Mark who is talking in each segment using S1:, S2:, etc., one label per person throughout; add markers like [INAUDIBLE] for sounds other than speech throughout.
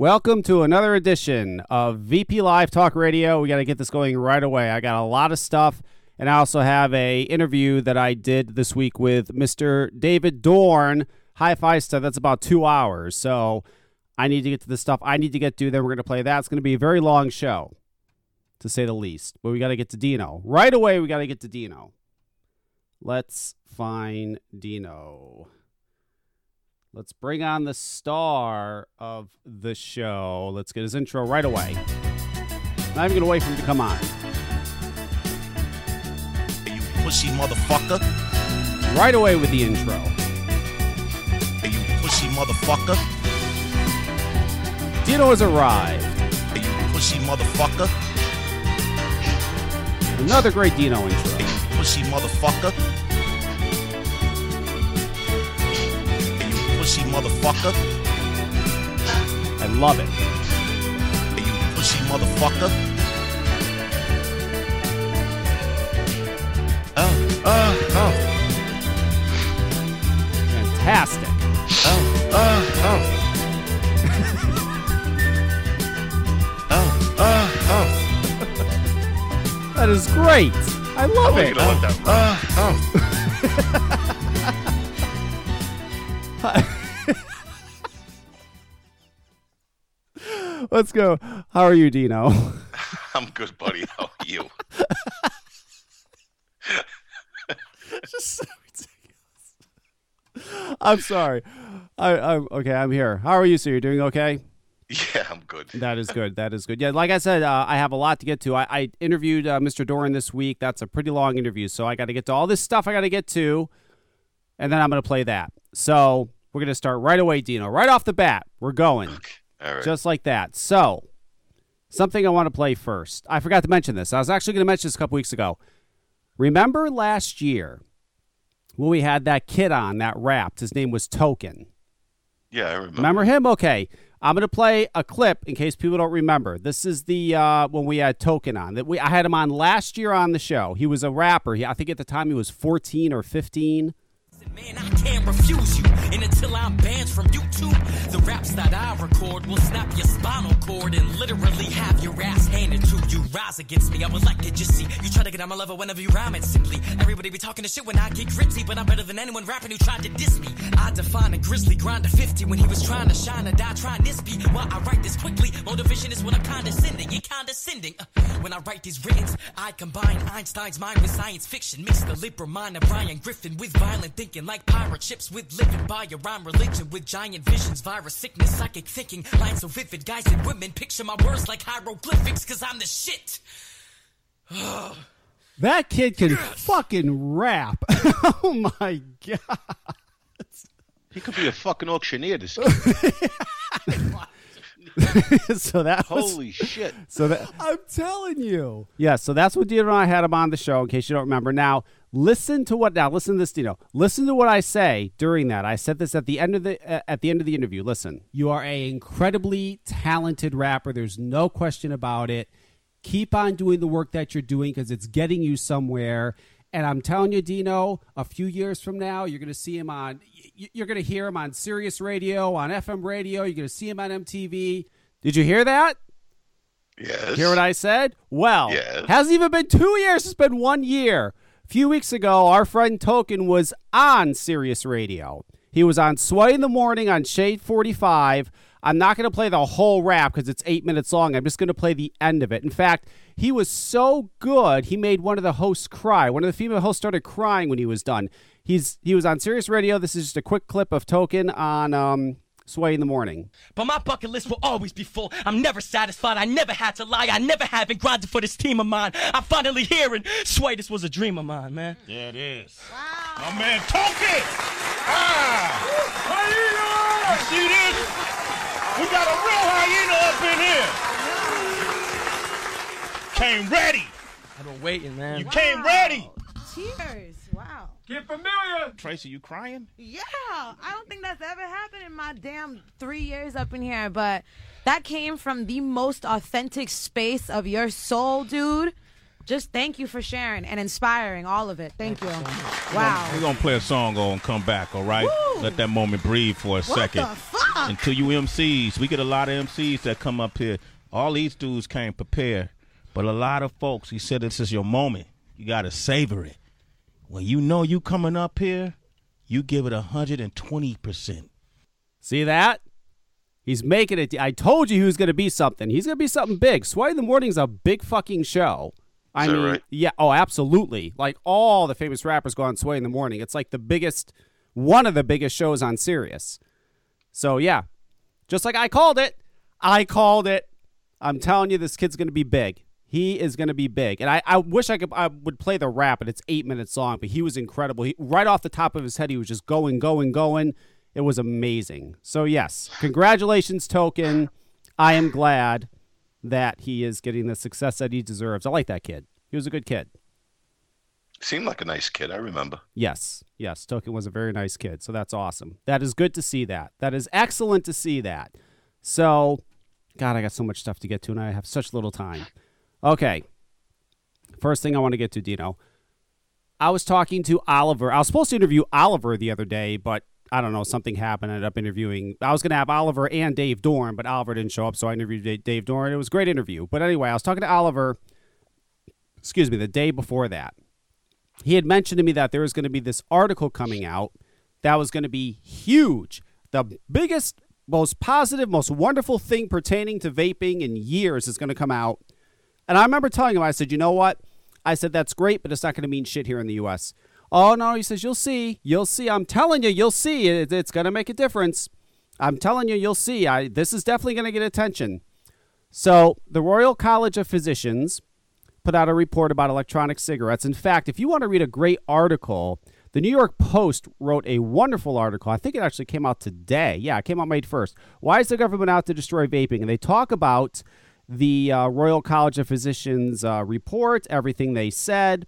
S1: Welcome to another edition of VP Live Talk Radio. We got to get this going right away. I got a lot of stuff, and I also have a interview that I did this week with Mr. David Dorn. Hi-fi stuff. That's about two hours. So I need to get to the stuff I need to get to. Then we're going to play that. It's going to be a very long show, to say the least. But we got to get to Dino right away. We got to get to Dino. Let's find Dino. Let's bring on the star of the show. Let's get his intro right away. Not even gonna wait for him to come on.
S2: Hey, you pussy motherfucker.
S1: Right away with the intro.
S2: Hey, you pussy motherfucker.
S1: Dino has arrived.
S2: Hey, you pussy motherfucker.
S1: Another great Dino intro.
S2: Hey, you pussy motherfucker. Pussy motherfucker.
S1: I love it.
S2: Hey, you pussy motherfucker. Oh, oh, oh,
S1: Fantastic.
S2: oh, oh, oh. [LAUGHS] Oh, oh, oh.
S1: That is great. I love it.
S2: Oh, oh. oh. [LAUGHS]
S1: Let's go. How are you, Dino? [LAUGHS]
S2: I'm good, buddy. How are you? [LAUGHS]
S1: Just so ridiculous. I'm sorry. I, I'm okay. I'm here. How are you, sir? You're doing okay?
S2: Yeah, I'm good.
S1: That is good. That is good. Yeah, like I said, uh, I have a lot to get to. I, I interviewed uh, Mr. Dorn this week. That's a pretty long interview, so I got to get to all this stuff. I got to get to, and then I'm going to play that. So we're going to start right away, Dino. Right off the bat, we're going
S2: All right.
S1: just like that. So something I want to play first. I forgot to mention this. I was actually going to mention this a couple weeks ago. Remember last year when we had that kid on that rapped? His name was Token.
S2: yeah, I remember.
S1: Remember him? Okay. I'm gonna play a clip in case people don't remember. This is the uh, when we had Token on. That we I had him on last year on the show. He was a rapper. He, I think at the time he was 14 or 15.
S3: Man, I can't refuse you. And until I'm banned from YouTube, the raps that I record will snap your spinal cord and literally have your ass handed to you. Rise against me, I'm elected, you see. You try to get on my level whenever you rhyme it simply. Everybody be talking to shit when I get gritty, but I'm better than anyone rapping who tried to diss me. I define a grizzly grind to 50 when he was trying to shine or die trying this beat. While I write this quickly, motivation is when I'm condescending. You're condescending. Uh, when I write these writtens, I combine Einstein's mind with science fiction. Mix the liberal mind of Brian Griffin with violent thinking, like pirate ships with living by your rhyme religion with giant visions, virus sickness, psychic thinking. Lines so vivid, guys and women picture my words like hieroglyphics, cause I'm the shit. [SIGHS]
S1: That kid can fucking rap. [LAUGHS] oh my god.
S4: He could be a fucking auctioneer. This [LAUGHS] kid. [LAUGHS]
S1: so that was
S4: Holy shit!
S1: So that I'm telling you. Yeah, so that's what Dino and I had him on the show. In case you don't remember, now listen to what. Now listen to this, Dino. Listen to what I say during that. I said this at the end of the uh, at the end of the interview. Listen, you are a incredibly talented rapper. There's no question about it. Keep on doing the work that you're doing because it's getting you somewhere. And I'm telling you, Dino, a few years from now, you're going to see him on. You're going to hear him on Sirius Radio, on FM radio. You're going to see him on MTV. Did you hear that?
S2: Yes.
S1: Hear what I said? Well,
S2: Yes.
S1: hasn't even been two years. It's been one year. Few weeks ago, our friend Token was on Sirius Radio. He was on Sway in the Morning on Shade 45. I'm not going to play the whole rap because it's eight minutes long. I'm just going to play the end of it. In fact, he was so good, he made one of the hosts cry. One of the female hosts started crying when he was done. He's He was on Sirius Radio. This is just a quick clip of Token on um, Sway in the Morning.
S3: But my bucket list will always be full. I'm never satisfied. I never had to lie. I never have been grinding for this team of mine. I'm finally hearing, sway, this was a dream of mine, man.
S4: Yeah, it is. My man, Token. Ah, hyena! You see this? We got a real hyena up in here. Came ready.
S3: I've been waiting, man.
S4: You came ready.
S5: Cheers. Wow.
S4: Get familiar. Tracy, you crying?
S5: Yeah. I don't think that's ever happened in my damn three years up in here, but that came from the most authentic space of your soul, dude. Just thank you for sharing and inspiring all of it. Thank you. Wow.
S4: We're gonna play a song on come back, all right?
S5: Woo.
S4: Let that moment breathe for a
S5: What
S4: second.
S5: the fuck?
S4: and you MCs, we get a lot of MCs that come up here. All these dudes came prepared, but a lot of folks, he said, this is your moment. You got to savor it. When you know you coming up here, you give it 120%.
S1: See that? He's making it. I told you he was going to be something. He's going to be something big. Sway in the Morning's a big fucking show. I
S2: Is that
S1: mean,
S2: right?
S1: yeah, oh, absolutely. Like all the famous rappers go on Sway in the Morning. It's like the biggest, one of the biggest shows on Sirius. So yeah, just like I called it, I called it. I'm telling you, this kid's going to be big. He is going to be big, and I, I wish I could I would play the rap, but it's eight minutes long. But he was incredible. He, right off the top of his head, he was just going, going, going. It was amazing. So yes, congratulations, Token. I am glad that he is getting the success that he deserves. I like that kid. He was a good kid.
S2: Seemed like a nice kid. I remember.
S1: Yes, yes, Token was a very nice kid. So that's awesome. That is good to see that. That is excellent to see that. So, God, I got so much stuff to get to, and I have such little time. Okay. First thing I want to get to, Dino. I was talking to Oliver. I was supposed to interview Oliver the other day, but I don't know, something happened. I ended up interviewing. I was going to have Oliver and Dave Dorn, but Oliver didn't show up, so I interviewed Dave Dorn. It was a great interview. But anyway, I was talking to Oliver, excuse me, the day before that he had mentioned to me that there was going to be this article coming out that was going to be huge. The biggest, most positive, most wonderful thing pertaining to vaping in years is going to come out. And I remember telling him, I said, you know what? I said, that's great, but it's not going to mean shit here in the U.S. Oh, no. He says, you'll see. You'll see. I'm telling you, you'll see. It, it's going to make a difference. I'm telling you, you'll see. I, this is definitely going to get attention. So, the Royal College of Physicians put out a report about electronic cigarettes. In fact, if you want to read a great article, the New York Post wrote a wonderful article. I think it actually came out today. Yeah, it came out May 1st. Why is the government out to destroy vaping? And they talk about the uh, Royal College of Physicians uh, report, everything they said,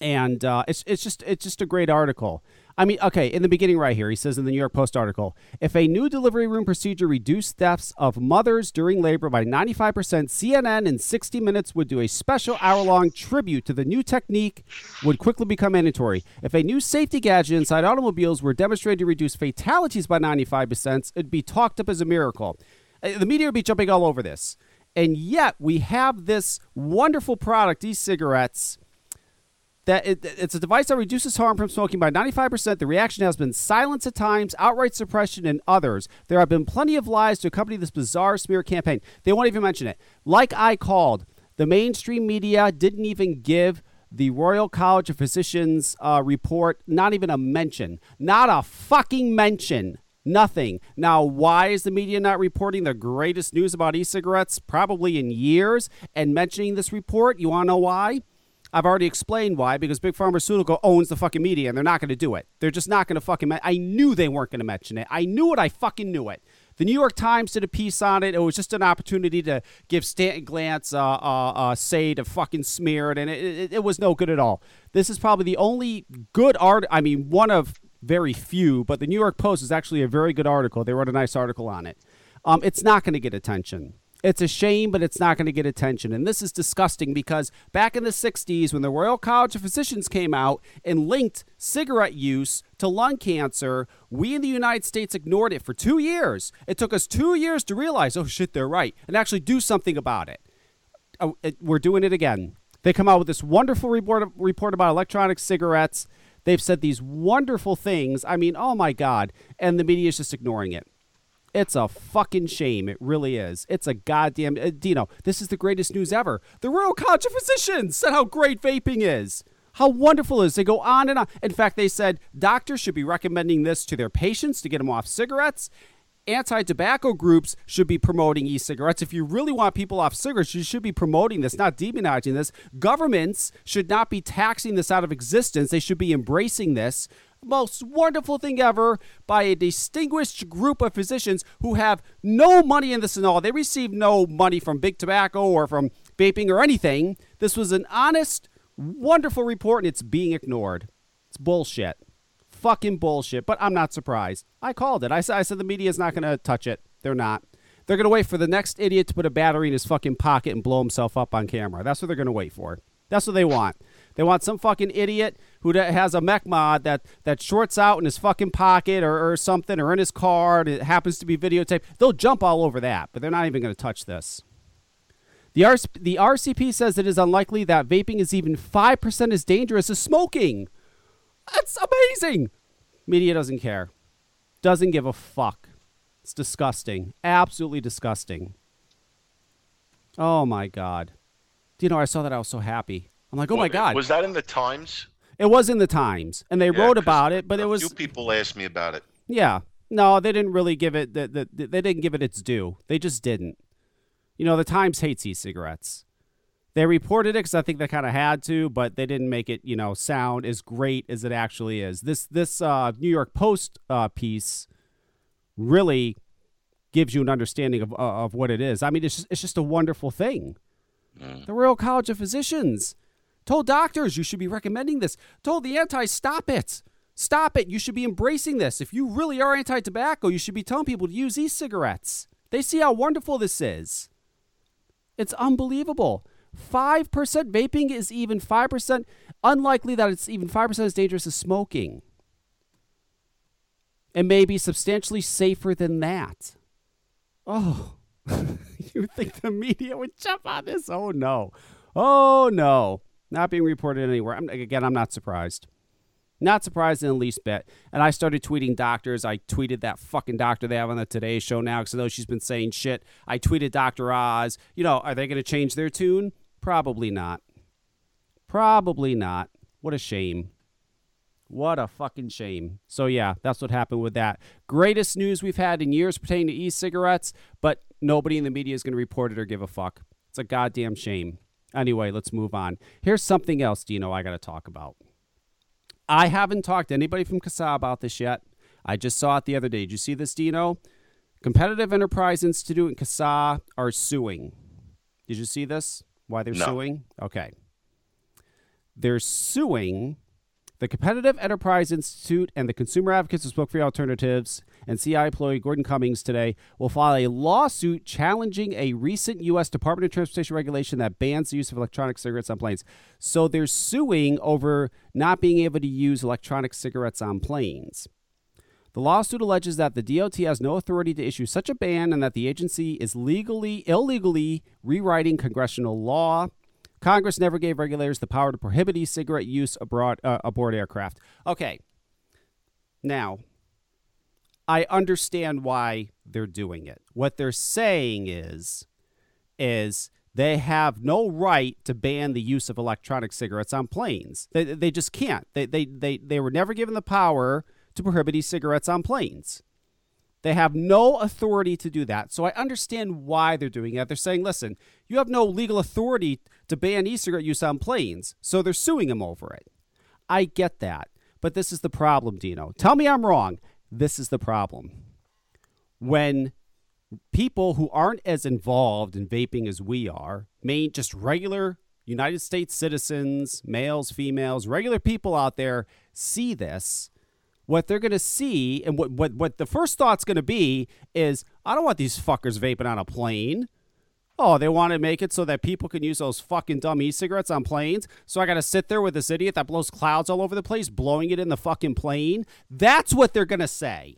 S1: and uh, it's it's just it's just a great article. I mean, okay, in the beginning right here, he says in the New York Post article, if a new delivery room procedure reduced thefts of mothers during labor by 95%, CNN in 60 Minutes would do a special hour-long tribute to the new technique would quickly become mandatory. If a new safety gadget inside automobiles were demonstrated to reduce fatalities by 95%, it'd be talked up as a miracle. Uh, The media would be jumping all over this. And yet, we have this wonderful product, e-cigarettes, that it, it's a device that reduces harm from smoking by 95%. The reaction has been silence at times, outright suppression, and others. There have been plenty of lies to accompany this bizarre smear campaign. They won't even mention it. Like I called, the mainstream media didn't even give the Royal College of Physicians uh, report not even a mention. Not a fucking mention. Nothing. Now, why is the media not reporting the greatest news about e cigarettes probably in years and mentioning this report? You want to know why? I've already explained why because Big Pharmaceutical owns the fucking media and they're not going to do it. They're just not going to fucking. Men- I knew they weren't going to mention it. I knew it. I fucking knew it. The New York Times did a piece on it. It was just an opportunity to give Stanton Glantz uh, uh, uh, say to fucking smear it, and it, it, it was no good at all. This is probably the only good art. I mean, one of very few, but the New York Post is actually a very good article. They wrote a nice article on it. Um, it's not going to get attention. It's a shame, but it's not going to get attention. And this is disgusting because back in the 60s, when the Royal College of Physicians came out and linked cigarette use to lung cancer, we in the United States ignored it for two years. It took us two years to realize, oh shit, they're right, and actually do something about it. Oh, we're doing it again. They come out with this wonderful report, report about electronic cigarettes. They've said these wonderful things. I mean, oh my God. And the media is just ignoring it. It's a fucking shame. It really is. It's a goddamn. Uh, Dino, this is the greatest news ever. The Royal College of Physicians said how great vaping is. How wonderful it is. They go on and on. In fact, they said doctors should be recommending this to their patients to get them off cigarettes. Anti tobacco groups should be promoting e cigarettes. If you really want people off cigarettes, you should be promoting this, not demonizing this. Governments should not be taxing this out of existence. They should be embracing this most wonderful thing ever by a distinguished group of physicians who have no money in this at all. They receive no money from big tobacco or from vaping or anything. This was an honest, wonderful report and it's being ignored. It's bullshit. Fucking bullshit. But I'm not surprised. I called it. I said, I said the media is not going to touch it. They're not. They're going to wait for the next idiot to put a battery in his fucking pocket and blow himself up on camera. That's what they're going to wait for. That's what they want. They want some fucking idiot who has a mech mod that, that shorts out in his fucking pocket or, or something or in his car and it happens to be videotaped. They'll jump all over that, but they're not even going to touch this. The, R- the RCP says it is unlikely that vaping is even 5% as dangerous as smoking. That's amazing. Media doesn't care. Doesn't give a fuck. It's disgusting. Absolutely disgusting. Oh my god. Do you know I saw that I was so happy. I'm like, "Oh my god."
S2: Was that in the Times?
S1: it was in the Times and they
S2: Yeah,
S1: wrote about it, but it was
S2: few people asked me about it.
S1: yeah. No, they didn't really give it the, the- they didn't give it its due. They just didn't. You know, the Times hates e-cigarettes. They reported it because I think they kind of had to, but they didn't make it, you know, sound as great as it actually is. This this uh, New York Post uh, piece really gives you an understanding of uh, of what it is. I mean, it's just, it's just a wonderful thing. The Royal College of Physicians told doctors you should be recommending this. Told the anti stop it. Stop it. You should be embracing this. If you really are anti tobacco, you should be telling people to use e cigarettes. They see how wonderful this is. It's unbelievable. 5% vaping is even 5% unlikely that it's even 5% as dangerous as smoking. It may be substantially safer than that. Oh, [LAUGHS] you think the media would jump on this? Oh no. Oh no. Not being reported anywhere. I'm, again, I'm not surprised. Not surprised in the least bit. And I started tweeting doctors. I tweeted that fucking doctor they have on the Today Show now because I know she's been saying shit. I tweeted Dr. Oz. You know, are they going to change their tune? Probably not. Probably not. What a shame. What a fucking shame. So, yeah, that's what happened with that. Greatest news we've had in years pertaining to e cigarettes, but nobody in the media is going to report it or give a fuck. It's a goddamn shame. Anyway, let's move on. Here's something else, Dino, I got to talk about. I haven't talked to anybody from CASAA about this yet. I just saw it the other day. Did you see this, Dino? Competitive Enterprise Institute and CASAA are suing. Did you see this? Why they're
S2: No.
S1: suing? Okay. They're suing the Competitive Enterprise Institute and the Consumer Advocates who spoke for alternatives and CI employee Gordon Cummings today will file a lawsuit challenging a recent U.S. Department of Transportation regulation that bans the use of electronic cigarettes on planes. So they're suing over not being able to use electronic cigarettes on planes. The lawsuit alleges that the DOT has no authority to issue such a ban and that the agency is legally illegally rewriting congressional law. Congress never gave regulators the power to prohibit e-cigarette use abroad, uh, aboard aircraft. Okay. Now, I understand why they're doing it. What they're saying is is they have no right to ban the use of electronic cigarettes on planes. They, they just can't. They, they, they, they were never given the power to prohibit e-cigarettes on planes. They have no authority to do that. So I understand why they're doing it. They're saying, listen, you have no legal authority to ban e cigarette use on planes. So they're suing them over it. I get that. But this is the problem, Dino. Tell me I'm wrong. This is the problem. When people who aren't as involved in vaping as we are, main just regular United States citizens, males, females, regular people out there see this, what they're going to see and what, what, what the first thought's going to be is I don't want these fuckers vaping on a plane. Oh, they want to make it so that people can use those fucking dumb e-cigarettes on planes. So I got to sit there with this idiot that blows clouds all over the place, blowing it in the fucking plane. That's what they're going to say.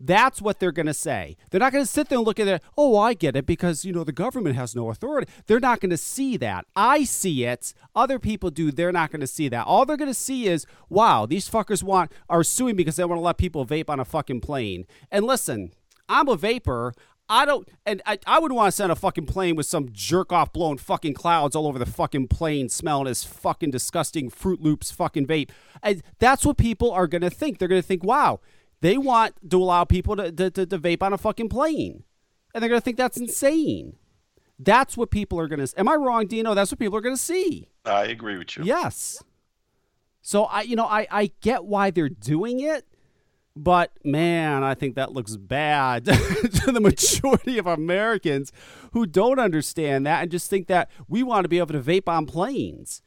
S1: That's what they're going to say. They're not going to sit there and look at it. Oh, I get it because, you know, the government has no authority. They're not going to see that. I see it. Other people do. They're not going to see that. All they're going to see is, wow, these fuckers want are suing because they want to let people vape on a fucking plane. And listen, I'm a vapor. I don't, and I, I would want to send a fucking plane with some jerk off blowing fucking clouds all over the fucking plane, smelling his fucking disgusting Fruit Loops fucking vape. And that's what people are going to think. They're going to think, wow, they want to allow people to, to, to, to vape on a fucking plane. And they're going to think that's insane. That's what people are going to, am I wrong, Dino? That's what people are going to see.
S2: I agree with you.
S1: Yes. So I, you know, I, I get why they're doing it, but man, I think that looks bad [LAUGHS] to the majority of Americans who don't understand that and just think that we want to be able to vape on planes.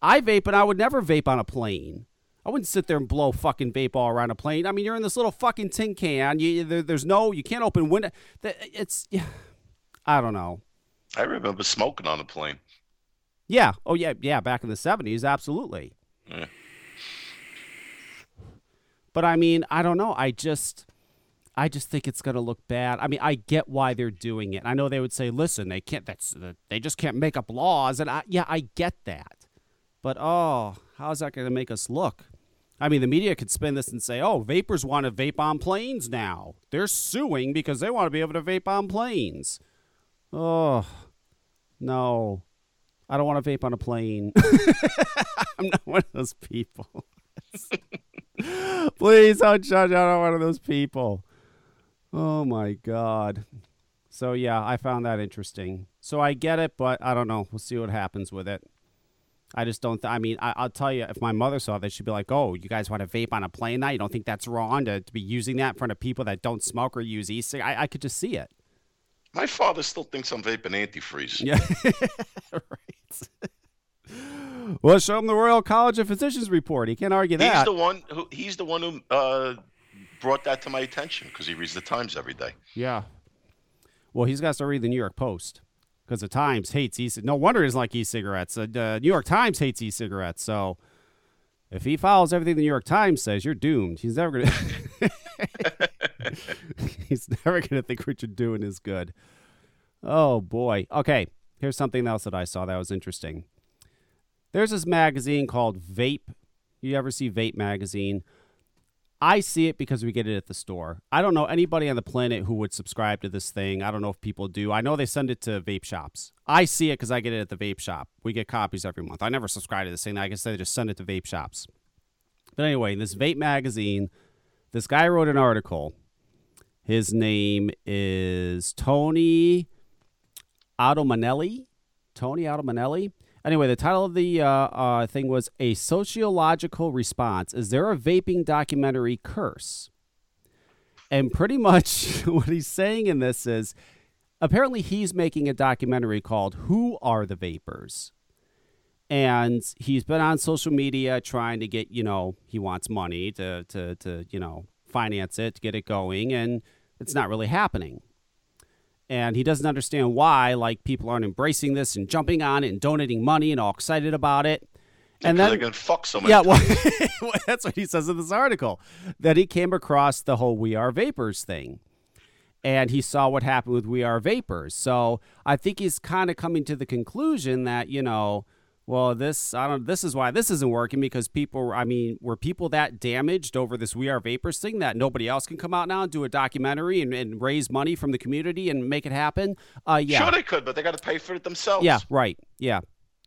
S1: I vape and I would never vape on a plane. I wouldn't sit there and blow fucking vape all around a plane. I mean, you're in this little fucking tin can. You, there, there's no, you can't open window. It's, [SIGHS] I don't know.
S2: I remember smoking on a plane.
S1: Yeah. Oh yeah. Yeah. Back in the seventies, absolutely.
S2: Yeah.
S1: But I mean, I don't know. I just, I just think it's gonna look bad. I mean, I get why they're doing it. I know they would say, "Listen, they can't. That's they just can't make up laws." And I, yeah, I get that. But oh, how's that gonna make us look? I mean, the media could spin this and say, "Oh, vapors want to vape on planes now. They're suing because they want to be able to vape on planes." Oh, no. I don't want to vape on a plane. [LAUGHS] I'm not one of those people. [LAUGHS] Please don't judge. Not one of those people. Oh my God. So, yeah, I found that interesting. So I get it, but I don't know. We'll see what happens with it. I just don't. Th- I mean, I- will tell you, if my mother saw this, she'd be like, "Oh, you guys want to vape on a plane now? You don't think that's wrong to, to be using that in front of people that don't smoke or use e-cig?" I, I could just see it.
S2: My father still thinks I'm vaping antifreeze.
S1: Yeah, [LAUGHS] right. well, show him the Royal College of Physicians report. He can't argue that.
S2: He's the one who. He's the one who uh, brought that to my attention because he reads the Times every day.
S1: Yeah. Well, he's got to read the New York Post because the Times hates e. No wonder he doesn't like e-cigarettes. Uh, the New York Times hates e-cigarettes. So if he follows everything the New York Times says, you're doomed. He's never gonna. [LAUGHS] he's never gonna think what you're doing is good. Oh boy. Okay. Here's something else that I saw that was interesting. There's this magazine called Vape. You ever see Vape magazine? I see it because we get it at the store. I don't know anybody on the planet who would subscribe to this thing. I don't know if people do. I know they send it to vape shops. I see it because I get it at the vape shop. We get copies every month. I never subscribe to this thing. I guess they just send it to vape shops. But anyway, this vape magazine, this guy wrote an article. His name is Tony Automanelli. Tony Automanelli. Anyway, the title of the uh, uh, thing was A Sociological Response. Is there a vaping documentary curse? And pretty much [LAUGHS] what he's saying in this is apparently he's making a documentary called Who Are the Vapors? And he's been on social media trying to get, you know, he wants money to, to, to you know, finance it, to get it going. And it's not really happening and he doesn't understand why like people aren't embracing this and jumping on it and donating money and all excited about it.
S2: And then they're gonna fuck so
S1: Yeah, [LAUGHS] well, that's what he says in this article. That he came across the whole "We Are Vapors" thing, and he saw what happened with "We Are Vapors." So I think he's kind of coming to the conclusion that you know well, this I don't. This is why this isn't working because people. I mean, were people that damaged over this "We Are Vapors" thing that nobody else can come out now and do a documentary and, and raise money from the community and make it happen? Uh, yeah,
S2: sure they could, but they got to pay for it themselves.
S1: Yeah, right. Yeah,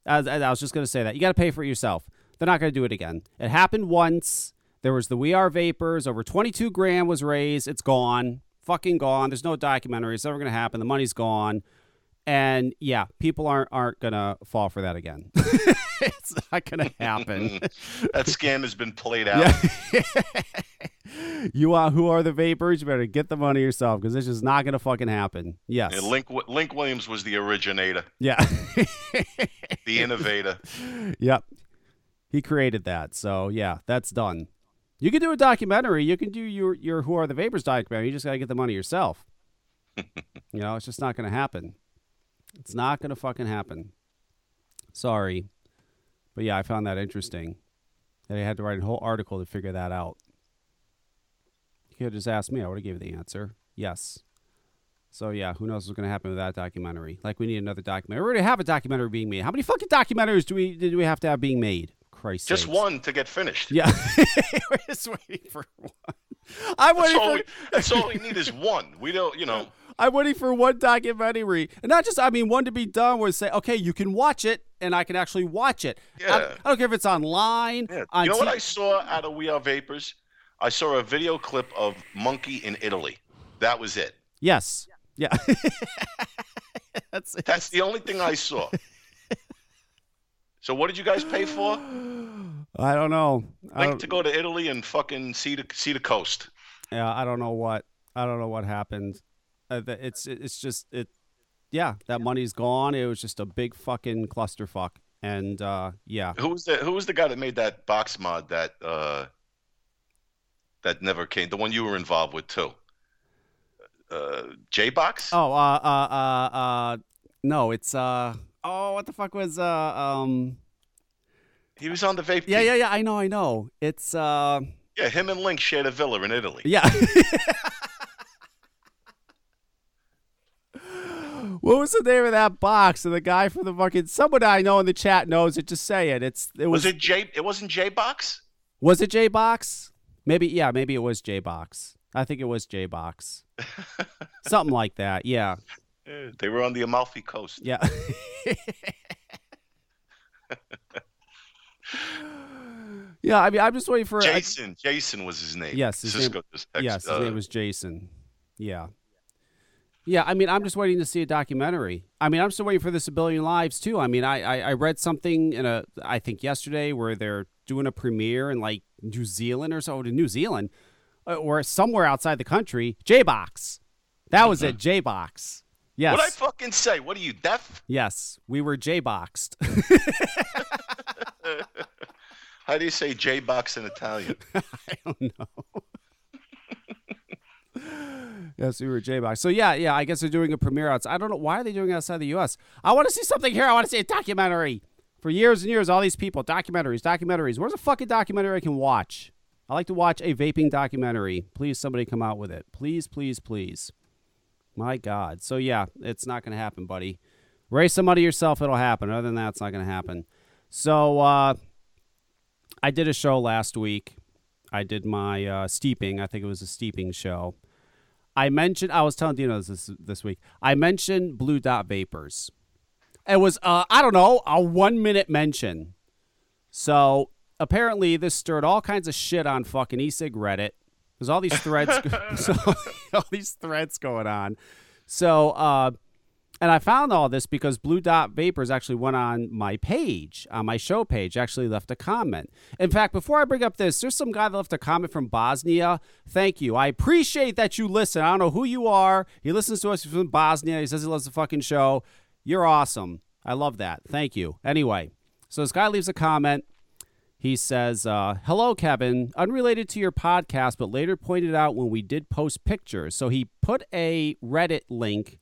S1: I, I was just gonna say that you got to pay for it yourself. They're not gonna do it again. It happened once. There was the "We Are Vapors." Over twenty-two grand was raised. It's gone. Fucking gone. There's no documentary. It's never gonna happen. The money's gone. And yeah, people aren't aren't gonna fall for that again. [LAUGHS] it's not gonna happen. [LAUGHS]
S2: that scam has been played out. Yeah. [LAUGHS]
S1: you are who are the vapors? You better get the money yourself because this is not gonna fucking happen. Yes.
S2: Yeah, Link Link Williams was the originator.
S1: Yeah.
S2: the innovator.
S1: Yep. He created that. So yeah, that's done. You can do a documentary. You can do your your Who Are the Vapors documentary. You just gotta get the money yourself. you know, it's just not gonna happen. It's not going to fucking happen. Sorry. But yeah, I found that interesting. That I had to write a whole article to figure that out. You could have just asked me. I would have gave you the answer. Yes. So yeah, who knows what's going to happen with that documentary? Like we need another documentary. We already have a documentary being made. How many fucking documentaries do we do we have to have being made? Christ.
S2: Just
S1: sakes.
S2: one to get finished.
S1: Yeah. [LAUGHS] We're just waiting for one. I'm
S2: that's all
S1: for.
S2: We, that's all we need is one. We don't, you know.
S1: I'm waiting for one documentary, and not just I mean one to be done where say, okay, you can watch it, and I can actually watch it.
S2: Yeah.
S1: I, I don't care if it's online.
S2: Yeah.
S1: On
S2: you know what I saw out of We Are Vapors? I saw a video clip of Monkey in Italy. That was it.
S1: Yes. Yeah. [LAUGHS]
S2: That's it. That's the only thing I saw. so what did you guys pay for?
S1: I don't know. I
S2: Like
S1: don't,
S2: to go to Italy and fucking see the see the coast.
S1: yeah, I don't know what. I don't know what happened. Uh, it's it's just it. Yeah, that money's gone. It was just a big fucking clusterfuck. And uh, yeah,
S2: Who was the Who was the guy that made that box mod that uh, that never came? The one you were involved with too. Uh, J Box.
S1: Oh, uh, uh, uh, uh, no, it's uh, Oh, what the fuck was uh um?
S2: He was on the vape.
S1: Yeah, yeah, yeah. I know, I know. It's uh,
S2: Yeah, him and Link shared a villa in Italy.
S1: yeah. [LAUGHS] what was the name of that box? And the guy from the fucking someone I know in the chat knows it. Just say it. It's it was
S2: Was it J? It wasn't J Box.
S1: was it J Box? Maybe yeah, maybe it was J Box. I think it was J Box. [LAUGHS] Something like that. Yeah.
S2: They were on the Amalfi Coast.
S1: Yeah. [LAUGHS] yeah, I mean, I'm just waiting for. I-
S2: Jason. Jason was his name.
S1: Yes, his
S2: Cisco
S1: name-
S2: just text-
S1: yes, his
S2: uh,
S1: name was Jason. Yeah. Yeah, I mean, I'm just waiting to see a documentary. I mean, I'm still waiting for this A Billion Lives too. I mean, I, I, I read something in a, I think yesterday, where they're doing a premiere in like New Zealand or so, to New Zealand, uh, or somewhere outside the country. J Box, that was it. J Box. Yes.
S2: What'd I fucking say? What are you deaf?
S1: yes, we were J Boxed. [LAUGHS] [LAUGHS]
S2: How do you say J Box in Italian? [LAUGHS]
S1: I don't know. Yes, we were J Box. So yeah, yeah. I guess they're doing a premiere outside. I don't know why are they doing it outside the U.S. I want to see something here. I want to see a documentary. For years and years, all these people, documentaries, documentaries. Where's a fucking documentary I can watch? I like to watch a vaping documentary. Please, somebody come out with it. Please, please, please. My God. So yeah, it's not to happen, buddy. Raise some money yourself. It'll happen. Other than that, it's not to happen. So uh, I did a show last week. I did my uh, steeping. I think it was a steeping show. I mentioned. I was telling Dino this this, week. I mentioned blue dot vapors. It was uh, I don't know a one minute mention. So apparently this stirred all kinds of shit on fucking e-cig Reddit. There's all these threads, [LAUGHS] [LAUGHS] so, all these threads going on. So, uh, and I found all this because Blue Dot Vapors actually went on my page, on my show page, actually left a comment. In fact, before I bring up this, there's some guy that left a comment from Bosnia. Thank you. I appreciate that you listen. I don't know who you are. He listens to us from Bosnia. He says he loves the fucking show. You're awesome. I love that. Thank you. Anyway, so this guy leaves a comment. He says, uh, Hello, Kevin. Unrelated to your podcast, but later pointed out when we did post pictures. So he put a Reddit link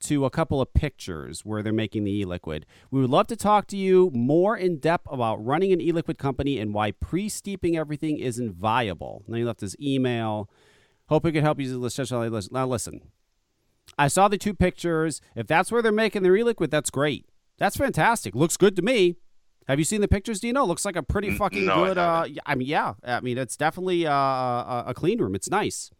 S1: to a couple of pictures where they're making the e liquid. We would love to talk to you more in depth about running an e liquid company and why pre steeping everything isn't viable. And then he left his email. Hope we could help you. Now, listen. I saw the two pictures. If that's where they're making their e liquid, that's great. That's fantastic. Looks good to me. Have you seen the pictures, Dino? Looks like a pretty fucking
S2: no, I
S1: good. Uh, I mean, yeah. I mean, it's definitely uh, a, a clean room. It's nice.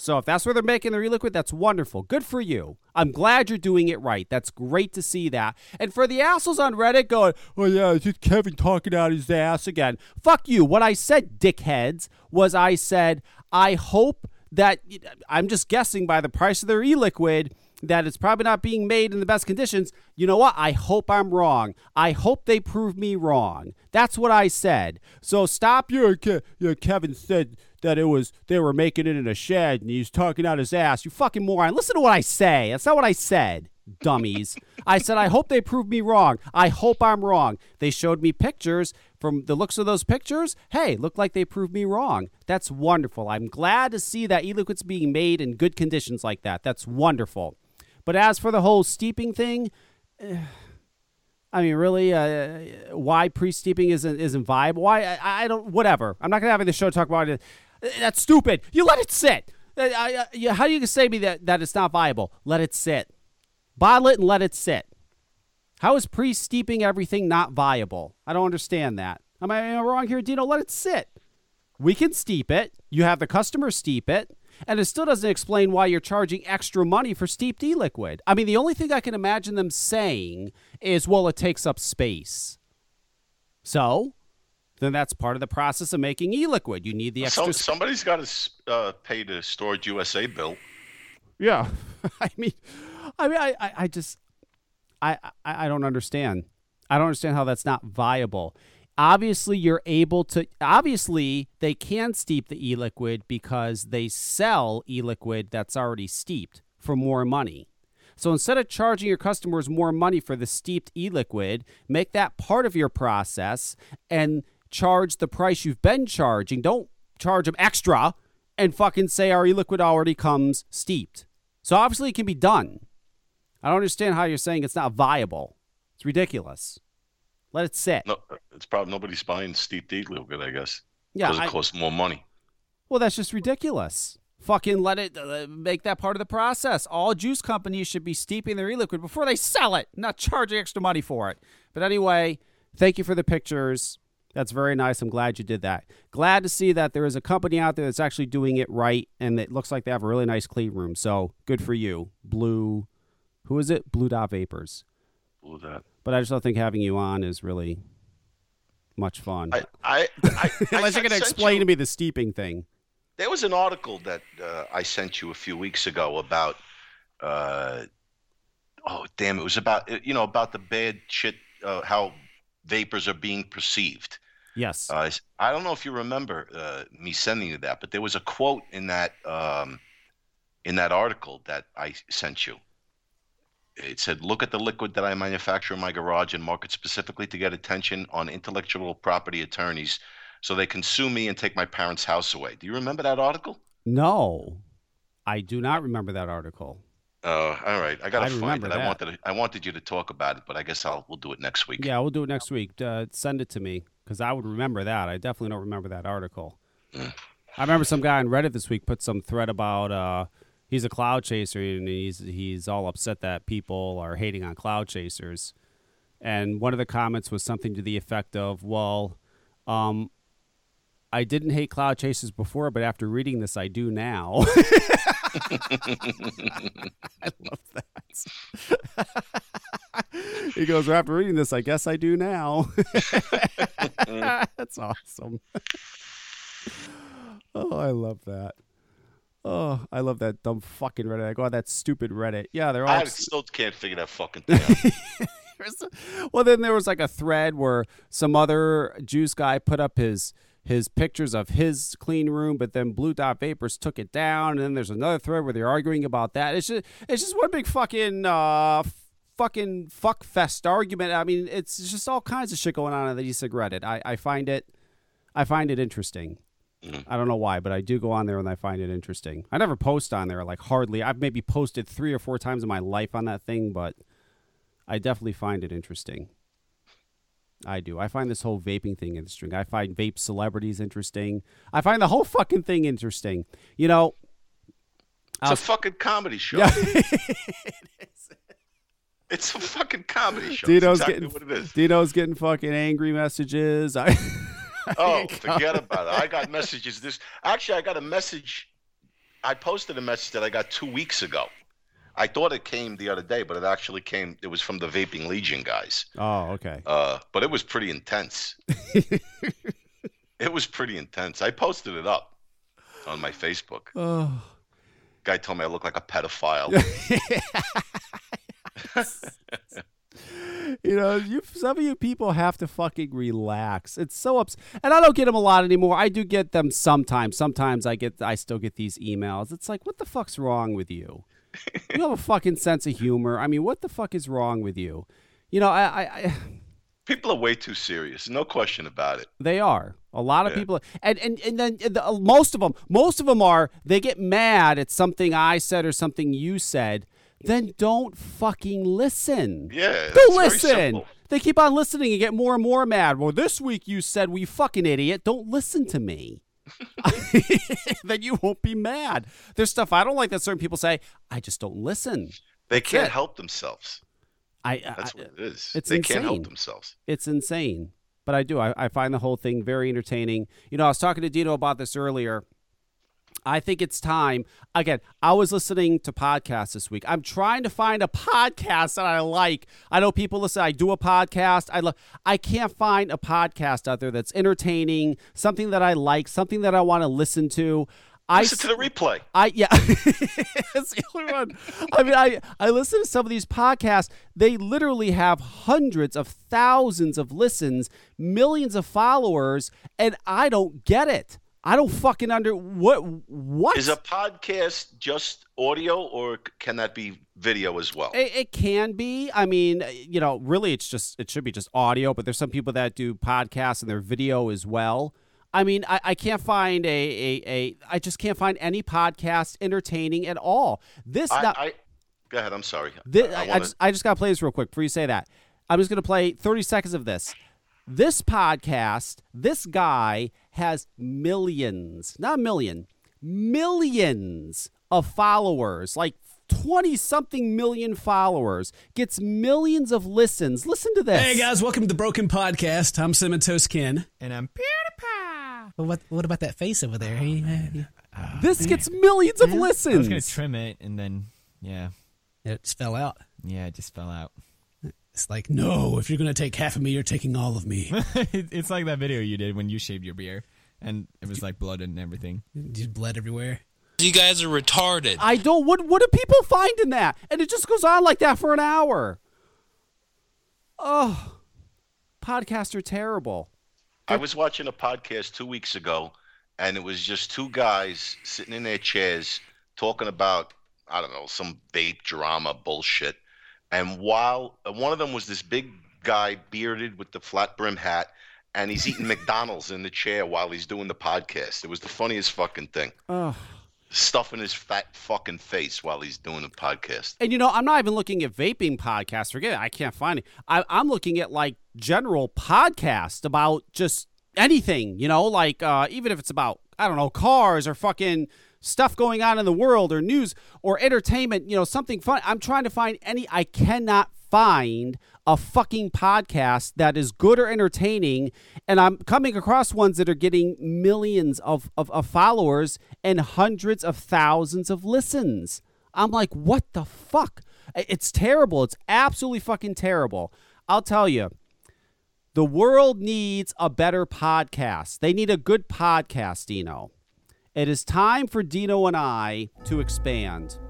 S1: So if that's where they're making their e-liquid, that's wonderful. Good for you. I'm glad you're doing it right. That's great to see that. And for the assholes on Reddit going, oh yeah, it's just Kevin talking out his ass again. Fuck you. What I said, dickheads, was I said, I hope that, I'm just guessing by the price of their e-liquid, that it's probably not being made in the best conditions. You know what? I hope I'm wrong. I hope they prove me wrong. That's what I said. So stop your, your Kevin said that it was they were making it in a shed and he's talking out his ass. You fucking moron. Listen to what I say. That's not what I said. Dummies. I said I hope they prove me wrong. I hope I'm wrong. They showed me pictures from the looks of those pictures. Hey, look like they proved me wrong. That's wonderful. I'm glad to see that e-liquid's being made in good conditions like that. That's wonderful. But as for the whole steeping thing, [SIGHS] I mean, really, uh, why pre-steeping isn't isn't viable? Why I, I don't. Whatever. I'm not gonna have the show talk about it. That's stupid. You let it sit. Uh, I, I, how do you say me that that it's not viable? Let it sit. Bottle it and let it sit. How is pre-steeping everything not viable? I don't understand that. Am I, am I wrong here, Dino? Let it sit. We can steep it. You have the customer steep it. And it still doesn't explain why you're charging extra money for steeped e liquid. I mean, the only thing I can imagine them saying is, well, it takes up space. So, then that's part of the process of making e liquid. You need the extra
S2: So, somebody's got to uh, pay the Storage USA bill.
S1: Yeah, [LAUGHS] I mean, I mean, I, I, I just, I, I, I don't understand. I don't understand how that's not viable. Obviously, you're able to. Obviously, they can steep the e-liquid because they sell e-liquid that's already steeped for more money. So instead of charging your customers more money for the steeped e-liquid, make that part of your process and charge the price you've been charging. Don't charge them extra and fucking say our e-liquid already comes steeped. So obviously it can be done. I don't understand how you're saying it's not viable. It's ridiculous. Let it sit.
S2: No, it's probably nobody's buying steeped D liquid, I guess.
S1: yeah,
S2: Because it
S1: I-
S2: costs more money.
S1: well, that's just ridiculous. Fucking let it uh, make that part of the process. All juice companies should be steeping their e-liquid before they sell it, not charging extra money for it. But anyway, thank you for the pictures. That's very nice. I'm glad you did that. Glad to see that there is a company out there that's actually doing it right, and it looks like they have a really nice clean room. So good for you, Blue. Who is it? Blue Dot Vapors.
S2: Blue Dot.
S1: But I just don't think having you on is really much fun.
S2: I, I, I, [LAUGHS]
S1: Unless you're going to explain
S2: you-
S1: to me the steeping thing.
S2: There was an article that uh, I sent you a few weeks ago about, uh, oh damn, it was about you know about the bad shit, uh, how vapors are being perceived.
S1: Yes.
S2: Uh, I don't know if you remember uh, me sending you that, but there was a quote in that um, in that article that I sent you. It said, "Look at the liquid that I manufacture in my garage and market specifically to get attention on intellectual property attorneys, so they can sue me and take my parents' house away." Do you remember that article?
S1: No, I do not remember that article.
S2: Uh, all right, I gotta
S1: I
S2: find it.
S1: that.
S2: I wanted to, I wanted you to talk about it, but I guess I'll we'll do it next week.
S1: Yeah, we'll do it next week. Uh, send it to me because I would remember that. I definitely don't remember that article. I remember some guy on Reddit this week put some thread about uh, he's a cloud chaser and he's he's all upset that people are hating on cloud chasers. And one of the comments was something to the effect of, "Well, um, I didn't hate cloud chasers before, but after reading this, I do now." [LAUGHS] [LAUGHS] I love that. [LAUGHS] he goes, well, after reading this, I guess I do now. [LAUGHS] That's awesome. oh, I love that. Oh, I love that dumb fucking Reddit. I go on that stupid Reddit. Yeah, they're all.
S2: I still can't figure that fucking thing out.
S1: Well, then there was like a thread where some other juice guy put up his his pictures of his clean room, but then Blue Dot Vapors took it down, and then there's another thread where they're arguing about that. It's just it's just one big fucking uh fucking fuck fest argument. I mean, it's just all kinds of shit going on in the e-cig I I find it I find it interesting. I don't know why, but I do go on there and I find it interesting. I never post on there, like hardly. I've maybe posted three or four times in my life on that thing, but I definitely find it interesting. I do. I find this whole vaping thing interesting. I find vape celebrities interesting. I find the whole fucking thing interesting. You know,
S2: It's a fucking comedy show.
S1: yeah, [LAUGHS]
S2: It's a fucking comedy show.
S1: Dino's
S2: exactly
S1: getting
S2: what it is.
S1: Dino's getting fucking angry messages. [LAUGHS] I,
S2: Oh, forget about it. I got messages this actually I got a message I posted a message that I got two weeks ago. I thought it came the other day, but it actually came it was from the Vaping Legion guys.
S1: oh, okay.
S2: Uh, but it was pretty intense. [LAUGHS] it was pretty intense. I posted it up on my Facebook. [SIGHS]
S1: Oh.
S2: Guy told me I look like a pedophile. [LAUGHS] [LAUGHS]
S1: you know, you some of you people have to fucking relax. It's so ups, and I don't get them a lot anymore. I do get them sometimes. Sometimes I get, I still get these emails. It's like, what the fuck's wrong with you? [LAUGHS] You have a fucking sense of humor. I mean, what the fuck is wrong with you? You know, I, I, I [LAUGHS]
S2: People are way too serious. No question about it.
S1: they are a lot of
S2: Yeah.
S1: people, and and and then the, uh, most of them, most of them are they get mad at something I said or something you said. Then don't fucking listen.
S2: Yeah. It's
S1: listen. They keep on listening and get more and more mad. Well, this week you said we fucking idiot. Don't listen to me. [LAUGHS] then you won't be mad. There's stuff I don't like that certain people say. I just don't listen.
S2: They can't
S1: it.
S2: help themselves.
S1: I, I
S2: That's what it is.
S1: it's
S2: they can't help
S1: insane.
S2: themselves.
S1: it's insane. But I do. I, I find the whole thing very entertaining. You know, I was talking to Dino about this earlier. I think it's time. Again, I was listening to podcasts this week. I'm trying to find a podcast that I like. I know people listen. I do a podcast. I love. I can't find a podcast out there that's entertaining, something that I like, something that I want to listen to. I
S2: Listen to the replay.
S1: I yeah, [LAUGHS] it's the only one. I mean, I I listen to some of these podcasts. They literally have hundreds of thousands of listens, millions of followers, and I don't get it. I don't fucking under what what
S2: Is a podcast just audio or can that be video as well?
S1: It, it can be. I mean, you know, really, it's just it should be just audio. But there's some people that do podcasts and their video as well. I mean, I, I can't find a, a a I just can't find any podcast entertaining at all. This
S2: I,
S1: now,
S2: I go ahead. I'm sorry.
S1: Thi-
S2: I,
S1: I, I
S2: wanna-
S1: just, I just got to play this real quick before you say that. I'm just going to play 30 seconds of this. This podcast, this guy has millions, not a million, millions of followers, like 20 something million followers, gets millions of listens. Listen to this.
S6: Hey guys, welcome to the Broken Podcast. I'm Cinnamon Toast Ken.
S7: And I'm PewDiePie.
S6: Well, what what about that face over there? Hey, uh,
S1: This gets millions of listens.
S7: I was gonna trim it, and then yeah,
S6: it just fell out.
S7: yeah, it just fell out.
S6: It's like, no, if you're gonna take half of me, you're taking all of me. [LAUGHS]
S7: It's like that video you did when you shaved your beard, and it was like blood and everything.
S6: just bled everywhere.
S8: You guys are retarded.
S1: I don't. What what do people find in that? And it just goes on like that for an hour. Oh, podcasts are terrible.
S2: I was watching a podcast two weeks ago, and it was just two guys sitting in their chairs talking about I don't know some vape drama bullshit. And while uh, one of them was this big guy, bearded with the flat brim hat, and he's eating [LAUGHS] McDonald's in the chair while he's doing the podcast. It was the funniest fucking thing.
S1: Oh.
S2: Stuffing his fat fucking face while he's doing the podcast.
S1: And you know, I'm not even looking at vaping podcasts. Forget it. I can't find it. I, I'm looking at like general podcasts about just anything. You know, like uh, even if it's about I don't know cars or fucking stuff going on in the world or news or entertainment. You know, something fun. I'm trying to find any. I cannot find a fucking podcast that is good or entertaining and i'm coming across ones that are getting millions of, of, of followers and hundreds of thousands of listens I'm like, what the fuck? It's terrible. It's absolutely fucking terrible. I'll tell you, the world needs a better podcast. They need a good podcast, Dino. It is time for Dino and I to expand.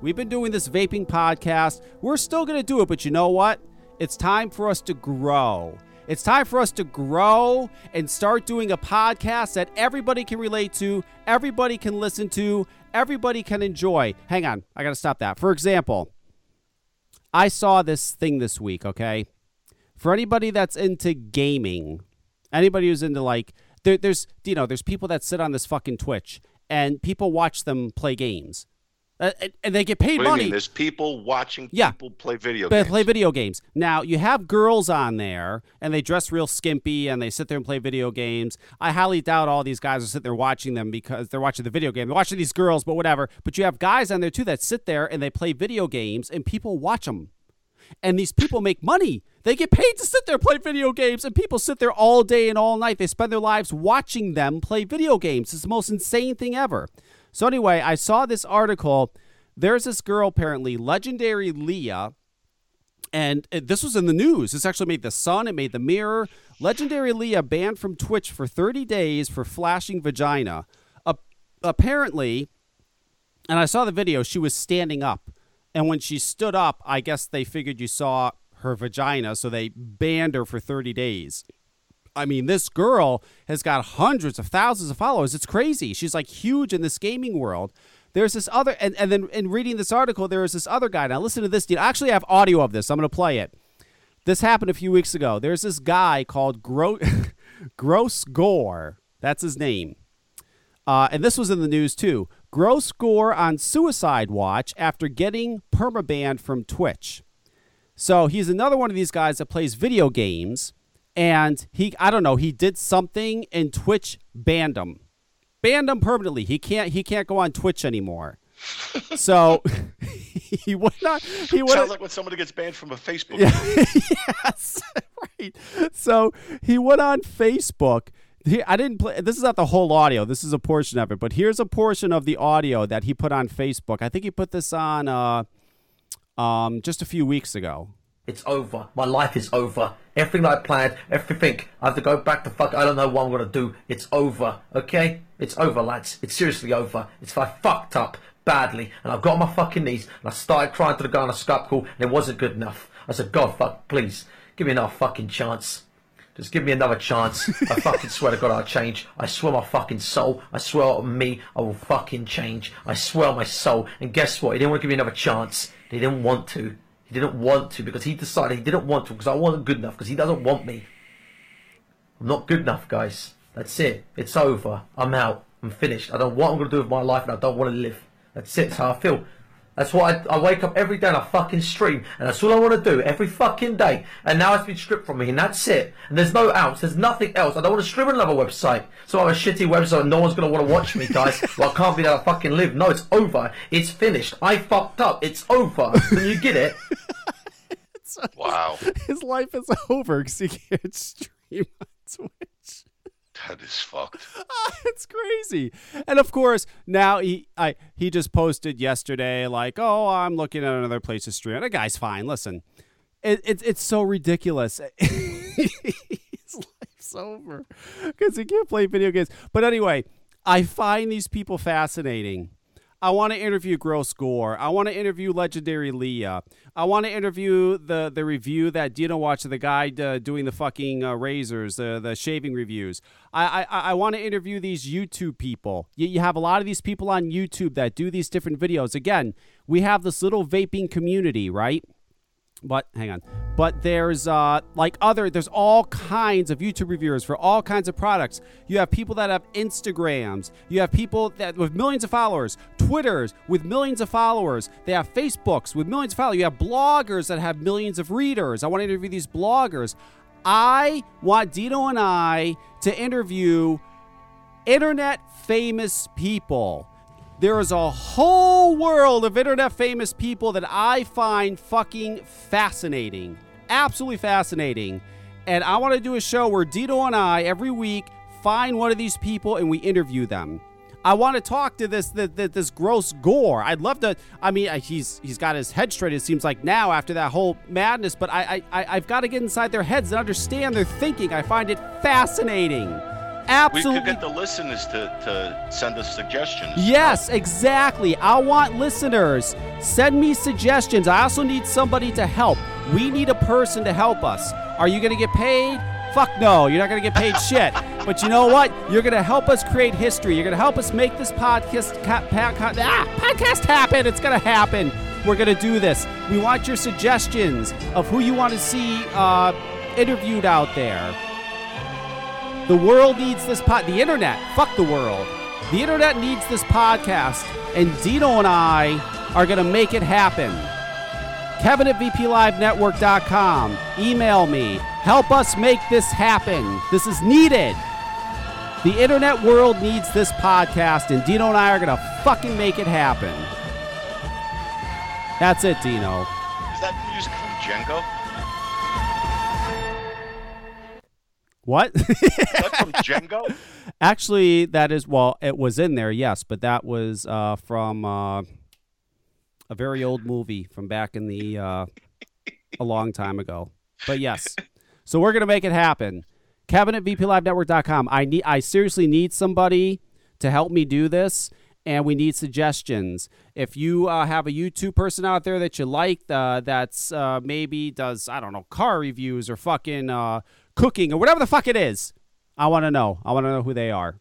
S1: We've been doing this vaping podcast. We're still going to do it, but you know what? It's time for us to grow. It's time for us to grow and start doing a podcast that everybody can relate to, everybody can listen to, everybody can enjoy. Hang on, I got to stop that. For example, I saw this thing this week, okay? For anybody that's into gaming, anybody who's into like, there, there's, you know, there's people that sit on this fucking Twitch and people watch them play games. Uh, and, they get paid
S2: What do you
S1: money.
S2: mean? There's people watching
S1: Yeah.
S2: people play video
S1: They
S2: games.
S1: play video games. Now, you have girls on there and they dress real skimpy and they sit there and play video games. I highly doubt all these guys are sitting there watching them because they're watching the video game. They're watching these girls, but whatever. But you have guys on there too that sit there and they play video games and people watch them. And these people make money. They get paid to sit there and play video games, and people sit there all day and all night. They spend their lives watching them play video games. It's the most insane thing ever. So, anyway, I saw this article. There's this girl, apparently, legendary Leah, and uh, this was in the news. This actually made the Sun, it made the Mirror. Legendary Leah banned from Twitch for 30 days for flashing vagina. Apparently, and I saw the video, she was standing up. And when she stood up, I guess they figured you saw her vagina, so they banned her for 30 days. I mean, this girl has got hundreds of thousands of followers. It's crazy. She's like huge in this gaming world. There's this other, and, and then in reading this article, there is this other guy. Now, listen to this. Dude. I actually have audio of this. I'm going to play it. This happened a few weeks ago. There's this guy called Gro- [LAUGHS] Gross Gore. That's his name. Uh, and this was in the news too. Gross Gore on suicide watch after getting permabanned from Twitch. So he's another one of these guys that plays video games, and he I don't know he did something and Twitch banned him, banned him permanently. He can't he can't go on Twitch anymore. so [LAUGHS] he went on he went
S2: Sounds like when somebody gets banned from a Facebook. group. [LAUGHS]
S1: yes, right. So he went on Facebook. He, I didn't play. This is not the whole audio. This is a portion of it. But here's a portion of the audio that he put on Facebook. I think he put this on uh, um, just a few weeks ago.
S9: It's over. My life is over. Everything I planned, everything. I have to go back to fuck. I don't know what I'm gonna do. It's over. Okay? It's over, lads. It's seriously over. It's I fucked up badly, and I got on my fucking knees, and I started crying to the guy on the Skype call, and it wasn't good enough. I said, God, fuck, please, give me another fucking chance. Just give me another chance. I [LAUGHS] fucking swear to God I'll change. I swear my fucking soul. I swear on me I will fucking change. I swear my soul. And guess what? He didn't want to give me another chance. He didn't want to. He didn't want to because he decided he didn't want to because I wasn't good enough because he doesn't want me. I'm not good enough, guys. That's it. It's over. I'm out. I'm finished. I don't know what I'm going to do with my life and I don't want to live. That's it. That's how I feel. That's what I, I wake up every day and I fucking stream, and that's all I want to do every fucking day. And now it's been stripped from me, and that's it. And there's no outs, there's nothing else. I don't want to stream on another website. So I have a shitty website, and no one's gonna want to watch me, guys. [LAUGHS] well, I can't be that to fucking live. No, it's over. It's finished. I fucked up. It's over. Can you get it? [LAUGHS]
S2: Wow, [LAUGHS]
S1: His life is over because he can't stream on Twitch.
S2: That is fucked. [LAUGHS]
S1: Ah, it's crazy. And of course, now he I he just posted yesterday like, "Oh, I'm looking at another place to stream." The guy's fine. Listen, it, it it's so ridiculous. [LAUGHS] His life's over because he can't play video games. But anyway, I find these people fascinating. I want to interview Gross Gore. I want to interview Legendary Leah. I want to interview the the review that Dino watched the guy uh, doing the fucking uh, razors, the the shaving reviews. I I, I want to interview these YouTube people. You, you have a lot of these people on YouTube that do these different videos. Again, we have this little vaping community, right? But hang on. But there's uh like other there's all kinds of youtube reviewers for all kinds of products. You have people that have instagrams. You have people that with millions of followers. Twitters with millions of followers. They have facebooks with millions of followers. You have bloggers that have millions of readers. I want to interview these bloggers. I want dino and i to interview internet famous people there is a whole world of internet famous people that I find fucking fascinating. Absolutely fascinating. And I want to do a show where Dino and I, every week, find one of these people and we interview them. I want to talk to this this, this gross gore. I'd love to. I mean, he's he's got his head straight. It seems like now after that whole madness. But I I I've got to get inside their heads and understand their thinking. I find it fascinating.
S2: We
S1: Absolutely
S2: could get the listeners to, to send us suggestions.
S1: Yes, exactly. I want listeners. Send me suggestions. I also need somebody to help. We need a person to help us. Are you going to get paid? Fuck no, you're not going to get paid shit. [LAUGHS] But you know what? You're going to help us create history. You're going to help us make this podcast ca- pa- ah, podcast happen. It's going to happen. We're going to do this. We want your suggestions of who you want to see uh, interviewed out there. The world needs this pod. The internet. Fuck the world. The internet needs this podcast, and Dino and I are going to make it happen. Kevin at VPLiveNetwork.com. Email me. Help us make this happen. This is needed. The internet world needs this podcast, and Dino and I are going to fucking make it happen. That's it, Dino.
S2: Is that music from Django?
S1: What?
S2: That from Django? [LAUGHS]
S1: Actually, that is well, it was in there, yes, but that was uh, from uh, a very old movie from back in the uh, a long time ago. But yes, so we're gonna make it happen. Kevin at VPLiveNetwork.com. I need, I seriously need somebody to help me do this, and we need suggestions. If you uh, have a YouTube person out there that you like, uh, that's uh, maybe does I don't know car reviews or fucking uh, cooking or whatever the fuck it is, I want to know. I want to know who they are.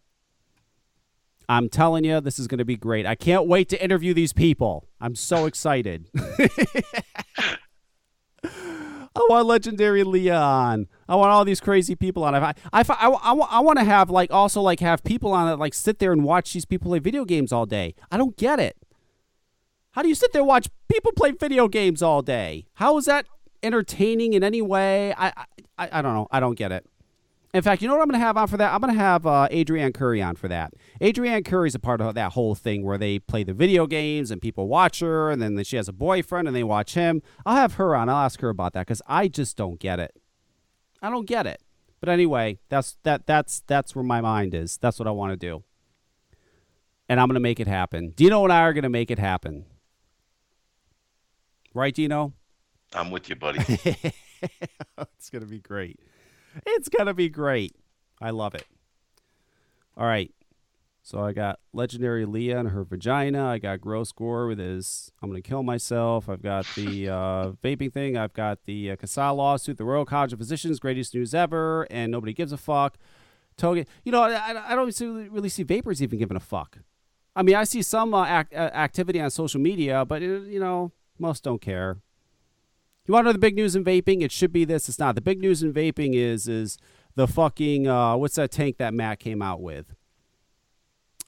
S1: I'm telling you, this is going to be great. I can't wait to interview these people. I'm so excited. [LAUGHS] I want legendary Leon. I want all these crazy people on. I, I, I, I, I want to have like also like have people on that like sit there and watch these people play video games all day. I don't get it. How do you sit there watch people play video games all day? How is that entertaining in any way? I, I don't know. I don't get it. In fact, you know what I'm going to have on for that? I'm going to have uh, Adrienne Curry on for that. Adrienne Curry's a part of that whole thing where they play the video games and people watch her, and then she has a boyfriend and they watch him. I'll have her on. I'll ask her about that because I just don't get it. I don't get it. But anyway, that's that that's that's where my mind is. That's what I want to do. And I'm going to make it happen. Dino and I are going to make it happen. Right, Dino?
S2: I'm with you, buddy. [LAUGHS] [LAUGHS]
S1: it's going to be great. It's going to be great. I love it. All right. So I got legendary Leah and her vagina. I got gross gore with his I'm going to kill myself. I've got the [LAUGHS] uh, vaping thing. I've got the uh, CASAA lawsuit, the Royal College of Physicians, greatest news ever, and nobody gives a fuck. Toga, you know, I, I don't see- really see vapers even giving a fuck. I mean, I see some uh, act, uh, activity on social media, but uh, you know, most don't care. You want to know the big news in vaping? It should be this. It's not. The big news in vaping is is the fucking uh, what's that tank that Matt came out with?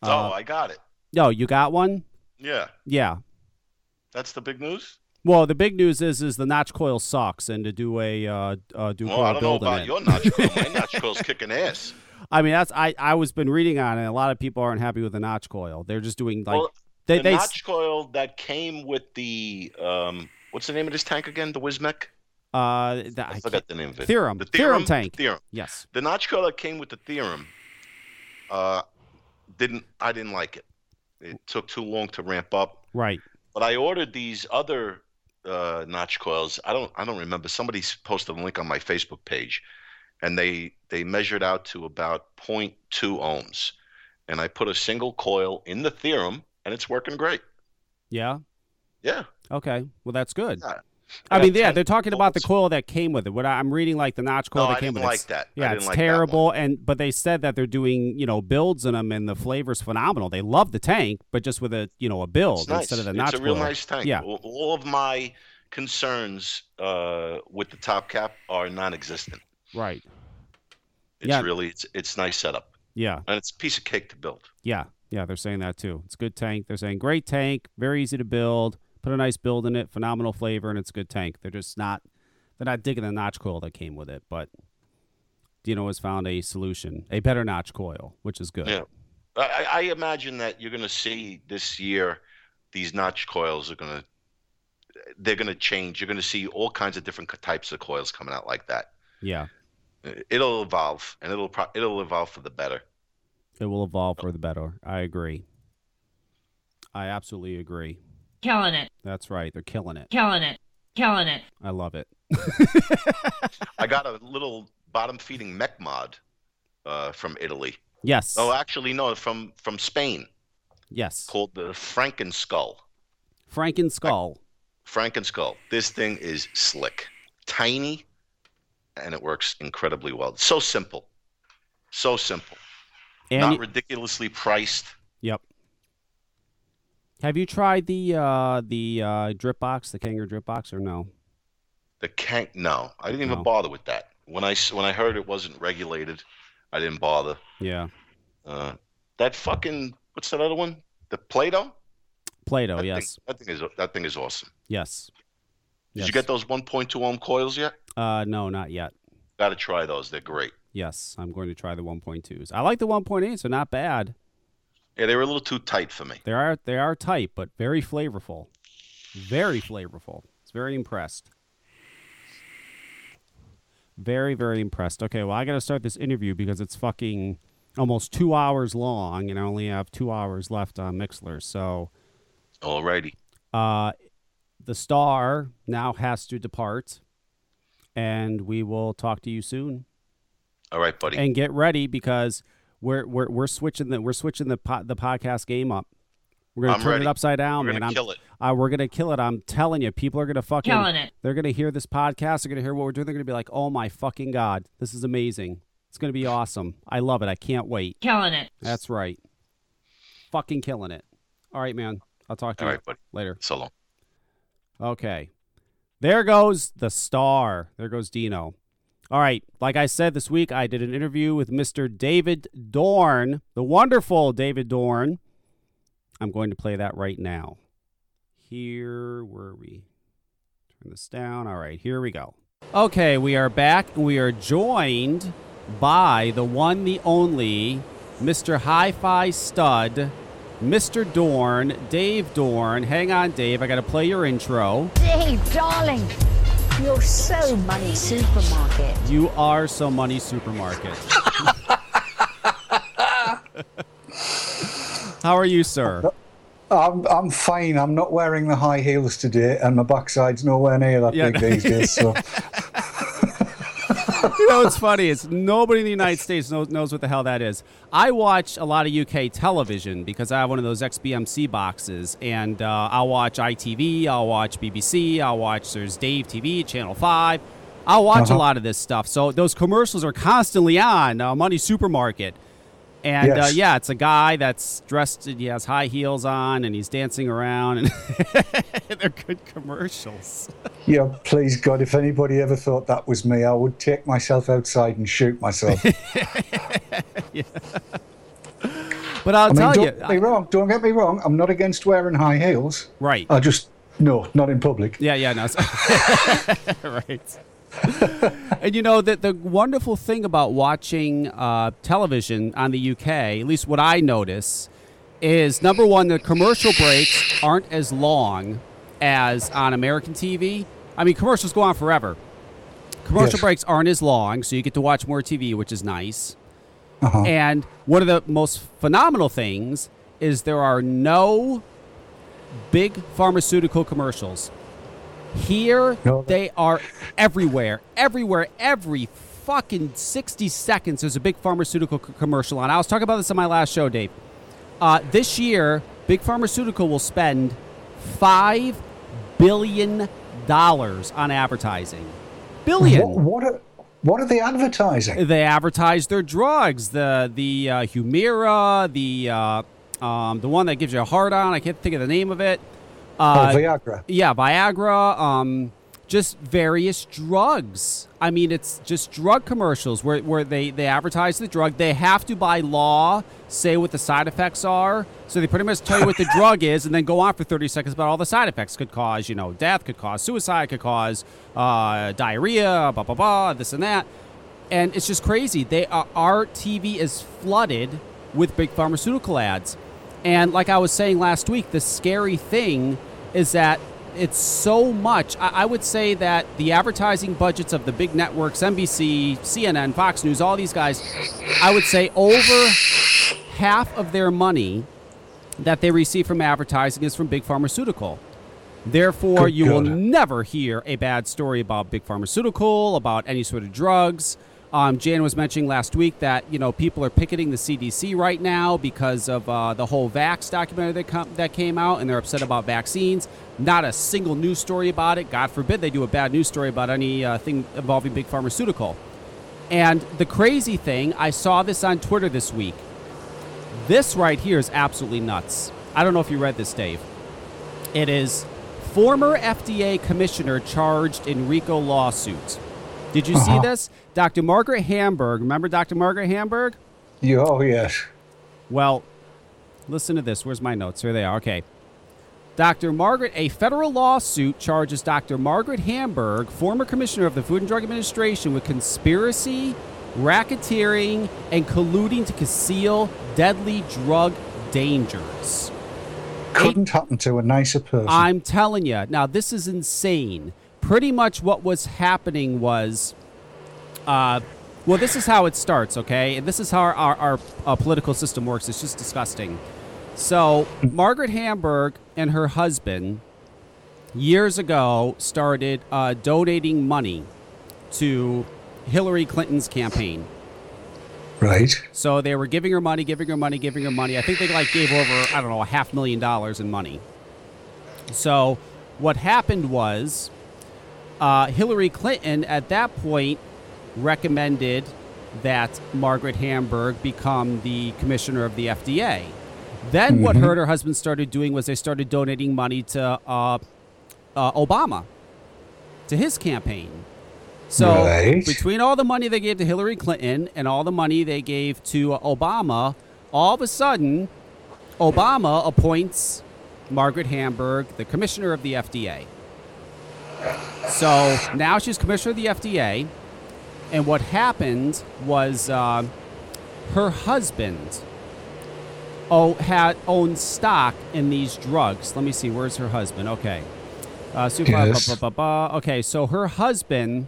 S2: oh, I got it.
S1: No, you got one?
S2: Yeah.
S1: Yeah.
S2: That's the big news.
S1: Well, the big news is is the notch coil sucks, and to do a uh, uh, do
S2: Well, I don't know about
S1: it.
S2: your notch coil. My [LAUGHS] notch coil's kicking ass.
S1: I mean, that's I I was been reading on it. A lot of people aren't happy with the notch coil. They're just doing like
S2: well,
S1: they
S2: the
S1: they
S2: notch coil that came with the um, what's the name of this tank again? The Wismec.
S1: uh the,
S2: I
S1: I
S2: forgot the name of it.
S1: Theorem.
S2: The
S1: Theorem tank.
S2: Theorem.
S1: yes
S2: The notch coil that came with the theorem, uh, didn't I didn't like it. It took too long to ramp up.
S1: right
S2: But I ordered these other uh, notch coils. I don't I don't remember. Somebody posted a link on my Facebook page, and they they measured out to about 0.2 ohms, and I put a single coil in the theorem, and it's working great.
S1: yeah
S2: Yeah.
S1: Okay well that's good.
S2: Yeah.
S1: I mean, yeah, they're talking about the coil that came with it. What I- I'm reading, like the notch coil
S2: No,
S1: that
S2: I
S1: came with it.
S2: like that. I
S1: Yeah,
S2: didn't
S1: it's
S2: like
S1: terrible. And but they said that they're doing you know builds in them, and the flavor's phenomenal. They love the tank, but just with a you know a build
S2: nice.
S1: instead of the notch
S2: it's a real
S1: coil.
S2: nice tank.
S1: Yeah,
S2: All- All of my concerns uh, with the top cap are non-existent.
S1: right.
S2: It's
S1: Yeah.
S2: really it's it's nice setup,
S1: Yeah,
S2: and it's a piece of cake to build.
S1: yeah, yeah. They're saying that too. It's a good tank. They're saying great tank, very easy to build. Put a nice build in it, phenomenal flavor, and it's a good tank. They're just not they're not digging the notch coil that came with it, but. Dino has found a solution, a better notch coil, which is good.
S2: Yeah, I, I imagine that you're going to see this year these notch coils are going to they're going to change. You're going to see all kinds of different types of coils coming out like that.
S1: yeah.
S2: It'll evolve, and it'll pro- it'll evolve for the better.
S1: It will evolve for the better. I agree. I absolutely agree.
S10: Killing it.
S1: That's right. They're killing it.
S10: Killing it. Killing it.
S1: I love it.
S2: I got a little bottom feeding mech mod uh, from Italy.
S1: Yes.
S2: Oh, actually, no, from from Spain
S1: yes.
S2: called the Frankenskull.
S1: Franken skull.
S2: Frankenskull. This thing is slick, tiny, and it works incredibly well. So simple, so simple.
S1: And
S2: Not
S1: y-
S2: ridiculously priced.
S1: yep. Have you tried the uh, the uh, drip box, the Kanger drip box, or no?
S2: The can no, I didn't even
S1: No.
S2: bother with that. When I when I heard it wasn't regulated, I didn't bother.
S1: Yeah.
S2: Uh, that fucking what's that other one? The Play-Doh.
S1: Play-Doh.
S2: That
S1: yes.
S2: Thing, that thing is that thing is awesome.
S1: Yes.
S2: Did
S1: Yes.
S2: you get those 1.2 ohm coils yet?
S1: Uh, no, not yet.
S2: Got to try those. They're great.
S1: Yes, I'm going to try the 1.2s. I like the 1.8s. They're not bad.
S2: Yeah, they were a little too tight for me.
S1: They are they are tight, but very flavorful. Very flavorful. It's very impressed. Very very impressed. Okay, well I got to start this interview because it's fucking almost two hours long, and I only have two hours left on Mixlr. So,
S2: Alrighty.
S1: uh, the star now has to depart, and we will talk to you soon.
S2: All right, buddy.
S1: and get ready because we're we're we're switching the we're switching the po- the podcast game up. We're gonna
S2: I'm
S1: turn
S2: ready.
S1: it upside down,
S2: We're
S1: man.
S2: gonna
S1: I'm,
S2: kill it.
S1: Uh, we're gonna kill it. I'm telling you, people are gonna fucking
S10: Killing it.
S1: They're gonna hear this podcast. They're gonna hear what we're doing. They're gonna be like, "Oh my fucking god, this is amazing! It's gonna be awesome. I love it. I can't wait."
S10: Killing it.
S1: That's right. Fucking killing it. All right, man. I'll talk to
S2: All
S1: you
S2: right, buddy.
S1: later.
S2: So long.
S1: Okay. There goes the star. There goes Dino. All right. Like I said this week, I did an interview with Mr. David Dorn, the wonderful David Dorn. I'm going to play that right now. Here, where are we? Turn this down. All right. Here we go. Okay. We are back. We are joined by the one, the only Mr. Hi Fi Stud, Mr. Dorn, Dave Dorn. Hang on, Dave. I got to play your intro.
S11: Dave, darling, you're so money supermarket.
S1: You are so money supermarket. [LAUGHS] How are you, sir?
S12: I'm, I'm fine. I'm not wearing the high heels today, and my backside's nowhere near that
S1: Yeah.
S12: big these days. So [LAUGHS]
S1: you know what's funny is nobody in the United States knows, knows what the hell that is. I watch a lot of UK television because I have one of those XBMC boxes, and uh, I'll watch ITV, I'll watch BBC, I'll watch there's Dave TV, Channel Five. I'll watch a
S12: Uh-huh.
S1: lot of this stuff. So those commercials are constantly on uh, Money Supermarket. And uh, yeah, it's a guy that's dressed. He has high heels on, and he's dancing around, and [LAUGHS] they're good commercials.
S12: yeah, please God, if anybody ever thought that was me, I would take myself outside and shoot myself. [LAUGHS] yeah.
S1: But I'll
S12: I mean,
S1: tell
S12: don't
S1: you,
S12: get me wrong. Don't get me wrong. I'm not against wearing high heels.
S1: right?
S12: I just No, not in public.
S1: Yeah, yeah, no. [LAUGHS] right. [LAUGHS] and you know that the wonderful thing about watching uh, television on the UK, at least what I notice, is number one, the commercial breaks aren't as long as on American TV. I mean, commercials go on forever. Commercial
S12: Yes.
S1: breaks aren't as long, so you get to watch more TV, which is nice.
S12: Uh-huh.
S1: And one of the most phenomenal things is there are no big pharmaceutical commercials. Here, they are everywhere, everywhere, every fucking 60 seconds. There's a big pharmaceutical c- commercial on. I was talking about this on my last show, Dave. Uh, this year, Big Pharmaceutical will spend $5 billion on advertising. Billion.
S12: What, what are what are they advertising?
S1: They advertise their drugs, the the uh, Humira, the uh, um, the one that gives you a hard on. I can't think of the name of it. Uh,
S12: oh, Viagra.
S1: Yeah, Viagra. Um, just various drugs. I mean, it's just drug commercials where, where they, they advertise the drug. They have to, by law, say what the side effects are. So they pretty much tell you what the [LAUGHS] drug is and then go on for 30 seconds about all the side effects. Could cause, you know, death, could cause suicide, could cause uh, diarrhea, blah, blah, blah, this and that. And it's just crazy. They are, our TV is flooded with big pharmaceutical ads. And like I was saying last week, the scary thing is that it's so much. I, I would say that the advertising budgets of the big networks, NBC, CNN, Fox News, all these guys, I would say over half of their money that they receive from advertising is from big pharmaceutical. Therefore,
S12: Good
S1: you will never hear a bad story about big pharmaceutical, about any sort of drugs. Um, Jan was mentioning last week that you know people are picketing the CDC right now because of uh, the whole Vax documentary that com- that came out, and they're upset about vaccines. Not a single news story about it. God forbid they do a bad news story about any uh, thing involving big pharmaceutical. And the crazy thing, I saw this on Twitter this week. This right here is absolutely nuts. I don't know if you read this, Dave. It is former FDA commissioner charged in RICO lawsuit. Did you see
S12: Uh-huh.
S1: this? Dr. Margaret Hamburg. Remember Dr. Margaret Hamburg?
S12: Yeah, oh, yes.
S1: Well, listen to this. Where's my notes? Here they are. Okay. Dr. Margaret, a federal lawsuit charges Dr. Margaret Hamburg, former commissioner of the Food and Drug Administration, with conspiracy, racketeering, and colluding to conceal deadly drug dangers.
S12: Couldn't happen to a nicer person.
S1: I'm telling you. Now, this is insane. Pretty much what was happening was, uh, well, this is how it starts, okay? And this is how our, our, our uh, political system works. It's just disgusting. So, Margaret Hamburg and her husband, years ago, started uh, donating money to Hillary Clinton's campaign.
S12: Right.
S1: So they were giving her money, giving her money, giving her money. I think they like gave over I don't know a half million dollars in money. So what happened was uh, Hillary Clinton at that point recommended that Margaret Hamburg become the commissioner of the FDA. Then what
S12: Mhm.
S1: her and her husband started doing was they started donating money to uh, uh, Obama, to his campaign. So
S12: Right.
S1: between all the money they gave to Hillary Clinton and all the money they gave to Obama, all of a sudden, Obama appoints Margaret Hamburg the commissioner of the FDA. So now she's commissioner of the FDA, and what happened was uh, her husband oh had owned stock in these drugs. Let me see, where's her husband? Okay, uh, super,
S12: Yes.
S1: ba- ba- ba- ba. okay. So her husband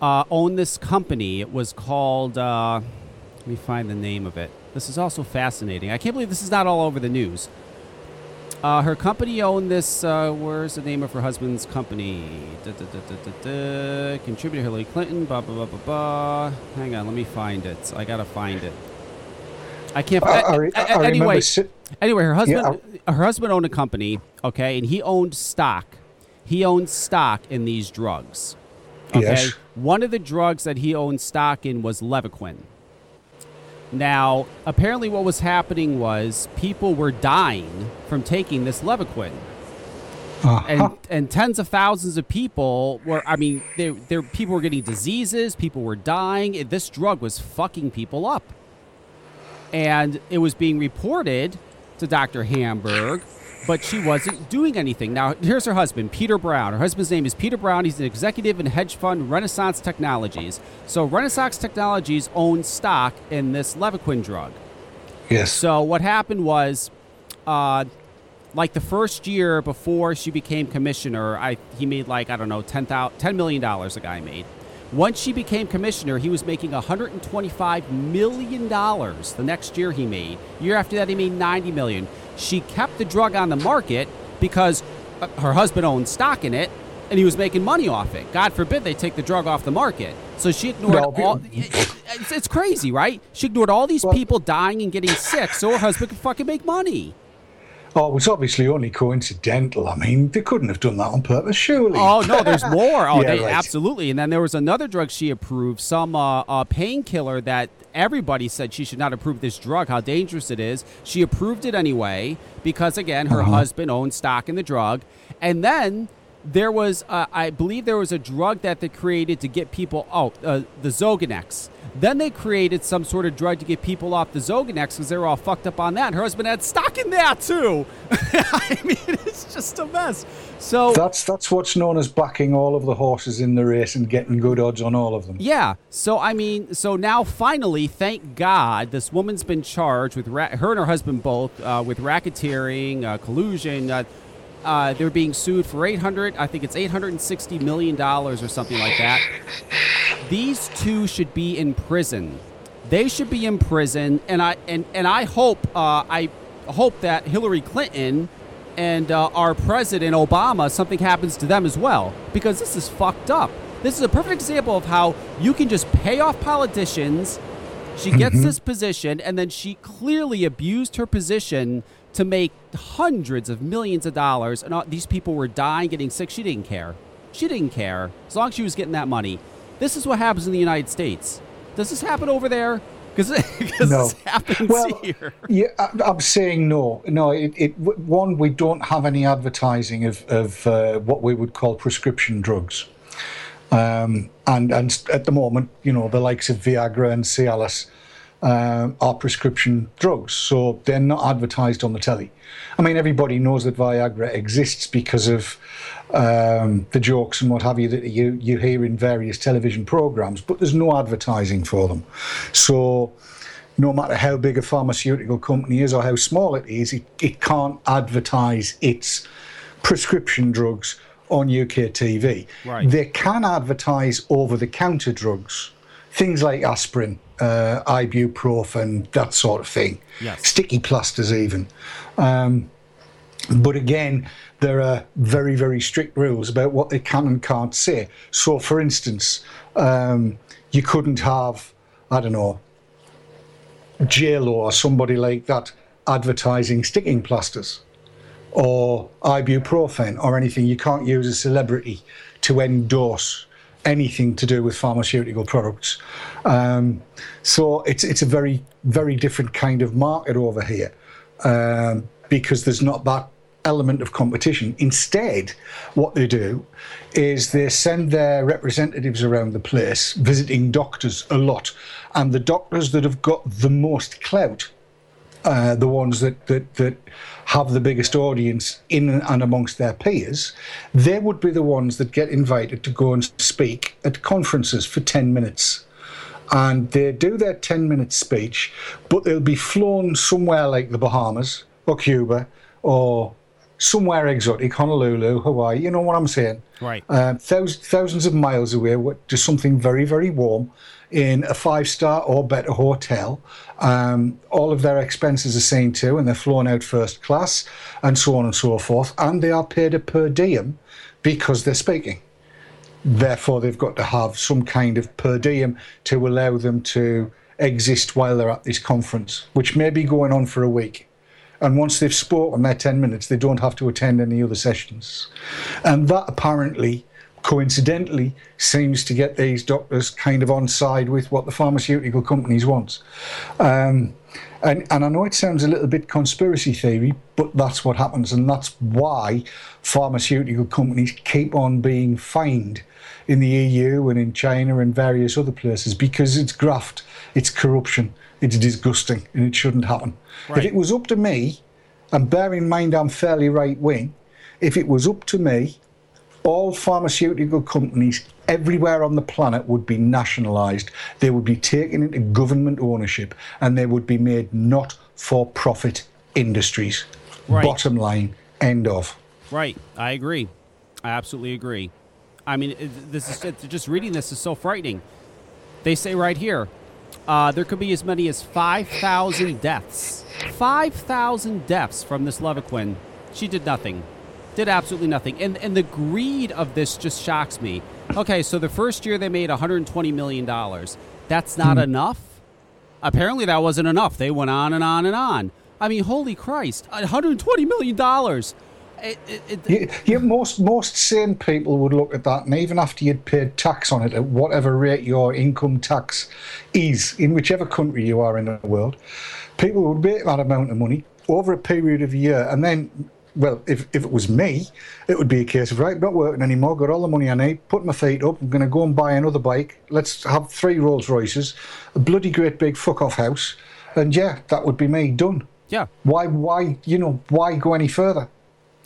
S1: uh, owned this company. It was called. Uh, let me find the name of it. This is also fascinating. I can't believe this is not all over the news. Uh, her company owned this. Uh, where's the name of her husband's company? Da, da, da. Contributor Hillary Clinton. Blah blah blah blah blah. Hang on, let me find it. I gotta find it. I can't.
S12: I- I re-
S1: a- a-
S12: I remember
S1: anyway,
S12: si-
S1: anyway, her husband.
S12: Yeah,
S1: her husband owned a company. Okay, and he owned stock. He owned stock in these drugs. Okay.
S12: Yes.
S1: One of the drugs that he owned stock in was Levaquin. Now, apparently, what was happening was people were dying from taking this Levaquin.
S12: Uh-huh.
S1: And, and tens of thousands of people were, I mean, there, there, people were getting diseases, people were dying. This drug was fucking people up. And it was being reported to Dr. Hamburg but she wasn't doing anything. Now, here's her husband, Peter Brown. Her husband's name is Peter Brown. He's an executive in hedge fund Renaissance Technologies. So, Renaissance Technologies owns stock in this Levaquin drug.
S12: Yes.
S1: So, what happened was, uh, like the first year before she became commissioner, I he made like I don't know ten thousand ten million dollars. The guy made. Once she became commissioner, he was making 125 million dollars. The next year he made. Year after that, he made 90 million. She kept the drug on the market because uh, her husband owned stock in it, and he was making money off it. God forbid they take the drug off the market. So she ignored
S12: No,
S1: all. It's, it's crazy, right? She ignored all these people dying and getting sick, so her husband could fucking make money.
S12: Oh, it was obviously only coincidental. I mean, they couldn't have done that on purpose, surely.
S1: Oh no, there's [LAUGHS] more. Oh,
S12: Yeah,
S1: they,
S12: right.
S1: absolutely. And then there was another drug she approved, some uh, uh, painkiller that everybody said she should not approve this drug. How dangerous it is. She approved it anyway because again, her
S12: Uh-huh.
S1: husband owned stock in the drug. And then there was, uh, I believe, there was a drug that they created to get people. Oh, uh, the Zoganex. Then they created some sort of drug to get people off the Zoganex because they were all fucked up on that. And her husband had stock in that too. [LAUGHS] I mean, it's just a mess. So
S12: That's that's what's known as backing all of the horses in the race and getting good odds on all of them.
S1: Yeah. So I mean, so now finally, thank God, this woman's been charged with ra- her and her husband both uh, with racketeering, uh, collusion. Uh, uh, they're being sued for 800. I think it's 860 million dollars or something like that. These two should be in prison. They should be in prison, and I and and I hope uh, I hope that Hillary Clinton and uh, our president Obama something happens to them as well because this is fucked up. This is a perfect example of how you can just pay off politicians. She gets
S12: Mhm.
S1: this position, and then she clearly abused her position to make hundreds of millions of dollars. And all, these people were dying, getting sick. She didn't care. She didn't care as long as she was getting that money. This is what happens in the United States. Does this happen over there? Because [LAUGHS]
S12: No.
S1: this happens
S12: Well,
S1: here.
S12: Yeah, I, I'm saying no. No, it, it one we don't have any advertising of of uh, what we would call prescription drugs, um, and and at the moment, you know, the likes of Viagra and Cialis um, are prescription drugs, so they're not advertised on the telly. I mean, everybody knows that Viagra exists because of um, the jokes and what have you that you you hear in various television programs, but there's no advertising for them. So no matter how big a pharmaceutical company is or how small it is, it, it can't advertise its prescription drugs on UK TV.
S1: Right.
S12: They can advertise over the counter drugs, things like aspirin, uh, ibuprofen, that sort of thing.
S1: Yes.
S12: Sticky plasters, even. Um, but again, there are very, very strict rules about what they can and can't say. So, for instance, um, you couldn't have, I don't know, JLo or somebody like that advertising sticking plasters or ibuprofen or anything. You can't use a celebrity to endorse anything to do with pharmaceutical products. Um, so it's it's a very very different kind of market over here um, because there's not that element of competition. Instead, what they do is they send their representatives around the place visiting doctors a lot, and the doctors that have got the most clout uh, the ones that, that, that have the biggest audience in and amongst their peers, they would be the ones that get invited to go and speak at conferences for 10 minutes. And they do their 10 minute speech, but they'll be flown somewhere like the Bahamas or Cuba or somewhere exotic, Honolulu, Hawaii, you know what I'm saying?
S1: Right.
S12: uh, thous- thousands of miles away to something very, very warm in a five star or better hotel. Um, all of their expenses are seen to, and they're flown out first class, and so on and so forth. And they are paid a per diem because they're speaking. Therefore, they've got to have some kind of per diem to allow them to exist while they're at this conference, which may be going on for a week. And once they've spoken their 10 minutes, they don't have to attend any other sessions. And that apparently, coincidentally, seems to get these doctors kind of on side with what the pharmaceutical companies want. Um, and, and I know it sounds a little bit conspiracy theory, but that's what happens. And that's why pharmaceutical companies keep on being fined in the EU and in China and various other places because it's graft, it's corruption, it's disgusting, and it shouldn't happen. If it was up to me, and bear in mind I'm fairly right wing, if it was up to me, all pharmaceutical companies everywhere on the planet would be nationalised. They would be taken into government ownership and they would be made not for profit industries.
S1: Right.
S12: Bottom line, end of.
S1: Right. I agree. I absolutely agree. I mean, this is just reading this is so frightening. They say right here, uh, there could be as many as five thousand deaths. Five thousand deaths from this Levaquin. She did nothing. Did absolutely nothing. And and the greed of this just shocks me. Okay, so the first year they made 120 million dollars. That's not hmm. enough. Apparently that wasn't enough. They went on and on and on. I mean, holy Christ, 120 million dollars. It, it, it,
S12: You, you, most most sane people would look at that, and even after you'd paid tax on it at whatever rate your income tax is in whichever country you are in the world, people would make that amount of money over a period of a year, and then, well, if, if it was me, it would be a case of right, I'm not working anymore, got all the money I need, put my feet up, I'm going to go and buy another bike. Let's have three Rolls Royces, a bloody great big fuck off house, and yeah, that would be me done.
S1: Yeah.
S12: Why? Why? You know? Why go any further?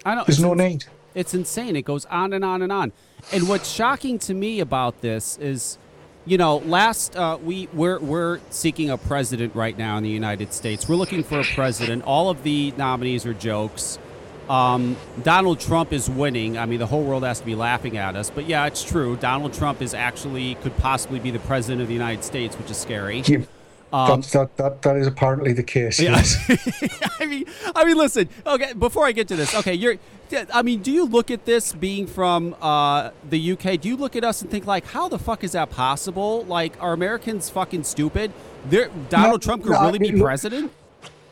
S1: I know.
S12: There's no need.
S1: It's insane. It goes on and on and on. And what's shocking to me about this is, you know, last uh, we we're we're seeking a president right now in the United States. We're looking for a president. All of the nominees are jokes. Um, Donald Trump is winning. I mean, the whole world has to be laughing at us. But yeah, it's true. Donald Trump is actually could possibly be the president of the United States, which is scary.
S12: Yeah,
S1: Um,
S12: that, that, that, that is apparently the case.
S1: Yeah.
S12: Yes. [LAUGHS]
S1: I mean, I mean, listen. Okay, before I get to this, okay, you're. I mean, do you look at this being from uh, the UK? Do you look at us and think like, how the fuck is that possible? Like, are Americans fucking stupid? They're, Donald
S12: No,
S1: Trump could
S12: no, I
S1: really be
S12: mean, look-
S1: president.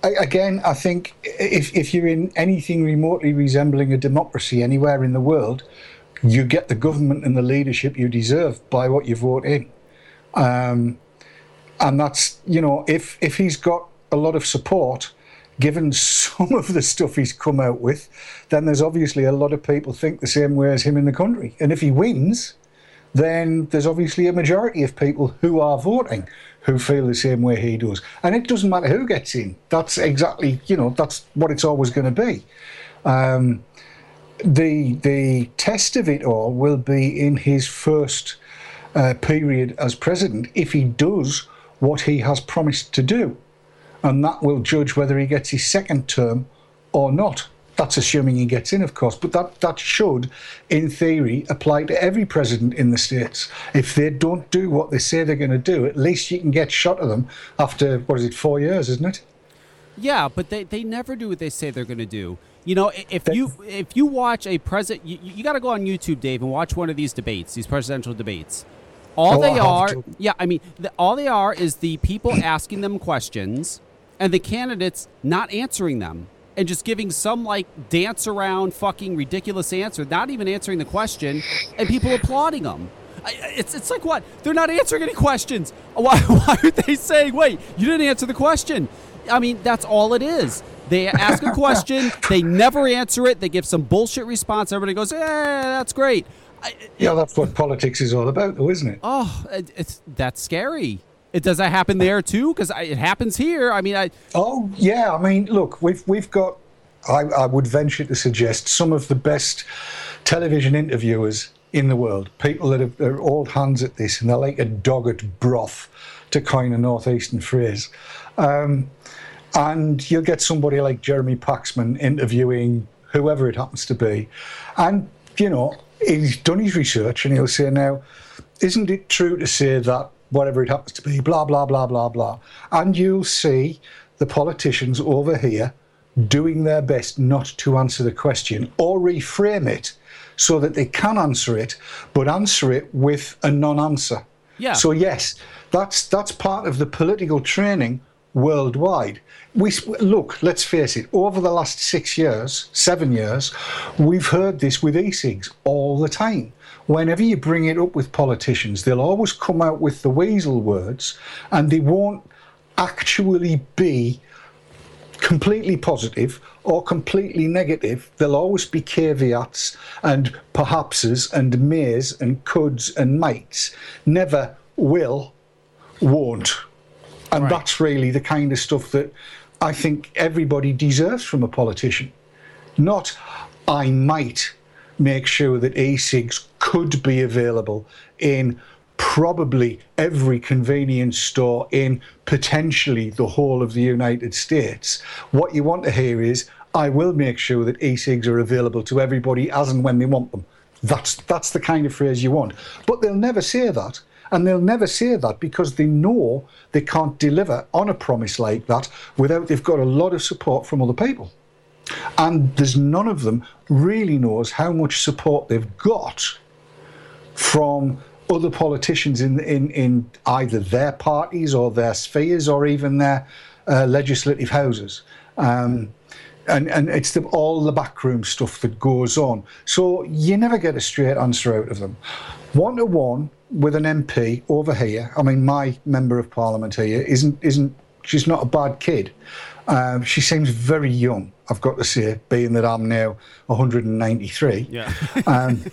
S12: Again, I think if, if you're in anything remotely resembling a democracy anywhere in the world, you get the government and the leadership you deserve by what you vote in. Um, and that's, you know, if, if he's got a lot of support, given [LAUGHS] some of the stuff he's come out with, then there's obviously a lot of people think the same way as him in the country. And if he wins, then there's obviously a majority of people who are voting who feel the same way he does. And it doesn't matter who gets in. That's exactly, you know, that's what it's always going to be. Um, the the test of it all will be in his first uh, period as president if he does what he has promised to do, and that will judge whether he gets his second term or not. That's assuming he gets in, of course, but that, that should, in theory, apply to every president in the States. If they don't do what they say they're going to do, at least you can get shot of them after, what is it, four years, isn't it?
S1: Yeah, but they, they never do what they say they're going to do. You know, if you if you watch a president, you, you got to go on YouTube, Dave, and watch one of these debates, these presidential debates. All
S12: Oh,
S1: they are,
S12: to.
S1: yeah, I mean, the, all they are is the people asking them questions, and the candidates not answering them, and just giving some like dance around, fucking ridiculous answer, not even answering the question, and people applauding them. I- I- It's, it's like what? They're not answering any questions. [LAUGHS] Why, why are they saying, wait, you didn't answer the question? I mean, that's all it is. They ask a question, [LAUGHS] they never answer it, they give some bullshit response, everybody goes, yeah, that's great.
S12: Yeah, that's what politics is all about, though, isn't it?
S1: Oh, it's that's scary. It does that happen there too? Because it happens here. I mean, I
S12: Oh yeah, I mean, look, we've we've got. I, I would venture to suggest some of the best television interviewers in the world. People that are, are old hands at this, and they're like a dog at broth, to coin a northeastern phrase. Um, and you'll get somebody like Jeremy Paxman interviewing whoever it happens to be, and you know he's done his research, and he'll say, "Now, isn't it true to say that whatever it happens to be, blah blah blah blah blah?" And you'll see the politicians over here doing their best not to answer the question or reframe it so that they can answer it, but answer it with a non-answer.
S1: Yeah.
S12: So yes, that's that's part of the political training worldwide. We look. Let's face it. Over the last six years, seven years, we've heard this with e-cigs all the time. Whenever you bring it up with politicians, they'll always come out with the weasel words, and they won't actually be completely positive or completely negative. There'll always be caveats and perhapses and mays and coulds and mights. Never will, won't. And that's really the kind of stuff that I think everybody deserves from a politician. Not, I might make sure that e-cigs could be available in probably every convenience store in potentially the whole of the United States. What you want to hear is, I will make sure that e-cigs are available to everybody as and when they want them. That's that's the kind of phrase you want. But they'll never say that. And they'll never say that because they know they can't deliver on a promise like that without they've got a lot of support from other people. And there's none of them really knows how much support they've got from other politicians in, in, in either their parties or their spheres or even their uh, legislative houses. Um, and, and it's the, all the backroom stuff that goes on. So you never get a straight answer out of them. One to one with an MP over here. I mean, my member of parliament here isn't isn't she's not a bad kid. Um, she seems very young. I've got to say, being that I'm now 193.
S1: Yeah. [LAUGHS]
S12: um,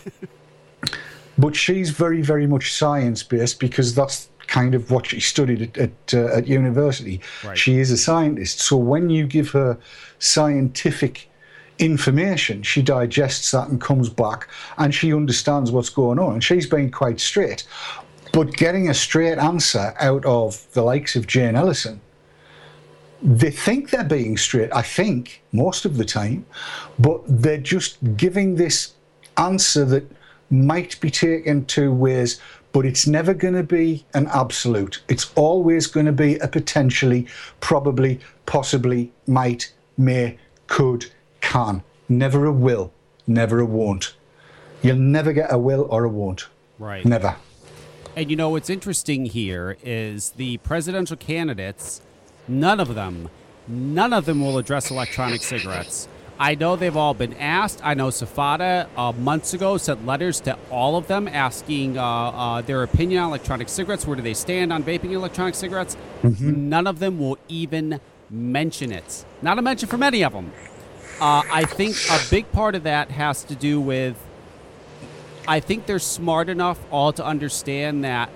S12: but she's very, very much science based because that's kind of what she studied at at, uh, at university.
S1: Right.
S12: She is a scientist. So when you give her scientific information, she digests that and comes back and she understands what's going on. And she's been quite straight. But getting a straight answer out of the likes of Jane Ellison, they think they're being straight, I think, most of the time, but they're just giving this answer that might be taken two ways, but it's never going to be an absolute. It's always going to be a potentially, probably, possibly, might, may, could, can. Never a will, never a won't. You'll never get a will or a won't.
S1: Right.
S12: Never.
S1: And you know what's interesting here is the presidential candidates, none of them, none of them will address electronic cigarettes. I know they've all been asked. I know SFATA uh, months ago sent letters to all of them asking uh, uh, their opinion on electronic cigarettes. Where do they stand on vaping electronic cigarettes? None of them will even mention it. Not a mention from any of them. Uh, I think a big part of that has to do with I think they're smart enough all to understand that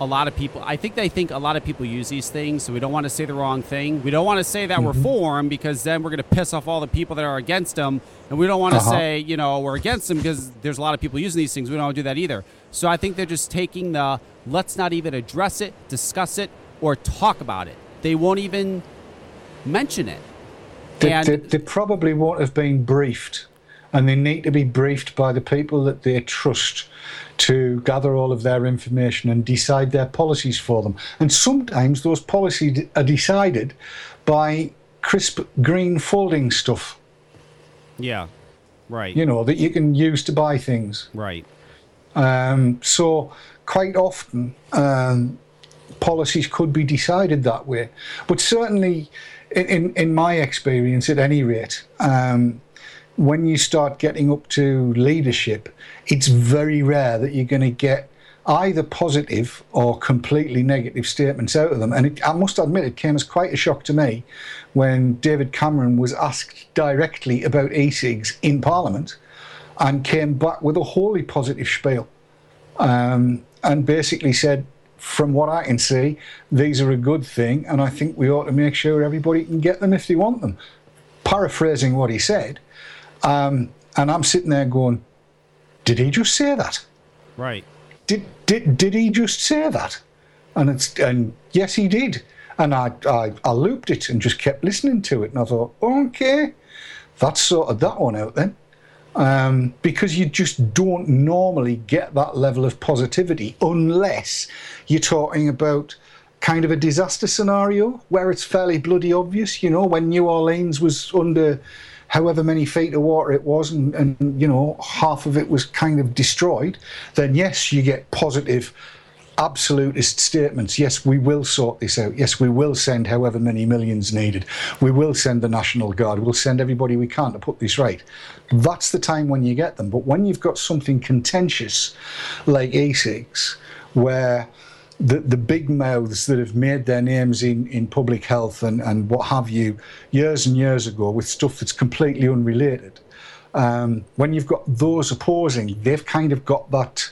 S1: a lot of people I think they think a lot of people use these things, so we don't want to say the wrong thing. We don't want to say that we're for them because then we're going to piss off all the people that are against them, and we don't want to
S12: Uh-huh.
S1: say you know we're against them because there's a lot of people using these things. We don't want to do that either. So I think they're just taking the let's not even address it, discuss it, or talk about it. They won't even mention it.
S12: They,
S1: And-
S12: they, they probably won't have been briefed, and they need to be briefed by the people that they trust to gather all of their information and decide their policies for them. And sometimes those policies are decided by crisp green folding stuff,
S1: Yeah, right,
S12: you know, that you can use to buy things.
S1: right.
S12: Um, so quite often, um, policies could be decided that way. But certainly, in, in, in my experience, at any rate, um, when you start getting up to leadership, it's very rare that you're going to get either positive or completely negative statements out of them. And it, I must admit, it came as quite a shock to me when David Cameron was asked directly about e-cigs in Parliament and came back with a wholly positive spiel um, and basically said, from what I can see, these are a good thing, and I think we ought to make sure everybody can get them if they want them. Paraphrasing what he said, um, and I'm sitting there going, "Did he just say that?
S1: Right.
S12: Did did did he just say that?" And it's and yes, he did. And I I, I looped it and just kept listening to it, and I thought, okay, that's sorted that one out then um, because you just don't normally get that level of positivity unless you're talking about kind of a disaster scenario where it's fairly bloody obvious. You know, when New Orleans was under however many feet of water it was, and, and you know half of it was kind of destroyed, then yes, you get positive absolutist statements. Yes, we will sort this out. Yes, we will send however many millions needed. We will send the National Guard. We'll send everybody we can to put this right. That's the time when you get them. But when you've got something contentious like e-cigs, where the, the big mouths that have made their names in, in public health and, and what have you years and years ago with stuff that's completely unrelated, um, when you've got those opposing, they've kind of got that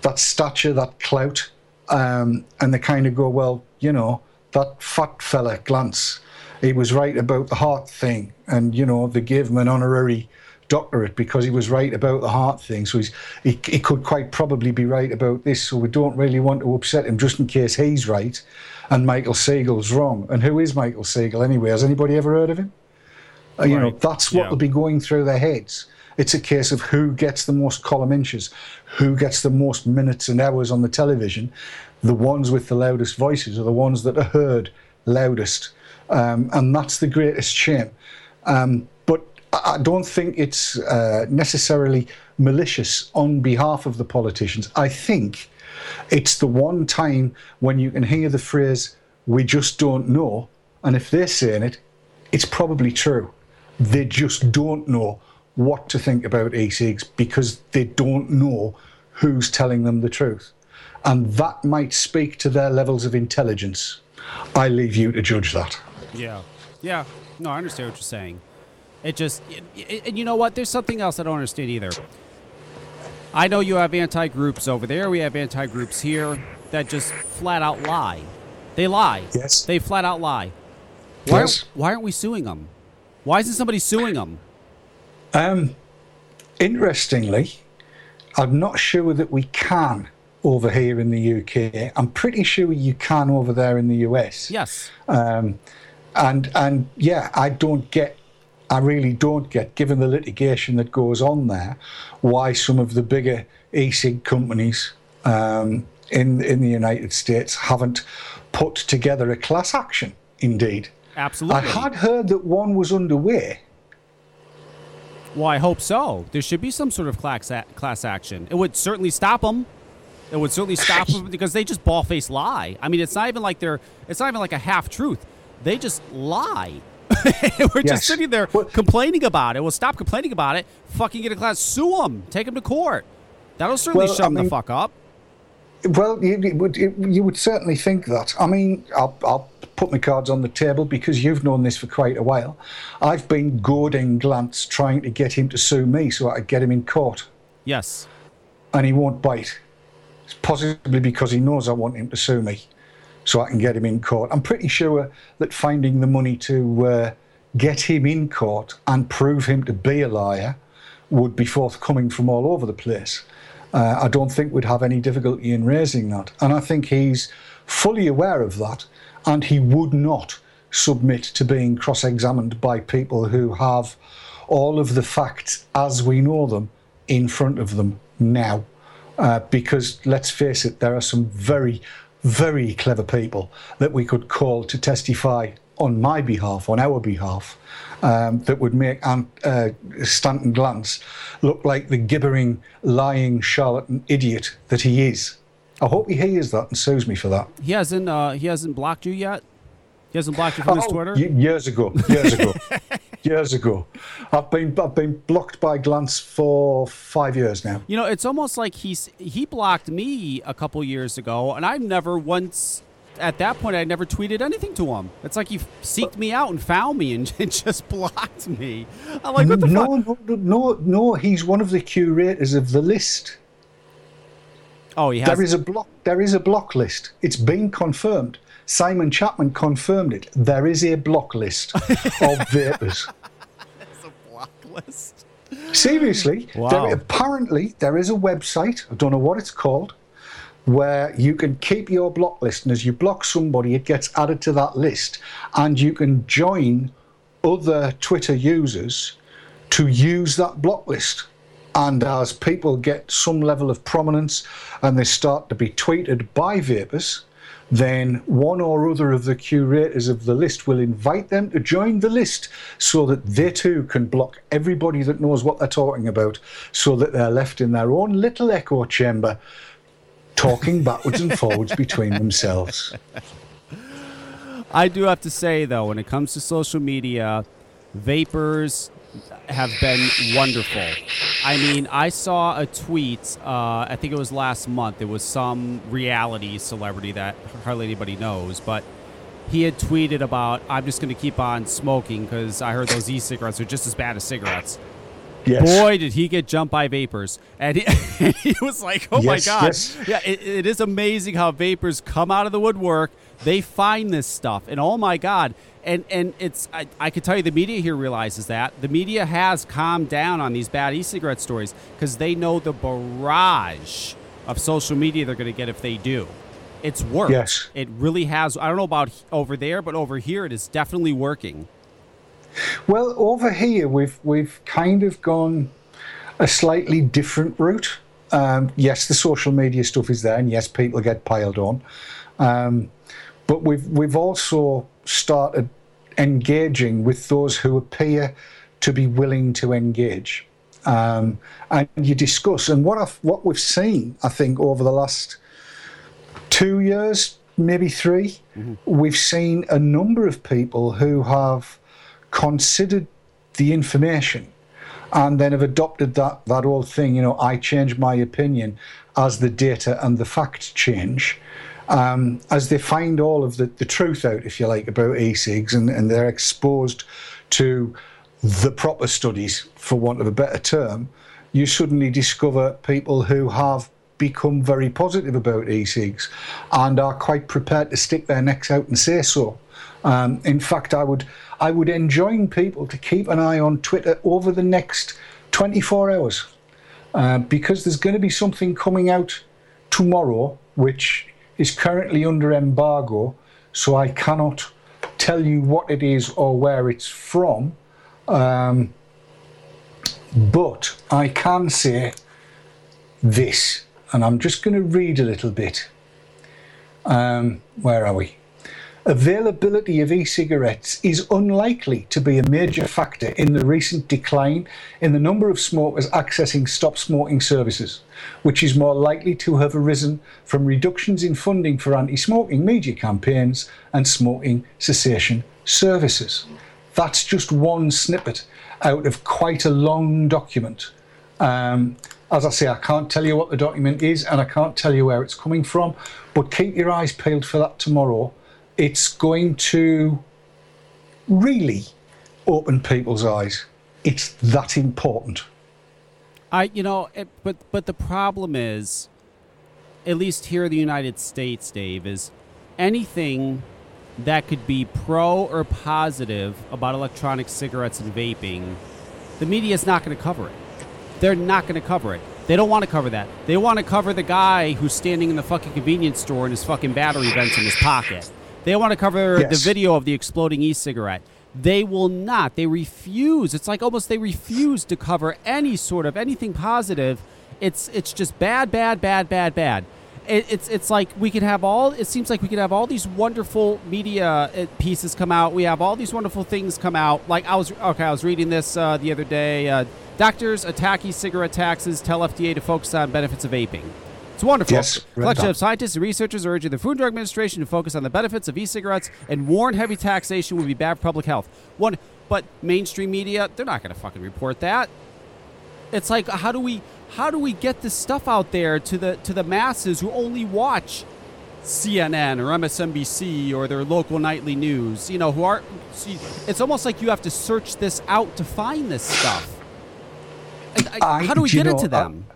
S12: that stature, that clout, um, and they kind of go, well, you know, that fat fella Glantz, he was right about the heart thing, and you know they gave him an honorary doctorate because he was right about the heart thing. So he's, he he could quite probably be right about this. So we don't really want to upset him just in case he's right, and Michael Siegel's wrong. And who is Michael Siegel anyway? Has anybody ever heard of him? Uh, You know, that's what
S1: Yeah.
S12: will be going through their heads. It's a case of who gets the most column inches, who gets the most minutes and hours on the television. The ones with the loudest voices are the ones that are heard loudest. Um, and that's the greatest shame. Um, I don't think it's uh, necessarily malicious on behalf of the politicians. I think it's the one time when you can hear the phrase, we just don't know. And if they're saying it, it's probably true. They just don't know what to think about e-cigs because they don't know who's telling them the truth. And that might speak to their levels of intelligence. I leave you to judge that.
S1: Yeah. Yeah. No, I understand what you're saying. It just, and you know what? There's something else I don't understand either. I know you have anti groups over there. We have anti groups here that just flat out lie. They lie.
S12: Yes.
S1: They flat out lie. Why,
S12: Yes.
S1: why aren't we suing them? Why isn't somebody suing them?
S12: Um, interestingly, I'm not sure that we can over here in the UK. I'm pretty sure you can over there in the US.
S1: Yes.
S12: Um, and and yeah, I don't get, I really don't get, given the litigation that goes on there, why some of the bigger e-cig companies um, in in the United States haven't put together a class action. Indeed,
S1: Absolutely.
S12: I had heard that one was underway.
S1: Well, I hope so. There should be some sort of class, a- class action. It would certainly stop them. It would certainly stop them [LAUGHS] because they just ball face lie. I mean, it's not even like they're. It's not even like a half truth. They just lie. [LAUGHS] We're
S12: Yes.
S1: just sitting there complaining about it. Well, stop complaining about it. Fucking get a class. Sue them. Take them to court. That'll certainly
S12: Well,
S1: shut
S12: I
S1: 'em the fuck up.
S12: Well, you, you would you would certainly think that. I mean, I'll, I'll put my cards on the table because you've known this for quite a while. I've been goading Glantz trying to get him to sue me so I could get him in court,
S1: Yes.
S12: and he won't bite. It's possibly because he knows I want him to sue me, so I can get him in court. I'm pretty sure that finding the money to uh, get him in court and prove him to be a liar would be forthcoming from all over the place. Uh, I don't think we'd have any difficulty in raising that. And I think he's fully aware of that, and he would not submit to being cross examined by people who have all of the facts as we know them in front of them now. Uh, because let's face it, there are some very, very clever people that we could call to testify on my behalf, on our behalf, um, that would make Ant, uh, Stanton Glantz look like the gibbering, lying, charlatan idiot that he is. I hope he hears that and sues me for that.
S1: He hasn't. Uh, he hasn't blocked you yet. He hasn't blocked you from his
S12: Oh,
S1: Twitter.
S12: y- years ago, years ago, [LAUGHS] years ago. I've been I've been blocked by Glantz for five years now.
S1: You know, it's almost like he's he blocked me a couple years ago, and I've never once. At that point, I never tweeted anything to him. It's like he seeked me out and found me and, [LAUGHS] and just blocked me. I'm like, what the
S12: no,
S1: fuck?
S12: no, no, no, no. He's one of the curators of the list.
S1: Oh, he has.
S12: There is a block. There is a block list. It's been confirmed. Simon Chapman confirmed it. There is a block list of [LAUGHS] vapers.
S1: list.
S12: Seriously,
S1: Wow.
S12: there, apparently there is a website. I don't know what it's called, where you can keep your block list, and as you block somebody, it gets added to that list, and you can join other Twitter users to use that block list. And as people get some level of prominence and they start to be tweeted by vapers, then one or other of the curators of the list will invite them to join the list so that they too can block everybody that knows what they're talking about, so that they're left in their own little echo chamber talking [LAUGHS] backwards and forwards between themselves.
S1: I do have to say though, when it comes to social media, vapers have been wonderful. I mean, I saw a tweet. Uh, I think it was last month. It was some reality celebrity that hardly anybody knows, but he had tweeted about, "I'm just going to keep on smoking because I heard those e-cigarettes are just as bad as cigarettes."
S12: Yes.
S1: boy, did he get jumped by vapers. And he, [LAUGHS] he was like, oh my
S12: Yes,
S1: God.
S12: yes.
S1: Yeah, it, it is amazing how vapers come out of the woodwork. They find this stuff. And oh my God. And, and it's I, I could tell you the media here realizes that the media has calmed down on these bad e-cigarette stories because they know the barrage of social media they're going to get if they do. It's worked.
S12: Yes.
S1: It really has. I don't know about over there, but over here it is definitely working.
S12: Well, over here we've we've kind of gone a slightly different route. Um, yes, the social media stuff is there, and yes, people get piled on. Um, but we've we've also started engaging with those who appear to be willing to engage, um, and you discuss. And what I've, what we've seen, I think, over the last two years, maybe 3 we've seen a number of people who have considered the information and then have adopted that, that old thing, you know, I change my opinion as the data and the facts change. Um, as they find all of the, the truth out, if you like, about e-cigs and, and they're exposed to the proper studies, for want of a better term, you suddenly discover people who have become very positive about e-cigs and are quite prepared to stick their necks out and say so. Um, in fact, I would I would enjoin people to keep an eye on Twitter over the next 24 hours uh, because there's going to be something coming out tomorrow which is currently under embargo, so I cannot tell you what it is or where it's from. Um, but I can say this, and I'm just going to read a little bit. Um, where are we? Availability of e cigarettes is unlikely to be a major factor in the recent decline in the number of smokers accessing stop smoking services, which is more likely to have arisen from reductions in funding for anti smoking media campaigns and smoking cessation services. That's just one snippet out of quite a long document. Um, as I say, I can't tell you what the document is and I can't tell you where it's coming from, but keep your eyes peeled for that tomorrow. It's going to really open people's eyes. It's that important.
S1: I, you know, it, but but the problem is, at least here in the United States, Dave, is anything that could be pro or positive about electronic cigarettes and vaping, the media is not going to cover it. They're not going to cover it. They don't want to cover that. They want to cover the guy who's standing in the fucking convenience store and his fucking battery vents in his pocket. They want to cover
S12: Yes.
S1: the video of the exploding e-cigarette. They will not. They refuse. It's like almost they refuse to cover any sort of anything positive. It's it's just bad, bad, bad, bad, bad. It, it's it's like we could have all. It seems like we could have all these wonderful media uh, pieces come out. We have all these wonderful things come out. Like I was okay. I was reading this uh, the other day. Uh, doctors attack e-cigarette taxes. Tell FDA to focus on benefits of vaping. It's wonderful.
S12: Yes,
S1: Collection of scientists and researchers are urging the Food and Drug Administration to focus on the benefits of e-cigarettes and warn heavy taxation would be bad for public health. One, but mainstream media, they're not going to fucking report that. It's like how do we how do we get this stuff out there to the to the masses who only watch CNN or MSNBC or their local nightly news? You know, who are see, it's almost like you have to search this out to find this stuff. I- how do we get it to them?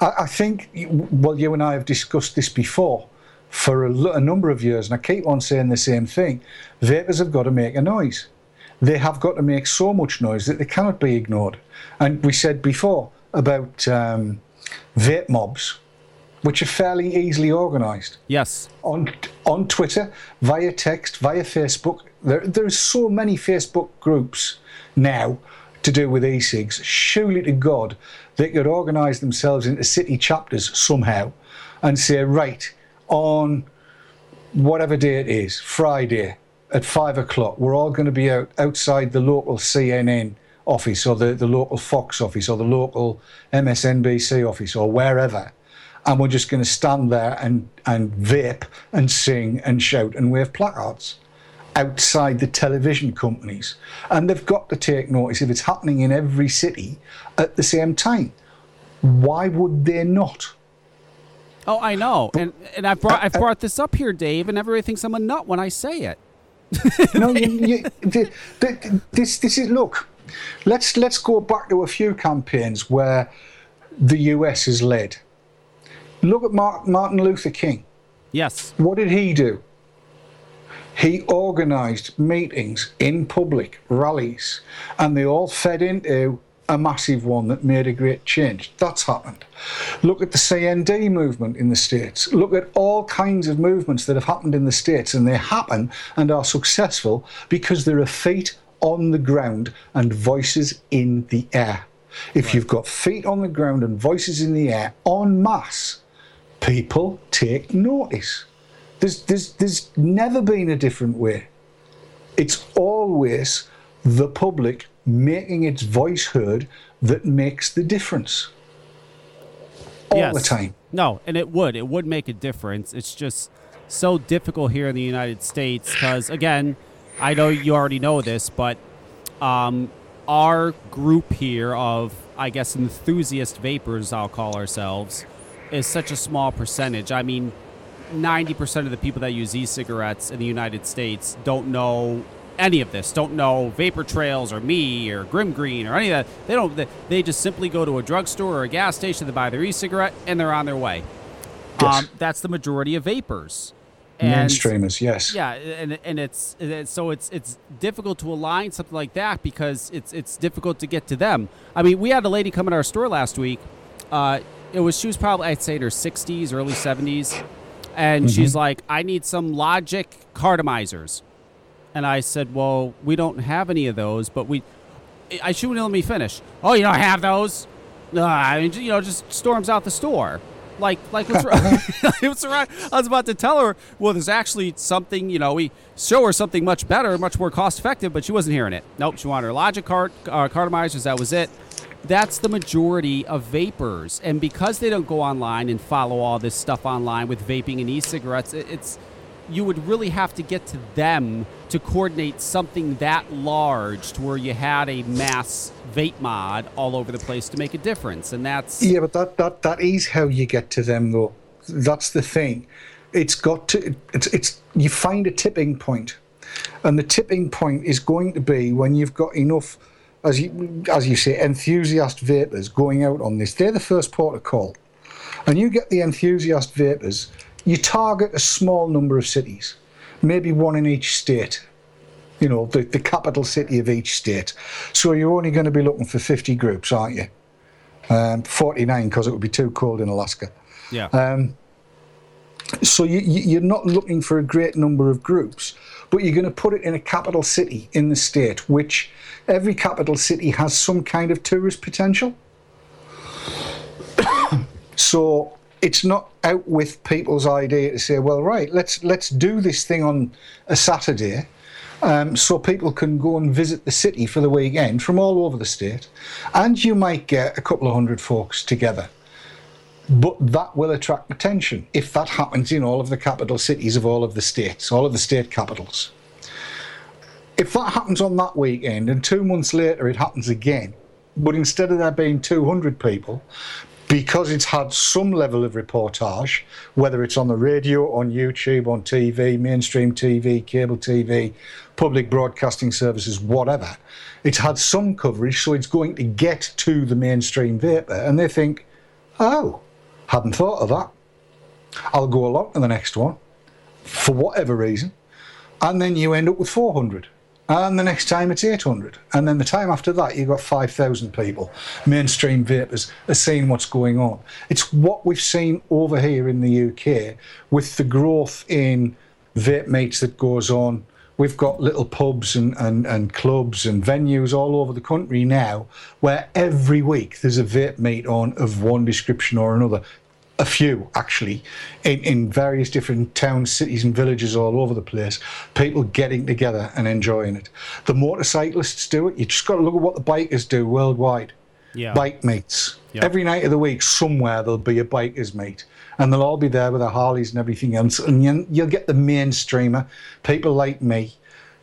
S12: I, I think, well, you and I have discussed this before for a, a number of years, and I keep on saying the same thing. Vapers have got to make a noise. They have got to make so much noise that they cannot be ignored. And we said before about um, vape mobs, which are fairly easily organised.
S1: yes.
S12: on on Twitter, via text, via Facebook. There, are so many Facebook groups now to do with e-cigs. Surely to God, they could organise themselves into city chapters somehow, and say, right on whatever day it is, Friday at five o'clock, we're all going to be out outside the local CNN office or the, the local Fox office or the local MSNBC office or wherever and we're just going to stand there and, and vape and sing and shout and wave placards outside the television companies. And they've got to take notice if it's happening in every city at the same time. Why would they not?
S1: Oh, I know, and and I've brought I've brought this up here, Dave, and everybody thinks I'm a nut when I say it.
S12: no, you, [LAUGHS] you, the, the, this, this is look. Let's let's go back to a few campaigns where the US has led. Look at Mar- Martin Luther King.
S1: Yes.
S12: What did he do? He organised meetings in public, rallies, and they all fed into a massive one that made a great change. That's happened. Look at the CND movement in the States. Look at all kinds of movements that have happened in the States, and they happen and are successful because there are feet on the ground and voices in the air. If you've got feet on the ground and voices in the air en masse, people take notice. There's, there's, there's never been a different way. It's always the public making its voice heard that makes the difference. All
S1: yes.
S12: the time.
S1: No, and it would. It would make a difference. It's just so difficult here in the United States because, again, I know you already know this, but um, our group here of, I guess, enthusiast vapers, I'll call ourselves, is such a small percentage. I mean, 90% of the people that use e cigarettes in the United States don't know any of this, don't know Vapor Trails or me or Grimm Green or any of that. They don't. They, just simply go to a drugstore or a gas station to buy their e-cigarette and they're on their way.
S12: Yes.
S1: Um, that's the majority of vapers. And-
S12: Mainstreamers, yes.
S1: Yeah, and and it's, it's so it's it's difficult to align something like that because it's it's difficult to get to them. I mean, we had a lady come in our store last week. Uh, it was she was probably I'd say in her 60s, early 70s, and
S12: Mhm.
S1: she's like, "I need some Logic cartomizers," and I said, "Well, we don't have any of those, but we." I she wouldn't let me finish. Oh, you don't have those? No, I mean, you know, just storms out the store. Like, like what's wrong? [LAUGHS] [LAUGHS] what's wrong? I was about to tell her, well, there's actually something, you know, we show her something much better, much more cost effective, but she wasn't hearing it. Nope, she wanted her Logic card, uh, cartomizers. That was it. That's the majority of vapers, and because they don't go online and follow all this stuff online with vaping and e-cigarettes, it's you would really have to get to them to coordinate something that large to where you had a mass vape mob all over the place to make a difference, and that's
S12: Yeah, but that, that, that is how you get to them, though. That's the thing. It's got to. It's it's. You find a tipping point, and the tipping point is going to be when you've got enough, as you as you say, enthusiast vapers going out on this. They're the first port of call, and you get the enthusiast vapers. You target a small number of cities, maybe one in each state. You know, the, the capital city of each state. So you're only going to be looking for 50 groups, aren't you? um, 49 because it would be too cold in Alaska.
S1: yeah.
S12: Um, so you, you- you're not looking for a great number of groups, but you're going to put it in a capital city in the state, which every capital city has some kind of tourist potential. [COUGHS] so it's not out with people's idea to say, well, right, let's let's do this thing on a Saturday. Um, so people can go and visit the city for the weekend from all over the state, and you might get a couple of hundred folks together. But that will attract attention if that happens in all of the capital cities of all of the states, all of the state capitals. If that happens on that weekend and two months later it happens again, but instead of there being 200 people, because it's had some level of reportage, whether it's on the radio, on YouTube, on TV, mainstream TV, cable TV, public broadcasting services, whatever, it's had some coverage, so it's going to get to the mainstream vaper, and they think, oh, hadn't thought of that. I'll go along to the next one for whatever reason, and then you end up with 400. And the next time it's 800. And then the time after that, you've got 5,000 people, mainstream vapers, are seeing what's going on. It's what we've seen over here in the UK with the growth in vape meets that goes on. We've got little pubs and, and, and clubs and venues all over the country now where every week there's a vape meet on of one description or another a few actually in, in various different towns, cities, and villages all over the place. People getting together and enjoying it. The motorcyclists do it. You just got to look at what the bikers do worldwide.
S1: Yeah.
S12: Bike meets.
S1: Yeah.
S12: Every night of the week, somewhere there'll be a bikers meet. And they'll all be there with their Harleys and everything else. And you- you'll get the mainstreamer, people like me,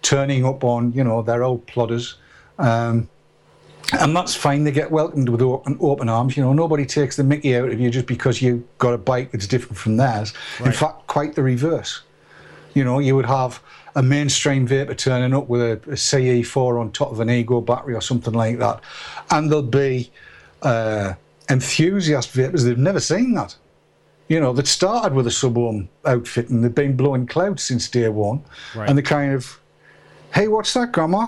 S12: turning up on, you know, their old plodders. Um, and that's fine. They get welcomed with open, open arms. You know, nobody takes the mickey out of you just because you've got a bike that's different from theirs. In fact, quite the reverse. You know, you would have a mainstream vaper turning up with a, a CE4 on top of an Ego battery or something like that, and there'll be uh, enthusiast vapers that've never seen that. You know, that started with a sub-ohm outfit and they've been blowing clouds since day one,
S1: Right.
S12: and they kind of, hey, what's that, Grandma?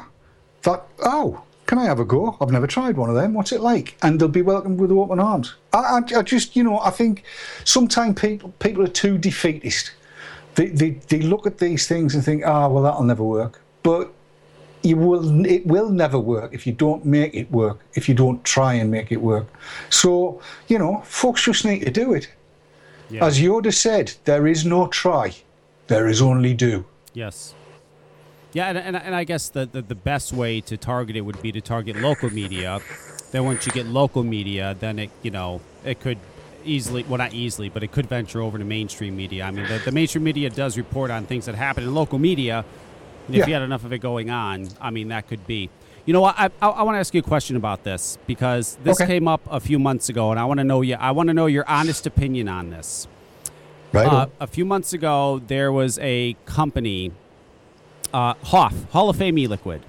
S12: That oh, can I have a go? I've never tried one of them. What's it like? And they'll be welcomed with open arms. I, I, I just, you know, I think sometimes people people are too defeatist. They, they they look at these things and think, ah, well, that'll never work. But you will it will never work if you don't make it work. If you don't try and make it work. So you know, folks just need to do it.
S1: Yeah.
S12: As Yoda said, there is no try, there is only do.
S1: Yes. Yeah, and, and, and I guess the, the, the best way to target it would be to target local media. Then once you get local media, then it you know it could easily well not easily, but it could venture over to mainstream media. I mean, the, the mainstream media does report on things that happen in local media. And if
S12: Yeah.
S1: you had enough of it going on, I mean, that could be. You know what? I, I, I want to ask you a question about this because this
S12: Okay.
S1: came up a few months ago, and I want to know you. I want to know your honest opinion on this.
S12: Right.
S1: Uh, a few months ago, there was a company, uh, Hoff, Hall of Fame e-liquid.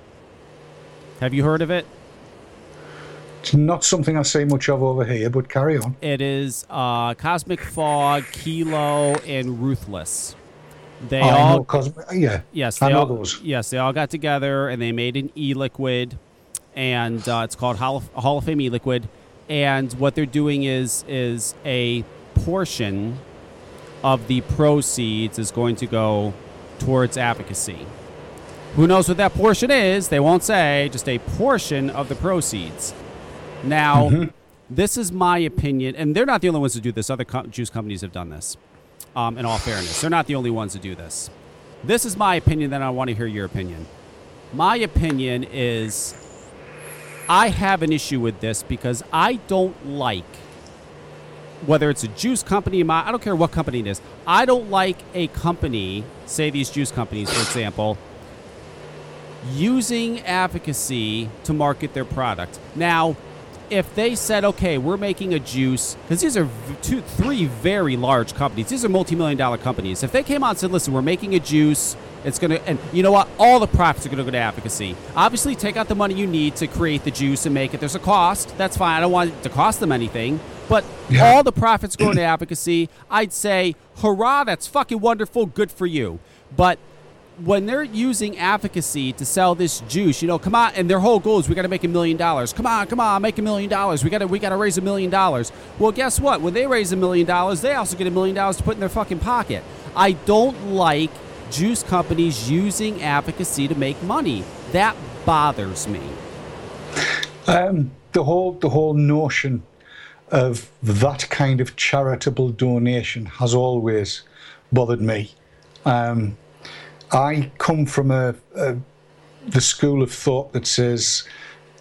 S1: Have you heard of it?
S12: it's not something I see much of over here, but carry on.
S1: It is uh, Cosmic Fog, Kilo, and Ruthless. They
S12: I
S1: all,
S12: yeah.
S1: yes, they all,
S12: those.
S1: yes, they all got together and they made an e-liquid, and uh, it's called Hall of, Hall of Fame e-liquid. And what they're doing is is a portion of the proceeds is going to go towards advocacy. Who knows what that portion is? They won't say. Just a portion of the proceeds. Now,
S12: Mm-hmm.
S1: this is my opinion, and they're not the only ones to do this. Other co- juice companies have done this. Um, in all fairness, they're not the only ones to do this. This is my opinion. Then I want to hear your opinion. My opinion is, I have an issue with this because I don't like whether it's a juice company, my- I don't care what company it is. I don't like a company, say these juice companies, for example, using advocacy to market their product. Now, if they said, okay, we're making a juice, because these are two, three very large companies. These are multi-million dollar companies. If they came out and said, listen, we're making a juice, it's gonna, and you know what? All the profits are gonna go to advocacy. Obviously, take out the money you need to create the juice and make it. There's a cost. That's fine. I don't want it to cost them anything. But all the profits going to advocacy, I'd say, hurrah, that's fucking wonderful. Good for you. But when they're using advocacy to sell this juice, you know, come on, and their whole goal is we got to make a million dollars. Come on, come on, make a million dollars. We got to we got to raise a million dollars. Well, guess what? When they raise a million dollars, they also get a million dollars to put in their fucking pocket. I don't like juice companies using advocacy to make money. That bothers me.
S12: Um, the whole the whole notion of that kind of charitable donation has always bothered me. Um, I come from a, a the school of thought that says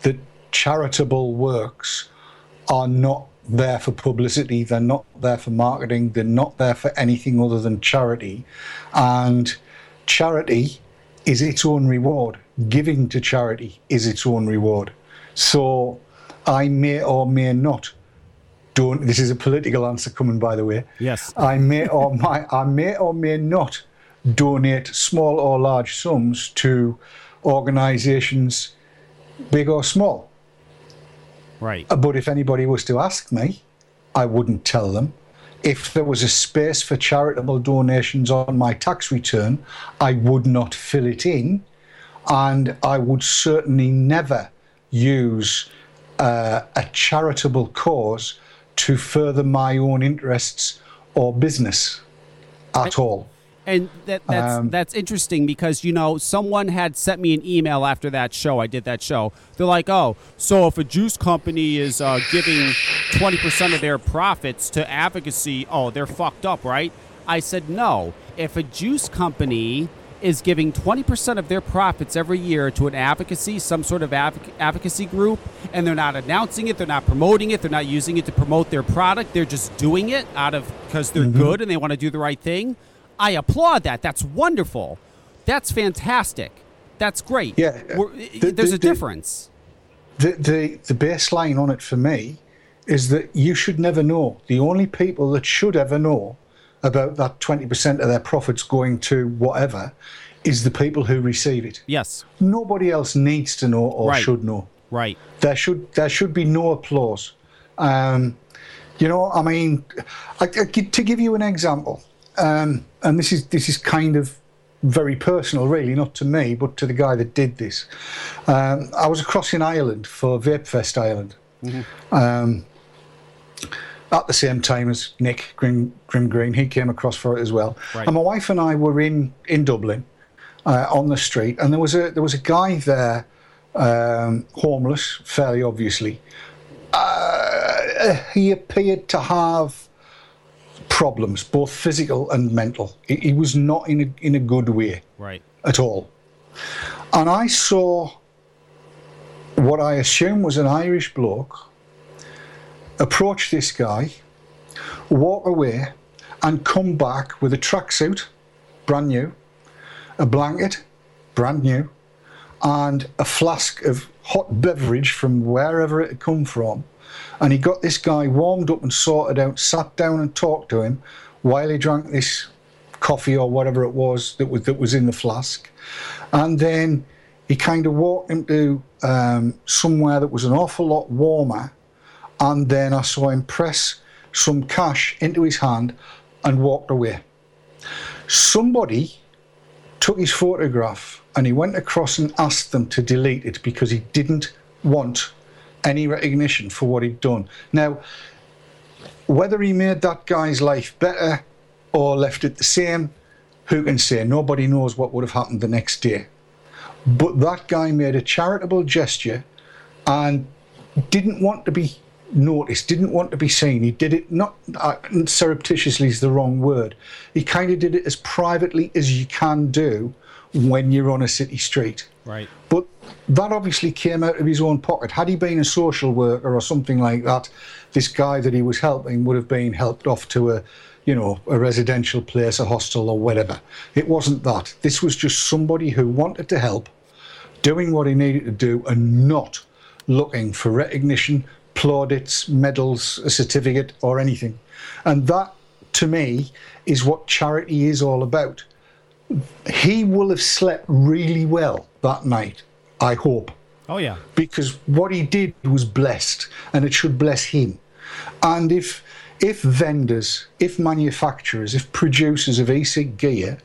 S12: that charitable works are not there for publicity, they're not there for marketing, they're not there for anything other than charity. And charity is its own reward. Giving to charity is its own reward. So I may or may not don't this is a political answer coming by the way.
S1: Yes.
S12: I may or my I may or may not donate small or large sums to organizations big or small.
S1: Right.
S12: Uh, But if anybody was to ask me, I wouldn't tell them. If there was a space for charitable donations on my tax return, I would not fill it in. And I would certainly never use uh, a charitable cause to further my own interests or business at all.
S1: And that, that's
S12: Um,
S1: that's interesting because you know someone had sent me an email after that show. I did that show. They're like, "Oh, so if a juice company is uh, giving twenty percent of their profits to advocacy, oh, they're fucked up, right?" I said, "No. If a juice company is giving twenty percent of their profits every year to an advocacy, some sort of advoc- advocacy group, and they're not announcing it, they're not promoting it, they're not using it to promote their product, they're just doing it out of because they're
S12: Mm-hmm.
S1: good and they want to do the right thing." I applaud that. That's wonderful. That's fantastic. That's great.
S12: Yeah, the-
S1: there's
S12: the-
S1: a difference.
S12: the, the the baseline on it for me is that you should never know. The only people that should ever know about that 20% of their profits going to whatever is the people who receive it.
S1: Yes.
S12: Nobody else needs to know or
S1: Right.
S12: should know.
S1: Right.
S12: There should there should be no applause. Um, you know, I mean, I, I, to give you an example, um, and this is this is kind of very personal, really, not to me, but to the guy that did this. Um, I was across in Ireland for Vape Fest Ireland. Um, at the same time as Nick Grim, Grimm Green, he came across for it as well.
S1: Right.
S12: And my wife and I were in in Dublin uh, on the street, and there was a there was a guy there, um, homeless, fairly obviously. Uh, he appeared to have problems, both physical and mental. He, was not in a in a good way
S1: Right.
S12: at all. And I saw what I assume was an Irish bloke approach this guy, walk away, and come back with a tracksuit, brand new, a blanket, brand new, and a flask of hot beverage from wherever it had come from. And he got this guy warmed up and sorted out, sat down and talked to him while he drank this coffee or whatever it was that was that was in the flask. And then he kind of walked him to um, somewhere that was an awful lot warmer. And then I saw him press some cash into his hand and walked away. Somebody took his photograph and he went across and asked them to delete it because he didn't want any recognition for what he'd done. Now, whether he made that guy's life better or left it the same, who can say? Nobody knows what would have happened the next day. But that guy made a charitable gesture and didn't want to be noticed, didn't want to be seen. He did it not uh, surreptitiously is the wrong word. He kind of did it as privately as you can do when you're on a city street.
S1: Right.
S12: But that obviously came out of his own pocket. Had he been a social worker or something like that, this guy that he was helping would have been helped off to a, you know, a residential place, a hostel or whatever. It wasn't that. This was just somebody who wanted to help, doing what he needed to do, and not looking for recognition, plaudits, medals, a certificate, or anything. And that, to me, is what charity is all about he will have slept really well that night, I hope,
S1: Oh yeah.
S12: because what he did was blessed and it should bless him. And if if vendors, if manufacturers, if producers of e-cig gear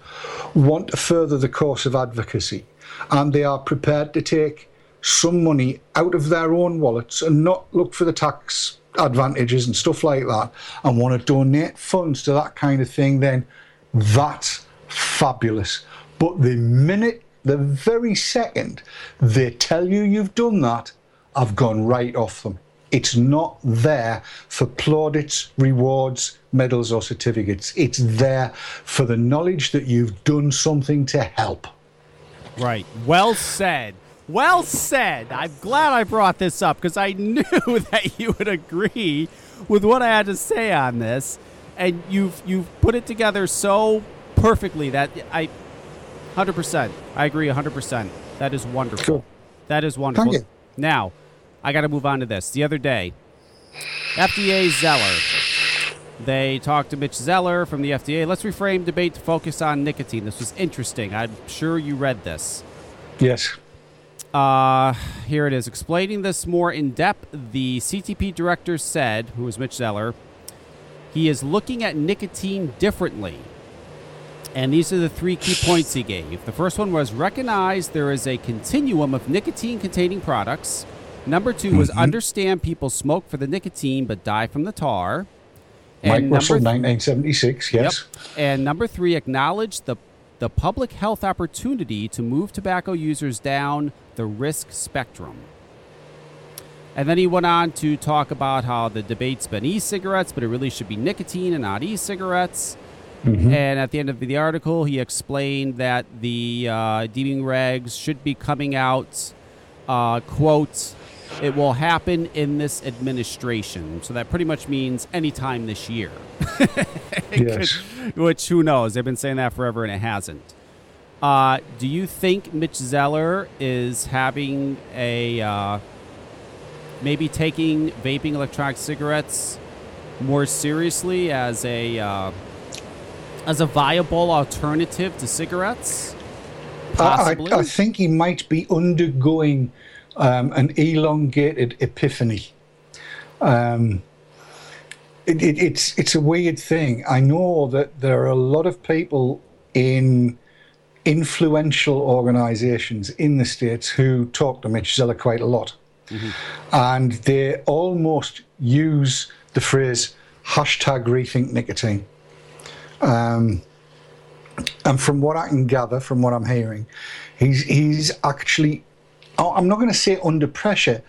S12: want to further the course of advocacy and they are prepared to take some money out of their own wallets and not look for the tax advantages and stuff like that and want to donate funds to that kind of thing, then that's fabulous. But the minute, the very second they tell you you've done that, I've gone right off them. It's not there for plaudits, rewards, medals, or certificates. It's there for the knowledge that you've done something to help.
S1: Right. Well said. Well said. I'm glad I brought this up because I [LAUGHS] knew that you would agree with what I had to say on this, and you've you've put it together so perfectly that I, hundred percent, I agree, hundred percent. That is wonderful.
S12: Cool.
S1: That is wonderful.
S12: Thank you.
S1: Now, I got to move on to this. The other day, FDA Zeller. They talked to Mitch Zeller from the FDA. Let's reframe debate to focus on nicotine. This was interesting. I'm sure you read this.
S12: Yes.
S1: Uh, here it is. Explaining this more in depth, the CTP director said, who is Mitch Zeller, he is looking at nicotine differently. And these are the three key points he gave. The first one was recognize there is a continuum of nicotine containing products. Number 2 was
S12: Mhm.
S1: understand people smoke for the nicotine but die from the tar.
S12: Mike
S1: And
S12: Russell,
S1: number
S12: 1976, yes.
S1: Yep. And number three, acknowledge the the public health opportunity to move tobacco users down the risk spectrum. And then he went on to talk about how the debate's been e-cigarettes, but it really should be nicotine and not e-cigarettes.
S12: Mhm.
S1: And at the end of the article, he explained that the uh, deeming regs should be coming out. Uh, quote, it will happen in this administration. So that pretty much means anytime this year. [LAUGHS]
S12: Yes.
S1: could- which who knows? They've been saying that forever and it hasn't. Uh, do you think Mitch Zeller is having a uh, maybe taking vaping electronic cigarettes more seriously as a uh, as a viable alternative to cigarettes?
S12: I,
S1: Possibly.
S12: I, think he might be undergoing um, an elongated epiphany. Um, it, it, it's it's a weird thing. I know that there are a lot of people in influential organisations in the states who talk to Mitch Zeller quite a lot, and they almost use the phrase hashtag rethink nicotine. Um, and from what I can gather, from what I'm hearing, he's he's actually, I'm not going to say under pressure,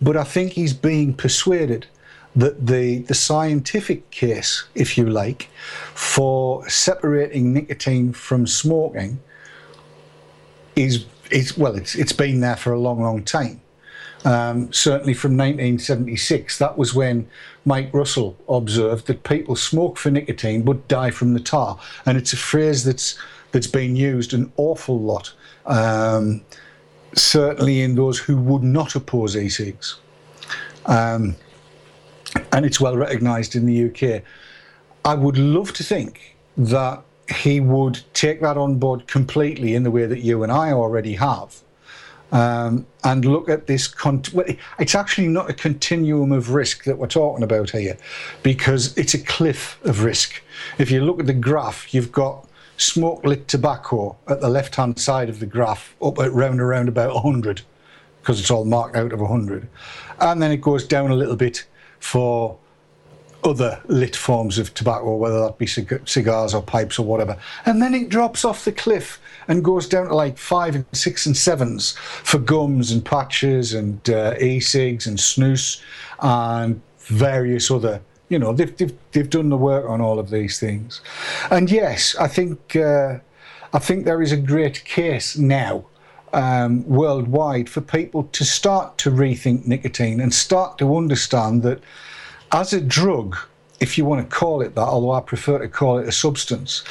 S12: but I think he's being persuaded that the the scientific case, if you like, for separating nicotine from smoking is is well, it's it's been there for a long, long time. Um, certainly from 1976, that was when Mike Russell observed that people smoke for nicotine but die from the tar, and it's a phrase that's that's been used an awful lot. Um, certainly in those who would not oppose e-cigs, um, and it's well recognised in the UK. I would love to think that he would take that on board completely in the way that you and I already have um, and look at this. Well, it's actually not a continuum of risk that we're talking about here, because it's a cliff of risk. If you look at the graph, you've got smoke lit tobacco at the left hand side of the graph, up at round around about 100, because it's all marked out of 100, and then it goes down a little bit for other lit forms of tobacco, whether that be cig- cigars or pipes or whatever. And then it drops off the cliff and goes down to like five and six and sevens for gums and patches and uh, e-cigs and snus and various other. You know, they've, they've, they've done the work on all of these things. And yes, I think, uh, I think there is a great case now um, worldwide for people to start to rethink nicotine and start to understand that as a drug, if you want to call it that, although I prefer to call it a substance,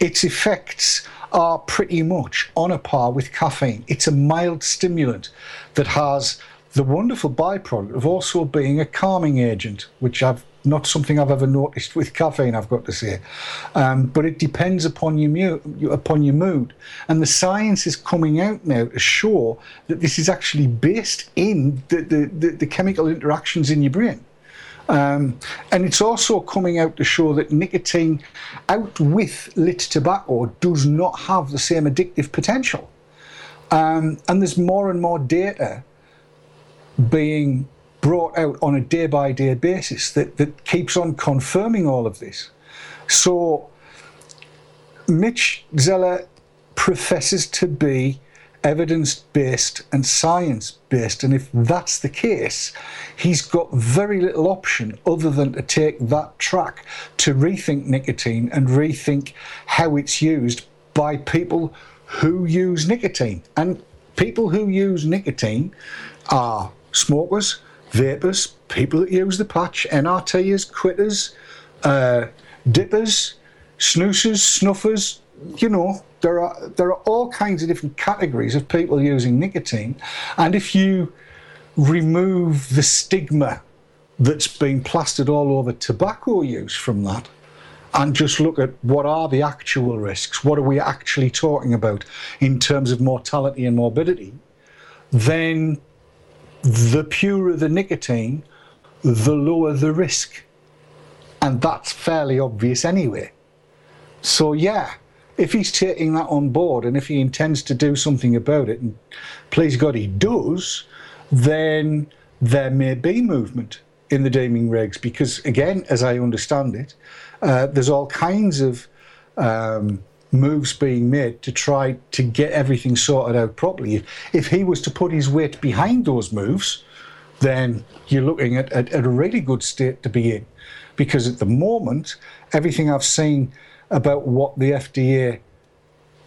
S12: its effects are pretty much on a par with caffeine. It's a mild stimulant that has the wonderful byproduct of also being a calming agent, which I've not something I've ever noticed with caffeine, I've got to say. Um, but it depends upon your, mu- upon your mood. And the science is coming out now to show that this is actually based in the, the, the, the chemical interactions in your brain. Um, and it's also coming out to show that nicotine, out with lit tobacco, does not have the same addictive potential. Um, and there's more and more data being brought out on a day by day basis that, that keeps on confirming all of this. So, Mitch Zeller professes to be evidence based and science based. And if that's the case, he's got very little option other than to take that track to rethink nicotine and rethink how it's used by people who use nicotine. And people who use nicotine are smokers, vapers, people that use the patch, NRTers, quitters, uh, dippers, snusers, snuffers, you know, there are there are all kinds of different categories of people using nicotine, and if you remove the stigma that's been plastered all over tobacco use from that, and just look at what are the actual risks, what are we actually talking about in terms of mortality and morbidity, then the purer the nicotine, the lower the risk, and that's fairly obvious anyway. So yeah if he's taking that on board and if he intends to do something about it, and please God he does, then there may be movement in the deeming regs because, again, as I understand it, uh, there's all kinds of um, moves being made to try to get everything sorted out properly. If, if he was to put his weight behind those moves, then you're looking at, at, at a really good state to be in. Because at the moment, everything I've seen about what the FDA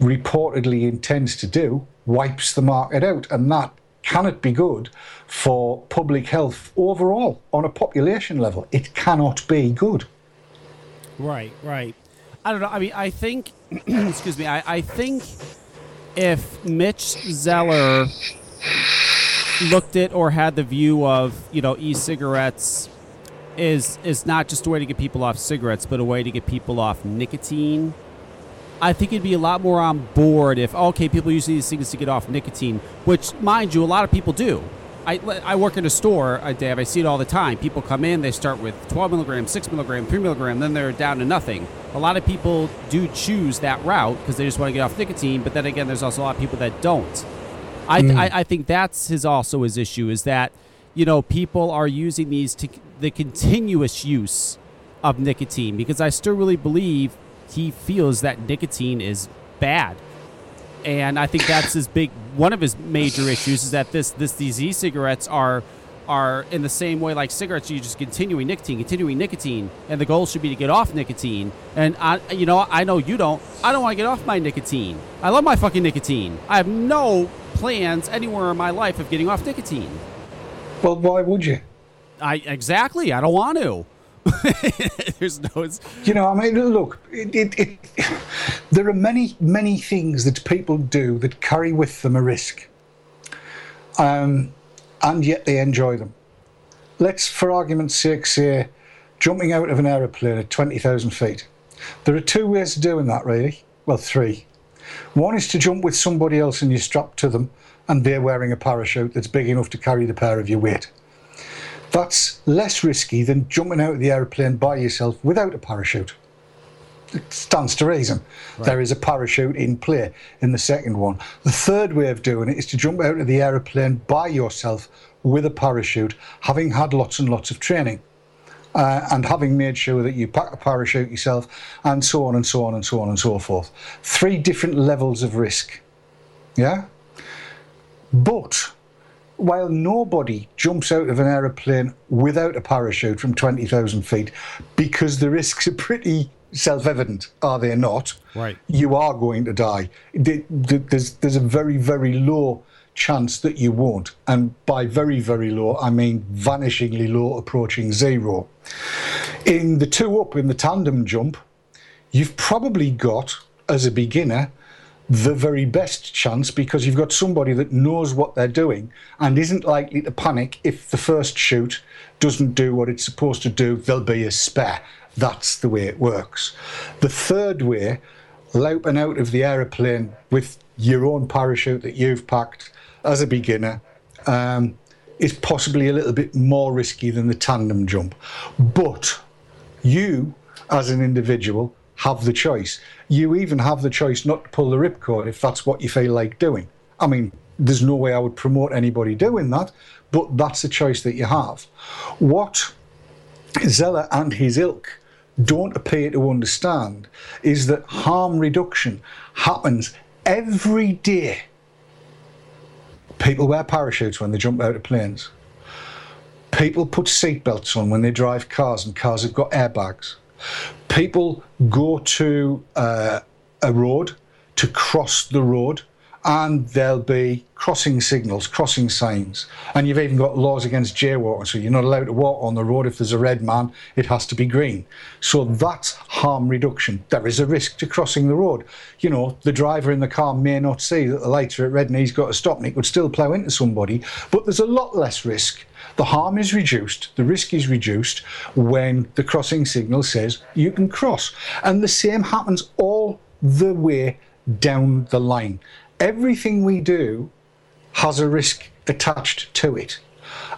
S12: reportedly intends to do wipes the market out, and that cannot be good for public health overall on a population level. It cannot be good.
S1: Right, right. I don't know. I mean, I think, [CLEARS THROAT] excuse me, I, I think if Mitch Zeller looked at or had the view of, you know, e-cigarettes is is not just a way to get people off cigarettes, but a way to get people off nicotine I think it'd be a lot more on board if okay, people use these things to get off nicotine, which, mind you, a lot of people do. I, I work in a store, uh, Dave. I see it all the time. People come in, they start with 12 milligram, 6 milligram, 3 milligram, then they're down to nothing. A lot of people do choose that route because they just want to get off nicotine, but then again, there's also a lot of people that don't. I,
S12: Mm.
S1: I, I think that's his also his issue is that, you know, people are using these to the continuous use of nicotine because I still really believe he feels that nicotine is bad. And I think that's his big one of his major issues is that this this these e-cigarettes are are in the same way like cigarettes you just continuing nicotine continuing nicotine and the goal should be to get off nicotine. And I you know I know you don't. I don't want to get off my nicotine. I love my fucking nicotine. I have no plans anywhere in my life of getting off nicotine.
S12: Well, why would you?
S1: I exactly I don't want to [LAUGHS] there's no
S12: You know, I mean, look, it, it, it, there are many, many things that people do that carry with them a risk, um, and yet they enjoy them. Let's, for argument's sake, say jumping out of an aeroplane at 20,000 feet. There are two ways of doing that, really. Well, three. One is to jump with somebody else and you're strapped to them, and they're wearing a parachute that's big enough to carry the pair of your weight. That's less risky than jumping out of the aeroplane by yourself without a parachute. It stands to reason. There is a parachute in play in the second one. The third way of doing it is to jump out of the aeroplane by yourself with a parachute, having had lots and lots of training. Uh, and having made sure that you pack a parachute yourself, and so on and so on and so on and so forth. Three different levels of risk. Yeah? But while nobody jumps out of an aeroplane without a parachute from 20,000 feet, because the risks are pretty self evident, are they not?
S1: Right.
S12: You are going to die. The- the- There's, there's a very, very low chance that you won't. And by very, very low, I mean vanishingly low, approaching zero. In the two up, in the tandem jump, you've probably got, as a beginner, the very best chance because you've got somebody that knows what they're doing and isn't likely to panic if the first chute doesn't do what it's supposed to do. There'll be a spare. That's the way it works. The third way, louping out of the aeroplane with your own parachute that you've packed as a beginner, um, is possibly a little bit more risky than the tandem jump. But you, as an individual, have the choice. You even have the choice not to pull the ripcord if that's what you feel like doing. I mean, there's no way I would promote anybody doing that, but that's a choice that you have. What Zeller and his ilk don't appear to understand is that harm reduction happens every day. People wear parachutes when they jump out of planes. People put seatbelts on when they drive cars, and cars have got airbags. People go to uh, a road to cross the road, and there'll be crossing signals, crossing signs. And you've even got laws against jaywalking, so you're not allowed to walk on the road. If there's a red man, it has to be green. So that's harm reduction. There is a risk to crossing the road. You know, the driver in the car may not see that the lights are at red and he's got to stop and he could still plough into somebody, but there's a lot less risk. The harm is reduced, the risk is reduced when the crossing signal says you can cross. And the same happens all the way down the line. Everything we do has a risk attached to it.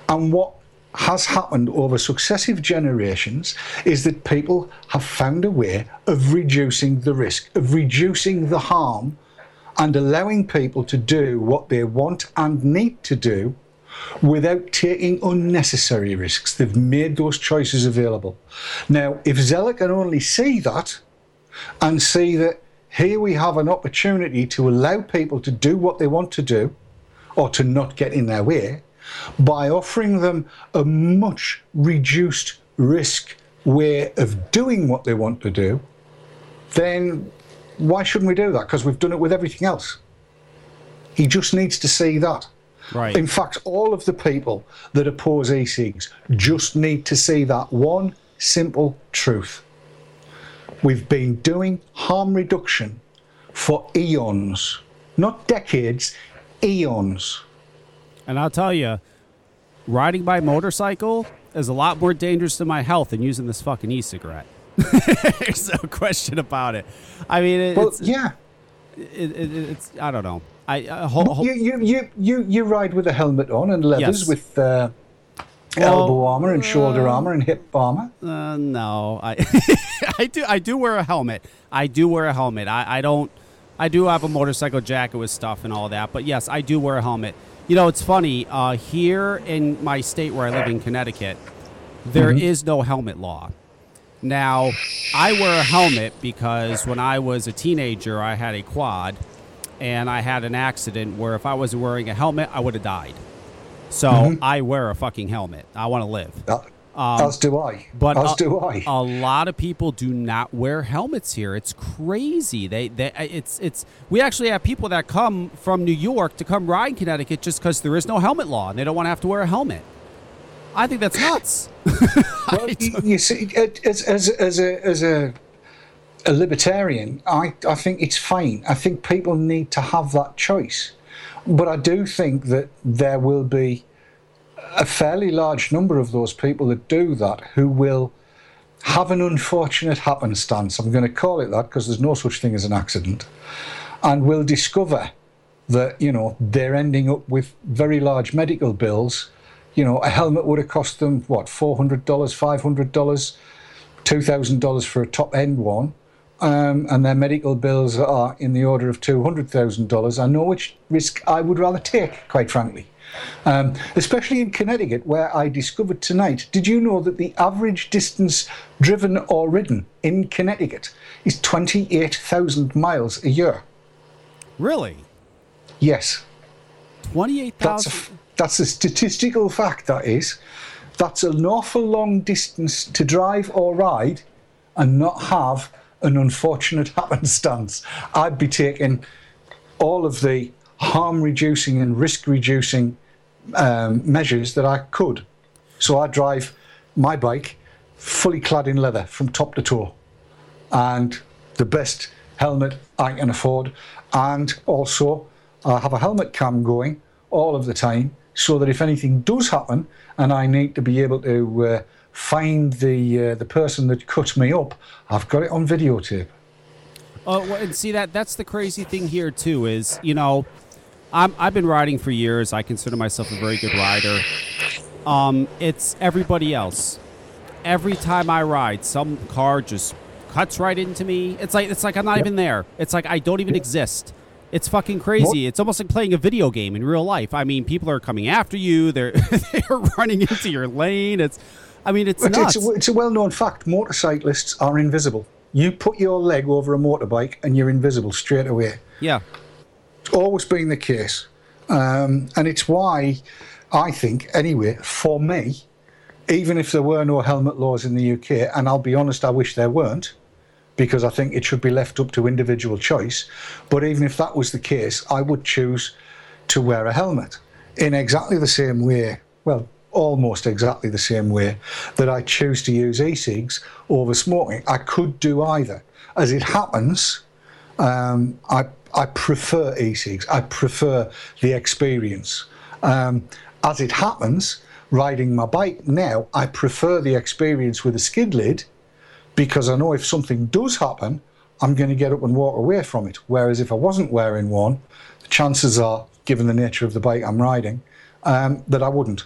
S12: And what has happened over successive generations is that people have found a way of reducing the risk, of reducing the harm, and allowing people to do what they want and need to do without taking unnecessary risks. They've made those choices available. Now, if Zeller can only see that and see that here we have an opportunity to allow people to do what they want to do or to not get in their way by offering them a much reduced risk way of doing what they want to do, then why shouldn't we do that? Because we've done it with everything else. He just needs to see that.
S1: Right.
S12: In fact, all of the people that oppose e-cigs just need to see that one simple truth. We've been doing harm reduction for eons, not decades, eons.
S1: And I'll tell you, riding by motorcycle is a lot more dangerous to my health than using this fucking e-cigarette. [LAUGHS] There's no question about it. I mean, it,
S12: Well,
S1: it's
S12: yeah.
S1: It, it, it's I don't know. I uh, ho- ho-
S12: You, you, you, you, you ride with a helmet on and leathers
S1: Yes.
S12: with uh,
S1: Well,
S12: elbow armor and shoulder armor and hip armor.
S1: Uh, no, I [LAUGHS] I do I do wear a helmet. I do wear a helmet. I, I don't I do have a motorcycle jacket with stuff and all that, but yes, I do wear a helmet. You know, it's funny. Uh, here in my state where I live in Connecticut, there is
S12: Mhm.
S1: no helmet law. Now, I wear a helmet because when I was a teenager, I had a quad, and I had an accident where if I wasn't wearing a helmet, I would have died. So
S12: Mhm.
S1: I wear a fucking helmet. I want to live. Um,
S12: as do I.
S1: But
S12: as
S1: a,
S12: do I.
S1: A lot of people do not wear helmets here. It's crazy. They, they, it's, it's. We actually have people that come from New York to come ride in Connecticut just because there is no helmet law and they don't want to have to wear a helmet. I think that's nuts. [LAUGHS]
S12: Well, you, you see, as, as, as a as a a libertarian, I, I think it's fine. I think people need to have that choice, but I do think that there will be a fairly large number of those people that do that who will have an unfortunate happenstance. I'm going to call it that because there's no such thing as an accident, and will discover that you know they're ending up with very large medical bills. You know, a helmet would have cost them what four hundred dollars, five hundred dollars, two thousand dollars for a top end one, um, and their medical bills are in the order of two hundred thousand dollars. I know which risk I would rather take, quite frankly. Um, especially in Connecticut, where I discovered tonight. Did you know that the average distance driven or ridden in Connecticut is 28,000 miles a year?
S1: Really?
S12: Yes.
S1: Twenty-eight
S12: That's that's a statistical fact, that is. That's an awful long distance to drive or ride and not have an unfortunate [LAUGHS] happenstance. I'd be taking all of the harm reducing and risk reducing um, measures that I could. So I drive my bike fully clad in leather from top to toe and the best helmet I can afford. And also, I have a helmet cam going all of the time so that if anything does happen and I need to be able to uh, find the uh, the person that cut me up, I've got it on videotape.
S1: Oh, well, and see that that's the crazy thing here too is you know, I'm I've been riding for years. I consider myself a very good rider. Um, it's everybody else. Every time I ride, some car just cuts right into me. It's like it's like I'm not
S12: Yep.
S1: even there. It's like I don't even exist. It's fucking crazy. It's almost like playing a video game in real life. I mean, people are coming after you. They're [LAUGHS] they're running into your lane. It's, I mean, it's
S12: it's, a, it's a well known fact motorcyclists are invisible. You put your leg over a motorbike and you're invisible straight away.
S1: yeah.
S12: It's always been the case. Um, and it's why I think, anyway, for me, even if there were no helmet laws in the UK, and I'll be honest, I wish there weren't, because I think it should be left up to individual choice. But even if that was the case, I would choose to wear a helmet in exactly the same way, well, almost exactly the same way that I choose to use e-cigs over smoking. I could do either. As it happens, um, I I prefer e-cigs. I prefer the experience. Um, as it happens, riding my bike now, I prefer the experience with a skid lid because I know if something does happen, I'm going to get up and walk away from it. Whereas if I wasn't wearing one, the chances are, given the nature of the bike I'm riding, um, that I wouldn't.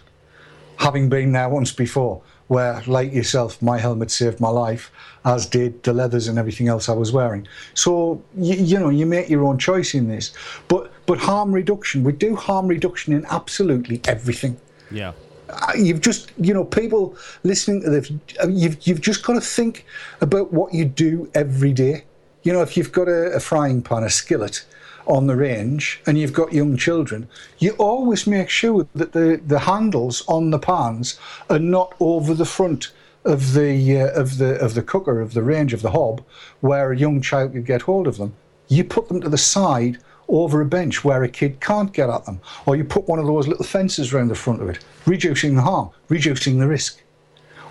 S12: Having been there once before, where, like yourself, my helmet saved my life, as did the leathers and everything else I was wearing. So, you, you know, you make your own choice in this. But, but harm reduction, we do harm reduction in absolutely everything.
S1: Yeah.
S12: Uh, you've just you know people listening to this uh, you've you've just got to think about what you do every day you know if you've got a, a frying pan a skillet on the range and you've got young children you always make sure that the the handles on the pans are not over the front of the uh, of the of the cooker of the range of the hob where a young child could get hold of them you put them to the side over a bench where a kid can't get at them, or you put one of those little fences around the front of it, reducing the harm, reducing the risk.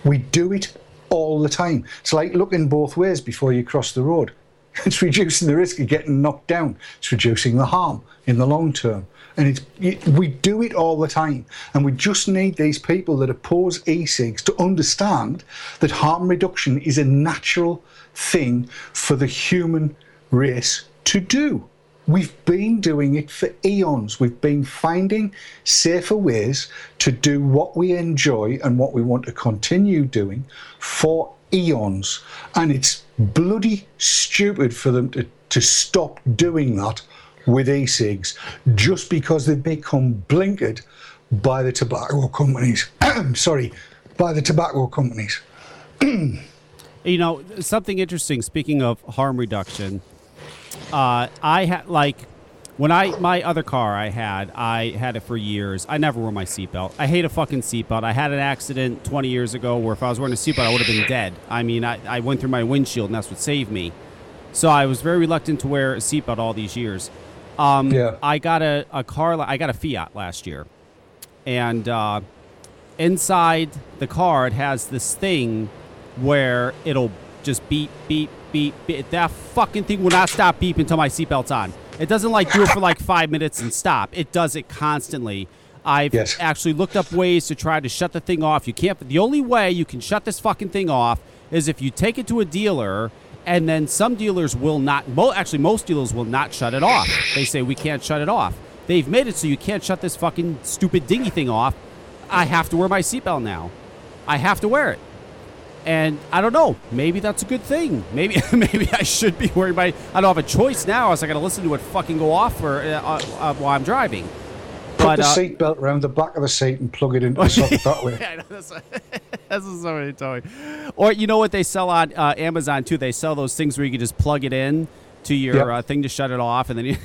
S12: We do it all the time. It's like looking both ways before you cross the road. [LAUGHS] It's reducing the risk of getting knocked down. It's reducing the harm in the long term. And it's, we do it all the time. And we just need these people that oppose e-cigs to understand that harm reduction is a natural thing for the human race to do. We've been doing it for eons. We've been finding safer ways to do what we enjoy and what we want to continue doing for eons. And it's bloody stupid for them to, to stop doing that with e-cigs just because they've become blinkered by the tobacco companies. [CLEARS THROAT] Sorry, by the tobacco companies. [CLEARS THROAT]
S1: You know, something interesting. Speaking of harm reduction, uh, I had like when I my other car I had I had it for years. I never wore my seatbelt. I hate a fucking seatbelt. I had an accident 20 years ago where if I was wearing a seatbelt, I would have been dead. I mean, I, I went through my windshield and that's what saved me. So I was very reluctant to wear a seatbelt all these years. Um,
S12: Yeah.
S1: I got a, a car. I got a Fiat last year, and uh, inside the car it has this thing where it'll just beep beep beep beep. That fucking thing will not stop beeping until my seatbelt's on. It doesn't like do it for like five minutes and stop. It does it constantly. I've actually looked up ways to try to shut the thing off. You can't. The only way you can shut this fucking thing off is if you take it to a dealer, and then some dealers will not. Mo- actually, most dealers will not shut it off. They say we can't shut it off. They've made it so you can't shut this fucking stupid dingy thing off. I have to wear my seatbelt now. I have to wear it. And I don't know. Maybe that's a good thing. Maybe [LAUGHS] maybe I should be wearing my. I don't have a choice now. As I got to listen to it fucking go off for uh, uh, uh, while I'm driving.
S12: Put
S1: But
S12: the
S1: uh,
S12: seatbelt around the back of the seat and plug it into [LAUGHS] the socket that way.
S1: Yeah, [LAUGHS] that's, that's what somebody told me. Or you know what they sell on uh, Amazon too? They sell those things where you can just plug it in to your
S12: Yep.
S1: uh, thing to shut it off, and then you.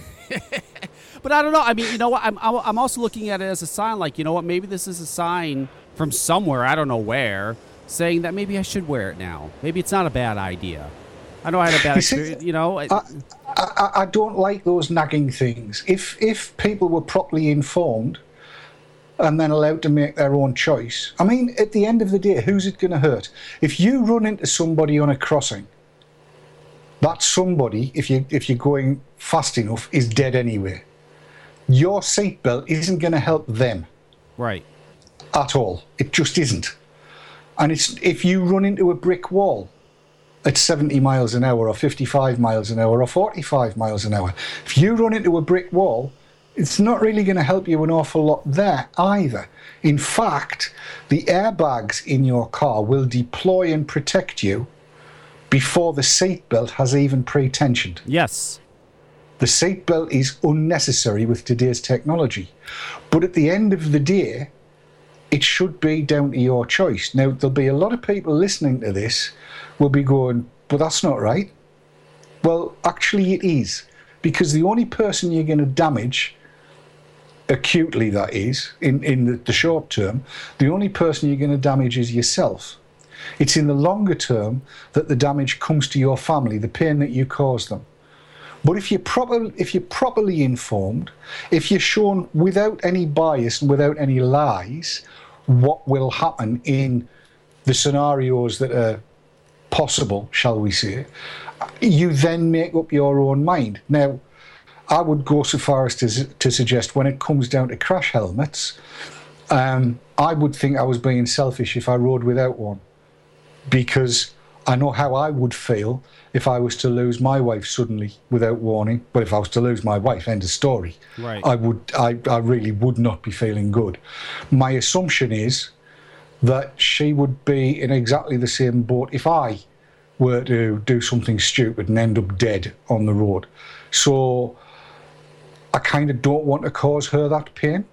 S1: but I don't know. I mean, you know what? I'm I'm also looking at it as a sign. Like, you know what? Maybe this is a sign from somewhere. I don't know where, saying that maybe I should wear it now. Maybe it's not a bad idea. I know I had a bad experience. You know, I,
S12: I, I, I don't like those nagging things. If if people were properly informed and then allowed to make their own choice, I mean, at the end of the day, who's it going to hurt? If you run into somebody on a crossing, that somebody, if you if you're going fast enough, is dead anyway. Your seatbelt isn't going to help them
S1: right.
S12: at all. It just isn't. And it's if you run into a brick wall at 70 miles an hour or 55 miles an hour or 45 miles an hour, if you run into a brick wall, it's not really going to help you an awful lot there either. In fact, the airbags in your car will deploy and protect you before the seatbelt has even pre-tensioned.
S1: Yes.
S12: The seatbelt is unnecessary with today's technology. But at the end of the day, it should be down to your choice. Now, there'll be a lot of people listening to this will be going, but that's not right. Well, actually, it is. Because the only person you're going to damage, acutely that is, in, in the, the short term, the only person you're going to damage is yourself. It's in the longer term that the damage comes to your family, the pain that you cause them. But if you're proper, if you're properly informed, if you're shown without any bias and without any lies, what will happen in the scenarios that are possible, shall we say, you then make up your own mind. Now, I would go so far as to, to suggest when it comes down to crash helmets, um, I would think I was being selfish if I rode without one because I know how I would feel if I was to lose my wife suddenly without warning. But if I was to lose my wife, end of story.
S1: Right.
S12: I would, I, I really would not be feeling good. My assumption is that she would be in exactly the same boat if I were to do something stupid and end up dead on the road. So I kind of don't want to cause her that pain.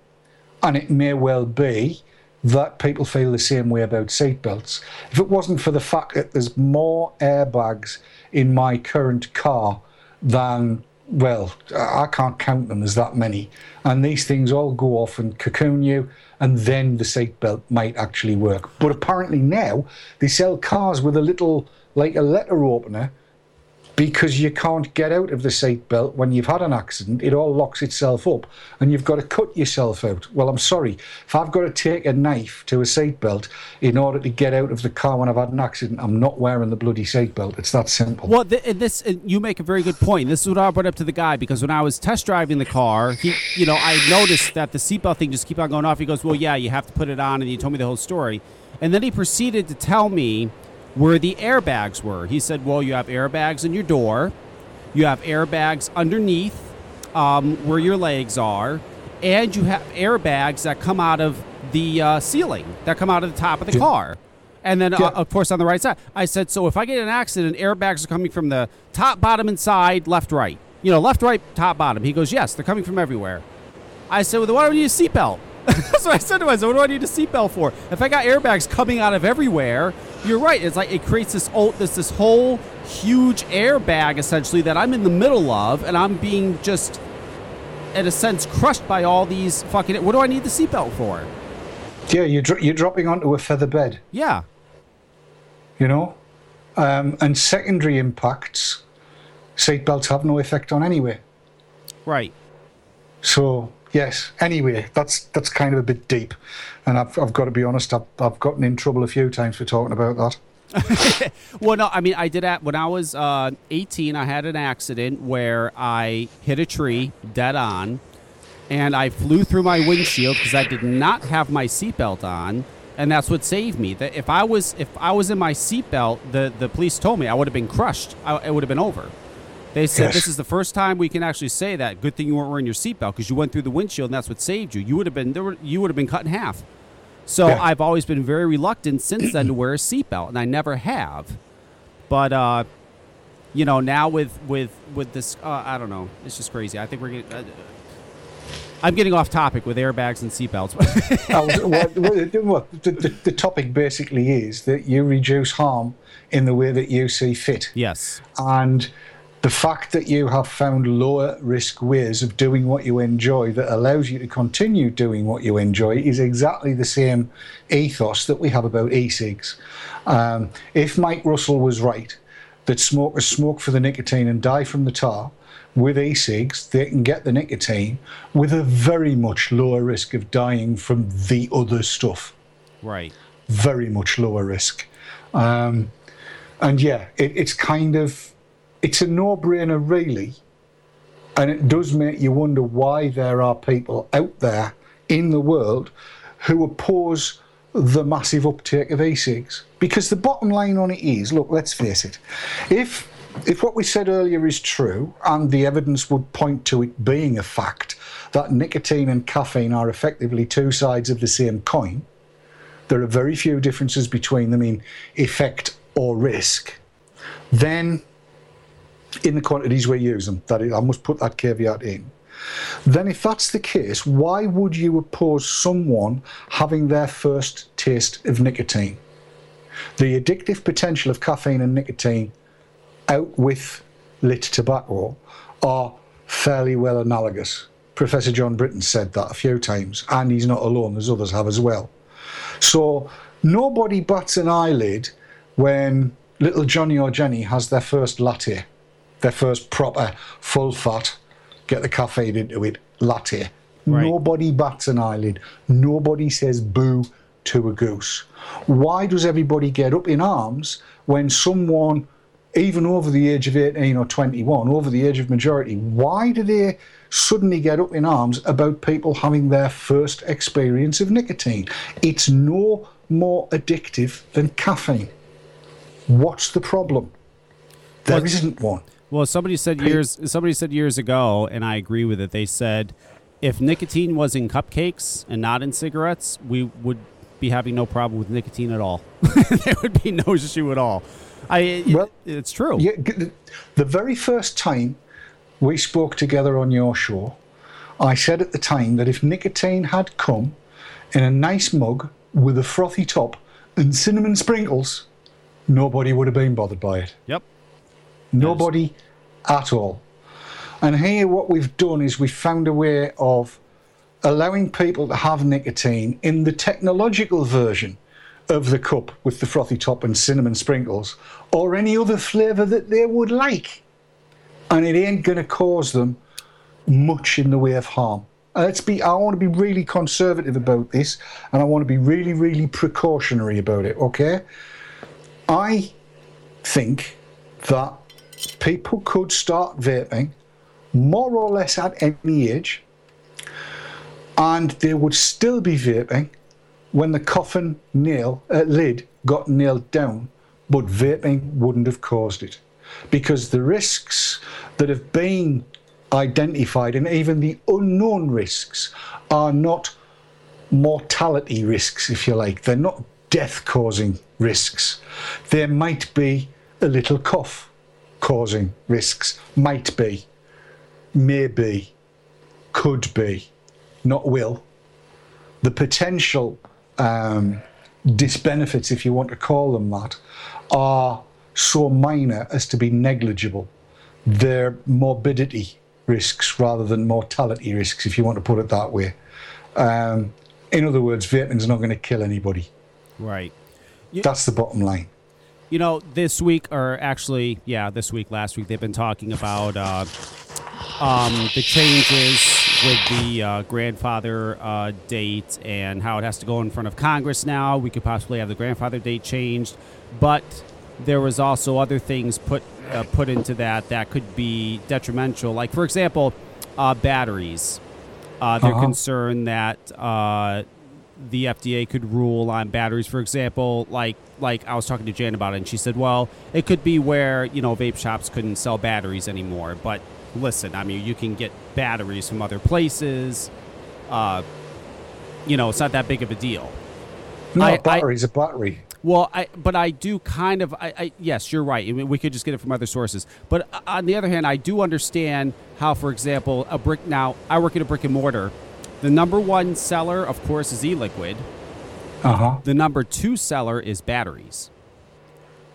S12: And it may well be that people feel the same way about seatbelts. If it wasn't for the fact that there's more airbags in my current car than, well, I can't count them, as that many. And these things all go off and cocoon you, and then the seatbelt might actually work. But apparently now they sell cars with a little, like a letter opener because you can't get out of the seatbelt when you've had an accident. It all locks itself up and you've got to cut yourself out. Well, I'm sorry. If I've got to take a knife to a seatbelt in order to get out of the car when I've had an accident, I'm not wearing the bloody seatbelt. It's that simple.
S1: Well, th- this you make a very good point. This is what I brought up to the guy because when I was test driving the car, he, you know, I noticed that the seatbelt thing just keep on going off. He goes, "Well, yeah, you have to put it on," and he told me the whole story, and then he proceeded to tell me where the airbags were. He said, "Well, you have airbags in your door, you have airbags underneath um, where your legs are, and you have airbags that come out of the uh, ceiling, that come out of the top of the car." And then, uh, of course, on the right side, I said, so if I get in an accident, airbags are coming from the top, bottom, and side, left, right. You know, left, right, top, bottom. He goes, yes, they're coming from everywhere. I said, well, then why do I need a seatbelt? [LAUGHS] That's what I said to him. I what do I need a seatbelt for? If I got airbags coming out of everywhere, you're right. It's like it creates this old, this this whole huge airbag essentially that I'm in the middle of, and I'm being just, in a sense, crushed by all these fucking. What do I need the seatbelt for?
S12: Yeah, you're, dro- you're dropping onto a feather bed.
S1: Yeah.
S12: you know. Um, and secondary impacts, seatbelts have no effect on anyway.
S1: Right.
S12: So yes, anyway, that's that's kind of a bit deep, and I've, I've got to be honest, I've, I've gotten in trouble a few times for talking about that. [LAUGHS]
S1: well, no, I mean, I did that when I was uh, 18. I had an accident where I hit a tree dead on, and I flew through my windshield because I did not have my seatbelt on, and that's what saved me. That if I was if I was in my seatbelt, the the police told me I would have been crushed. I, it would have been over. They said
S12: Yes.
S1: this is the first time we can actually say that. Good thing you weren't wearing your seatbelt because you went through the windshield, and that's what saved you. You would have been there. Were, you would have been cut in half. So
S12: Yeah.
S1: I've always been very reluctant since then to wear a seatbelt, and I never have. But uh, you know, now with with with this, uh, I don't know. It's just crazy. I think we're getting. Uh, I'm getting off topic with airbags and seatbelts.
S12: I was- what- what- what- the, the, the topic basically is that you reduce harm in the way that you see fit.
S1: Yes.
S12: And the fact that you have found lower risk ways of doing what you enjoy that allows you to continue doing what you enjoy is exactly the same ethos that we have about e-cigs. Um, if Mike Russell was right that smokers smoke for the nicotine and die from the tar, with e-cigs they can get the nicotine with a very much lower risk of dying from the other stuff
S1: right.
S12: very much lower risk. Um, and yeah, it, it's kind of it's a no-brainer really, and it does make you wonder why there are people out there in the world who oppose the massive uptake of e-cigs. Because the bottom line on it is, look, let's face it, if if what we said earlier is true, and the evidence would point to it being a fact that nicotine and caffeine are effectively two sides of the same coin, there are very few differences between them in effect or risk, then in the quantities we use them, that is, I must put that caveat in. Then, if that's the case, why would you oppose someone having their first taste of nicotine? The addictive potential of caffeine and nicotine out with lit tobacco are fairly well analogous. Professor John Britton said that a few times, and he's not alone, there's others have as well. So nobody bats an eyelid when little Johnny or Jenny has their first latte, their first proper full fat, get the caffeine into it latte. Nobody bats an eyelid. Nobody says boo to a goose. Why does everybody get up in arms when someone, even over the age of 18 or 21, over the age of majority, why do they suddenly get up in arms about people having their first experience of nicotine? It's no more addictive than caffeine. What's the problem? There
S1: Well,
S12: not one.
S1: Well, somebody said years somebody said years ago, and I agree with it. They said if nicotine was in cupcakes and not in cigarettes, we would be having no problem with nicotine at all. [LAUGHS] there would be no issue at all. I well, it's true.
S12: Yeah, the very first time we spoke together on your show, I said at the time that if nicotine had come in a nice mug with a frothy top and cinnamon sprinkles, nobody would have been bothered by it.
S1: Yep.
S12: Nobody at all. And here, what we've done is we've found a way of allowing people to have nicotine in the technological version of the cup with the frothy top and cinnamon sprinkles, or any other flavour that they would like. and it ain't going to cause them much in the way of harm. Let's be. I want to be really conservative about this, and I want to be really, really precautionary about it. Okay. I think that people could start vaping more or less at any age, and they would still be vaping when the coffin nail uh, lid got nailed down, but vaping wouldn't have caused it because the risks that have been identified and even the unknown risks are not mortality risks, if you like. They're not death causing risks. There might be a little cough causing risks. Might be, maybe, could be, not will. The potential um, disbenefits, if you want to call them that, are so minor as to be negligible. They're morbidity risks rather than mortality risks, if you want to put it that way. Um, in other words, vaping's not going to kill anybody.
S1: Right.
S12: That's the bottom line.
S1: You know, this week, or actually, yeah, this week, last week, they've been talking about uh, um, the changes with the uh, grandfather uh, date and how it has to go in front of Congress now. We could possibly have the grandfather date changed, but there was also other things put uh, put into that that could be detrimental. Like, for example, uh, batteries. Uh, they're
S12: Uh-huh.
S1: concerned that uh, the FDA could rule on batteries. For example, like like I was talking to Jan about it, and she said, "Well, it could be where you know vape shops couldn't sell batteries anymore." But listen, I mean, you can get batteries from other places. Uh, you know, it's not that big of a deal.
S12: No,
S1: I-
S12: a battery's a battery.
S1: Well, I but I do kind of I, I yes, you're right. I mean, we could just get it from other sources. But on the other hand, I do understand how, for example, a brick. Now, I work in a brick and mortar. The number one seller, of course, is e-liquid.
S12: Uh huh.
S1: The number two seller is batteries.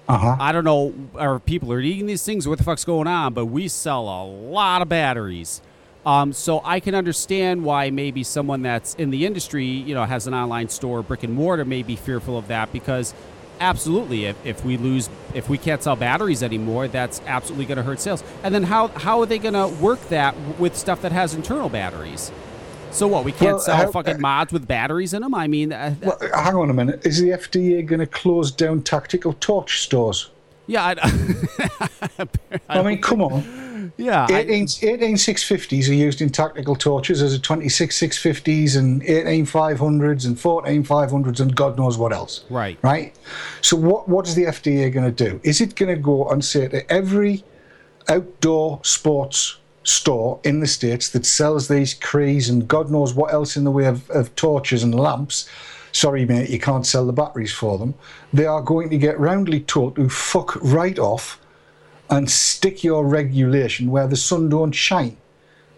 S12: Uh huh.
S1: I don't know, are people are eating these things? What the fuck's going on? But we sell a lot of batteries. Um, so I can understand why maybe someone that's in the industry, you know, has an online store, brick and mortar, may be fearful of that because absolutely, if, if we lose, if we can't sell batteries anymore, that's absolutely going to hurt sales. And then how how are they going to work that with stuff that has internal batteries? So what? We can't
S12: Well,
S1: sell
S12: how-
S1: fucking mods with batteries in them. I mean, uh,
S12: Well, hang on a minute. Is the FDA going to close down tactical torch stores?
S1: yeah. I, [LAUGHS]
S12: I mean, come on.
S1: yeah. I-
S12: 18, 18 650s are used in tactical torches as a 26 650s and 18 500s and 14 500s and God knows what else.
S1: Right.
S12: Right? So, what, what is the FDA going to do? Is it going to go and say to every outdoor sports store in the States that sells these Crees and God knows what else in the way of, of torches and lamps? Sorry, mate, you can't sell the batteries for them. They are going to get roundly told to fuck right off and stick your regulation where the sun don't shine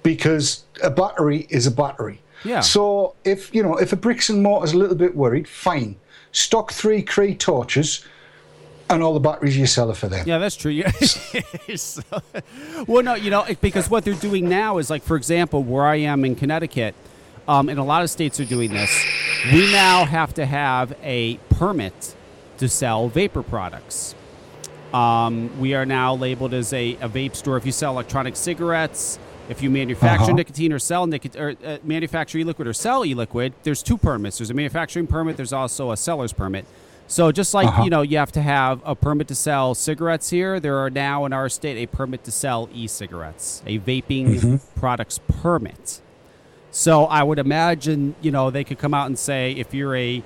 S12: because a battery is a battery
S1: Yeah.
S12: so if you know if a bricks and mortar's a little bit worried fine stock three Cree torches and all the batteries you sell are for them
S1: Yeah, that's true. [LAUGHS] Yeah. So- well, no, you know, because what they're doing now is like, for example, where I am in Connecticut, um, and a lot of states are doing this. We now have to have a permit to sell vapor products. Um, we are now labeled as a, a vape store if you sell electronic cigarettes. If you manufacture
S12: Uh-huh.
S1: nicotine or sell nicot- or uh, manufacture e-liquid or sell e-liquid, there's two permits. There's a manufacturing permit. There's also a seller's permit. So just like
S12: Uh-huh.
S1: you know, you have to have a permit to sell cigarettes here. There are now in our state a permit to sell e-cigarettes, a vaping products permit. So I would imagine you know they could come out and say if you're a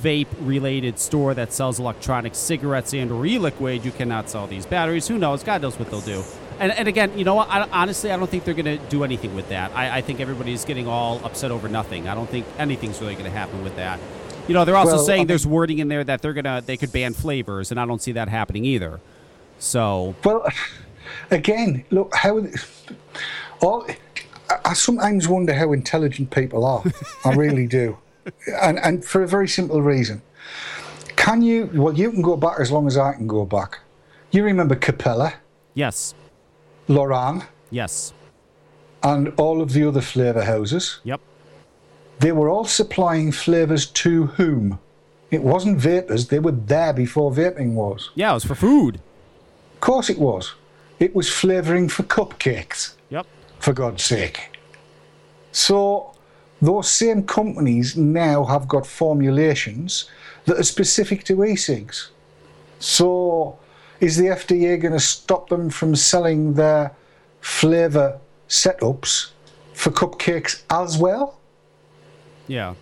S1: vape related store that sells electronic cigarettes and or e-liquid, you cannot sell these batteries. Who knows? God knows what they'll do. And, and again, you know what? I, honestly, I don't think they're going to do anything with that. I, I think everybody's getting all upset over nothing. I don't think anything's really going to happen with that. You know, they're also
S12: Well,
S1: saying there's wording in there that they're gonna they could ban flavors, and I don't see that happening either. So
S12: well again look how all I- i sometimes wonder how intelligent people are. I really do. [LAUGHS] And and for a very simple reason. Can you well you can go back as long as i can go back. You remember Capella?
S1: Yes,
S12: LorAnn,
S1: yes,
S12: and all of the other flavour houses.
S1: yep,
S12: They were all supplying flavours to whom? It wasn't vapers, they were there before vaping was.
S1: yeah. It was for food.
S12: Of course it was. it was flavouring for cupcakes.
S1: Yep.
S12: For God's sake. So those same companies now have got formulations that are specific to e-cigs. So is the FDA going to stop them from selling their flavour setups for cupcakes as well?
S1: Yeah.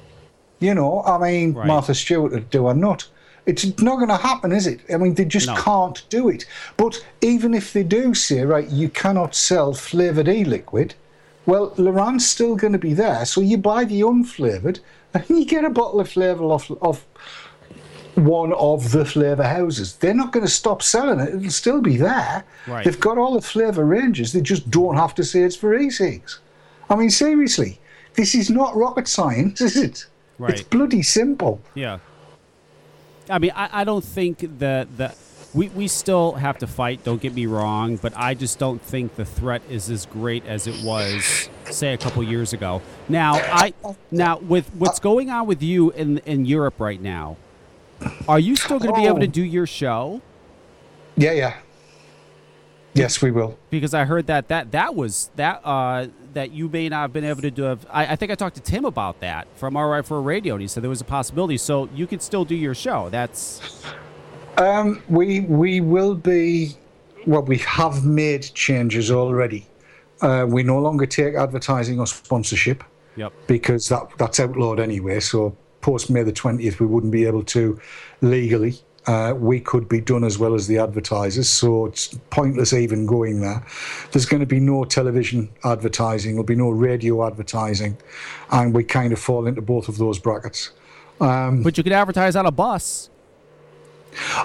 S12: You know, I mean,
S1: Right.
S12: Martha Stewart would do or not. It's not going to happen, is it? I mean, they just
S1: No.
S12: can't do it. But even if they do say, right, you cannot sell flavoured e-liquid, well, LorAnn's still going to be there. So you buy the unflavoured and you get a bottle of flavour off, of one of the flavour houses. They're not going to stop selling it. It'll still be there.
S1: Right.
S12: They've got all the flavour ranges. They just don't have to say it's for e-cigs. I mean, seriously, this is not rocket science, is it?
S1: Right.
S12: It's bloody simple.
S1: Yeah. I mean, I, I don't think that that we, we still have to fight. Don't get me wrong, but I just don't think the threat is as great as it was, say, a couple years ago. Now, I now with what's going on with you in in Europe right now, are you still going to be able to
S12: Oh.
S1: do your show?
S12: Yeah, yeah. Yes, we will.
S1: Because I heard that that that was that uh that you may not have been able to do. I, I think I talked to Tim about that from Right for Radio, and he said there was a possibility. So you could still do your show. That's
S12: Um, we we will be. Well, we have made changes already. Uh, we no longer take advertising or sponsorship
S1: yep.
S12: because that that's outlawed anyway. So post May the twentieth, we wouldn't be able to legally. Uh, we could be done as well as the advertisers, so it's pointless even going there. There's going to be no television advertising, there'll be no radio advertising, and we kind of fall into both of those brackets. Um,
S1: but you could advertise on a bus.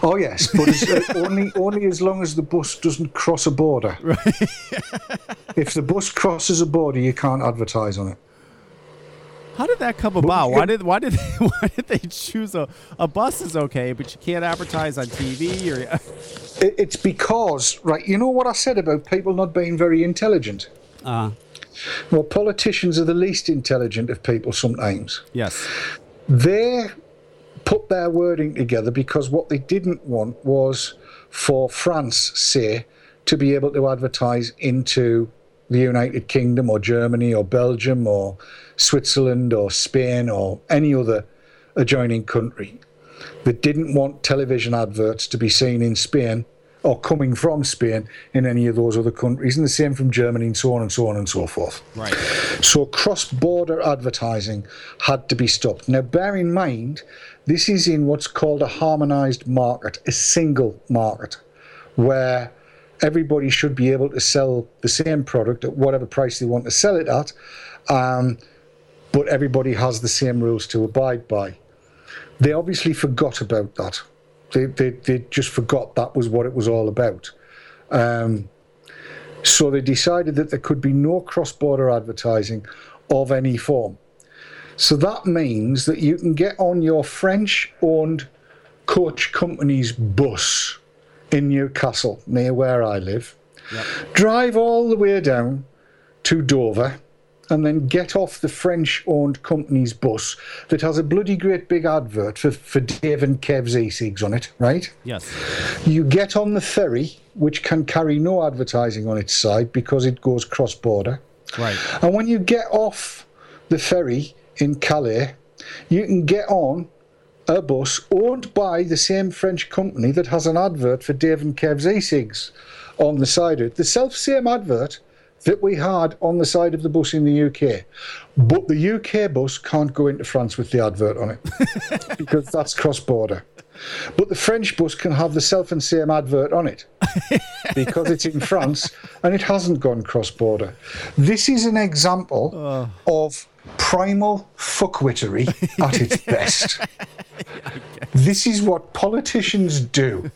S12: Oh yes, but it's, uh, [LAUGHS] only only as long as the bus doesn't cross a border. Right. [LAUGHS] if the bus crosses a border, you can't advertise on it.
S1: How did that come about? Why did why did they, [LAUGHS] why did they choose a a bus is okay, but you can't advertise on TV or [LAUGHS]
S12: it's because right. You know what I said about people not being very intelligent.
S1: uh
S12: Well, politicians are the least intelligent of people sometimes.
S1: yes.
S12: They put their wording together because what they didn't want was for France, say, to be able to advertise into the United Kingdom or Germany or Belgium or Switzerland or Spain or any other adjoining country. that didn't want television adverts to be seen in Spain or coming from Spain in any of those other countries, and the same from Germany and so on and so on and so forth.
S1: Right.
S12: So cross border advertising had to be stopped. Now, bear in mind, this is in what's called a harmonized market, a single market, where everybody should be able to sell the same product at whatever price they want to sell it at, um, but everybody has the same rules to abide by. They obviously forgot about that. They, they, they just forgot that was what it was all about. Um, so they decided that there could be no cross border advertising of any form. So that means that you can get on your French owned coach company's bus in Newcastle, near where I live, drive all the way down to Dover, and then get off the French owned company's bus that has a bloody great big advert for, for Dave and Kev's e-cigs on it, right?
S1: Yes.
S12: You get on the ferry, which can carry no advertising on its side because it goes cross border.
S1: Right.
S12: And when you get off the ferry in Calais, you can get on a bus owned by the same French company that has an advert for Dave and Kev's e-cigs on the side of it. The self same advert that we had on the side of the bus in the UK. But the UK bus can't go into France with the advert on it [LAUGHS] because that's cross border. But the French bus can have the self and same advert on it [LAUGHS] because it's in France and it hasn't gone cross border. This is an example oh. of primal fuckwittery at its [LAUGHS] best. [LAUGHS] This is what politicians do.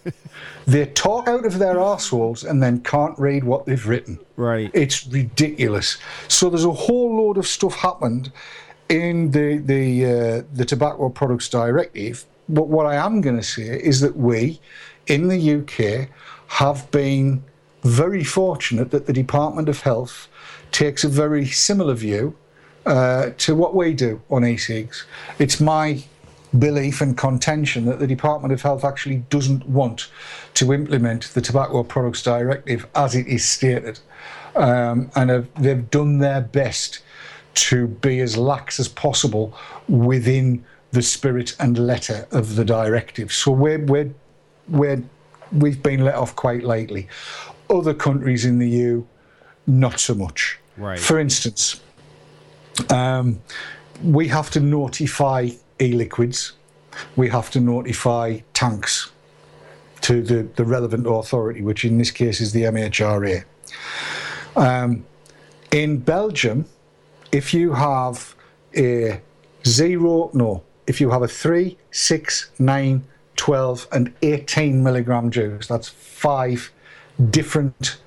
S12: They talk out of their arseholes and then can't read what they've written.
S1: Right.
S12: It's ridiculous. So there's a whole load of stuff happened in the the uh, the tobacco products directive. But what I am going to say is that we, in the UK, have been very fortunate that the Department of Health takes a very similar view uh, to what we do on e-cigs. It's my belief and contention that the Department of Health actually doesn't want to implement the Tobacco Products Directive as it is stated. Um, and have, they've done their best to be as lax as possible within the spirit and letter of the directive. So we're, we're, we're, we've been let off quite lately. Other countries in the EU, not so much.
S1: Right.
S12: For instance, um, we have to notify e-liquids. We have to notify tanks to the, the relevant authority, which in this case is the MHRA. Um, in Belgium, if you have a zero, no, if you have a 3, 6, 9, 12, and 18 milligram juice, that's five different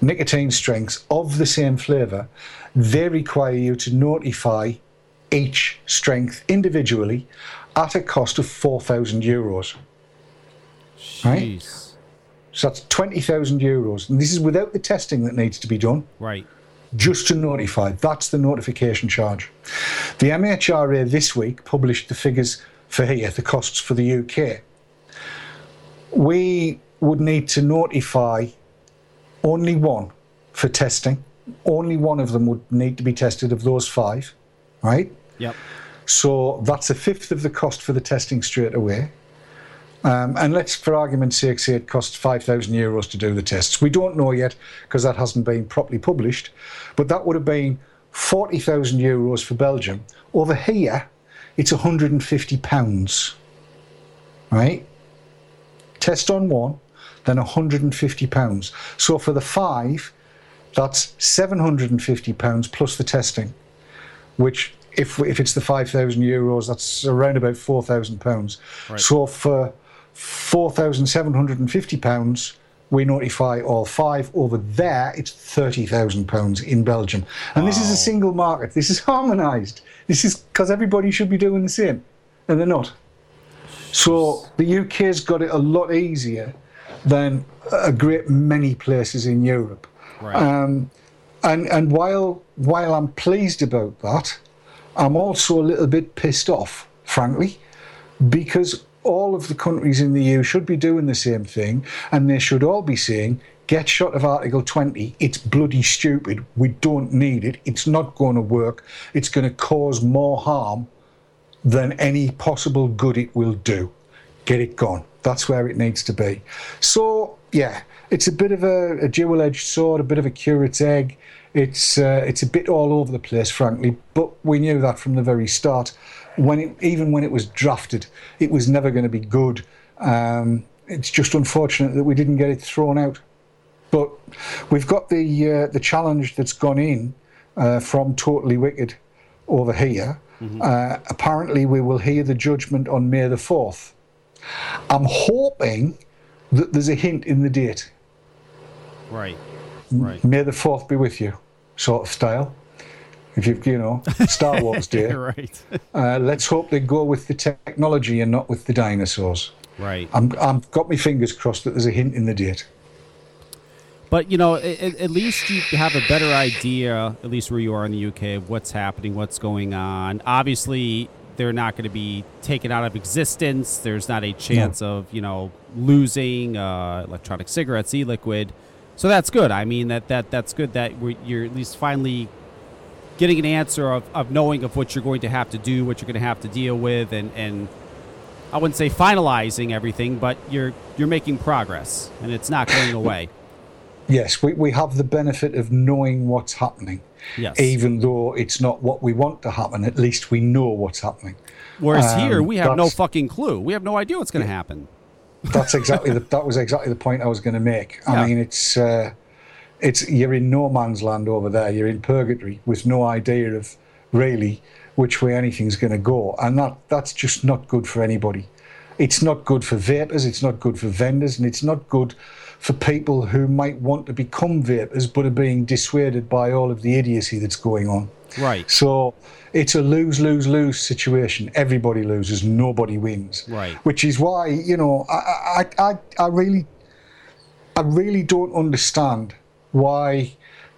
S12: nicotine strengths of the same flavour, they require you to notify each strength individually at a cost of 4,000 euros. Right?
S1: Jeez.
S12: So that's 20,000 euros. And this is without the testing that needs to be done
S1: Right.
S12: just to notify. That's the notification charge. The MHRA this week published the figures for here, the costs for the UK. We would need to notify only one for testing. Only one of them would need to be tested of those five, right?
S1: Yep.
S12: So that's a fifth of the cost for the testing straight away. Um, and let's, for argument's sake, say it costs 5,000 euros to do the tests. We don't know yet because that hasn't been properly published, but that would have been 40,000 euros for Belgium. Over here, it's 150 pounds, right? Test on one, then 150 pounds. So for the five, that's 750 pounds plus the testing, which if if it's the 5,000 euros, that's around about 4,000 pounds.
S1: Right.
S12: So for 4,750 pounds, we notify all five. Over there, it's 30,000 pounds in Belgium, and this is a single market. This is [LAUGHS] harmonised. This is because everybody should be doing the same, and they're not. So the UK's got it a lot easier than a great many places in Europe. Um, and and while while I'm pleased about that, I'm also a little bit pissed off, frankly, because all of the countries in the EU should be doing the same thing, and they should all be saying, "Get shot of Article 20. It's bloody stupid. We don't need it. It's not going to work. It's going to cause more harm than any possible good it will do. Get it gone. That's where it needs to be. So yeah, it's a bit of a, a dual-edged sword, a bit of a curate's egg. It's uh, it's a bit all over the place, frankly. But we knew that from the very start. When it, even when it was drafted, it was never going to be good. Um, it's just unfortunate that we didn't get it thrown out. But we've got the uh, the challenge that's gone in uh, from Totally Wicked over here. Uh, apparently, we will hear the judgment on May the 4th. I'm hoping that there's a hint in the date.
S1: Right. Right.
S12: May the 4th be with you, sort of style. If you've, you know, Star Wars [LAUGHS] Day.
S1: right.
S12: Uh, let's hope they go with the technology and not with the dinosaurs.
S1: Right.
S12: I'm, I've got my fingers crossed that there's a hint in the date.
S1: But you know, at, at least you have a better idea, at least where you are in the UK, of what's happening, what's going on. Obviously, they're not going to be taken out of existence. There's not a chance of you know losing uh, electronic cigarettes, e-liquid. So that's good. I mean that that that's good that you're at least finally getting an answer of, of knowing of what you're going to have to do, what you're going to have to deal with, and and I wouldn't say finalizing everything, but you're you're making progress, and it's not going away. [COUGHS]
S12: Yes, we, we have the benefit of knowing what's happening.
S1: Yes.
S12: Even though it's not what we want to happen, at least we know what's happening.
S1: Whereas
S12: Um,
S1: here, we have no fucking clue. We have no idea what's going to happen.
S12: That's exactly the, that was exactly the point I was going to make. I
S1: Yeah.
S12: mean, it's uh, it's you're in no man's land over there. You're in purgatory with no idea of really which way anything's going to go, and that that's just not good for anybody. It's not good for vapers. It's not good for vendors, and it's not good for people who might want to become vapers but are being dissuaded by all of the idiocy that's going on.
S1: Right.
S12: So it's a lose lose lose situation. Everybody loses, nobody wins.
S1: Right.
S12: Which is why you know I I I, I really I really don't understand why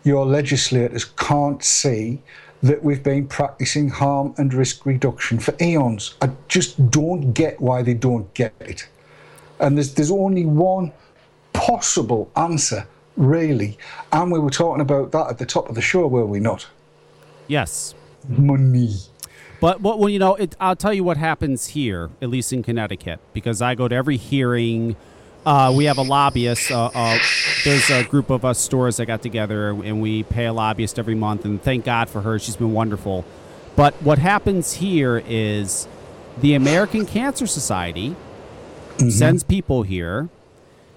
S12: your legislators can't see that we've been practicing harm and risk reduction for eons. I just don't get why they don't get it. And there's, there's only one possible answer, really. And we were talking about that at the top of the show, were we not?
S1: Yes.
S12: Money.
S1: But what well, you know, it, I'll tell you what happens here, at least in Connecticut, because I go to every hearing. Uh, we have a lobbyist. Uh, uh, there's a group of us stores that got together, and we pay a lobbyist every month. And thank God for her; she's been wonderful. But what happens here is the American Cancer Society sends people here.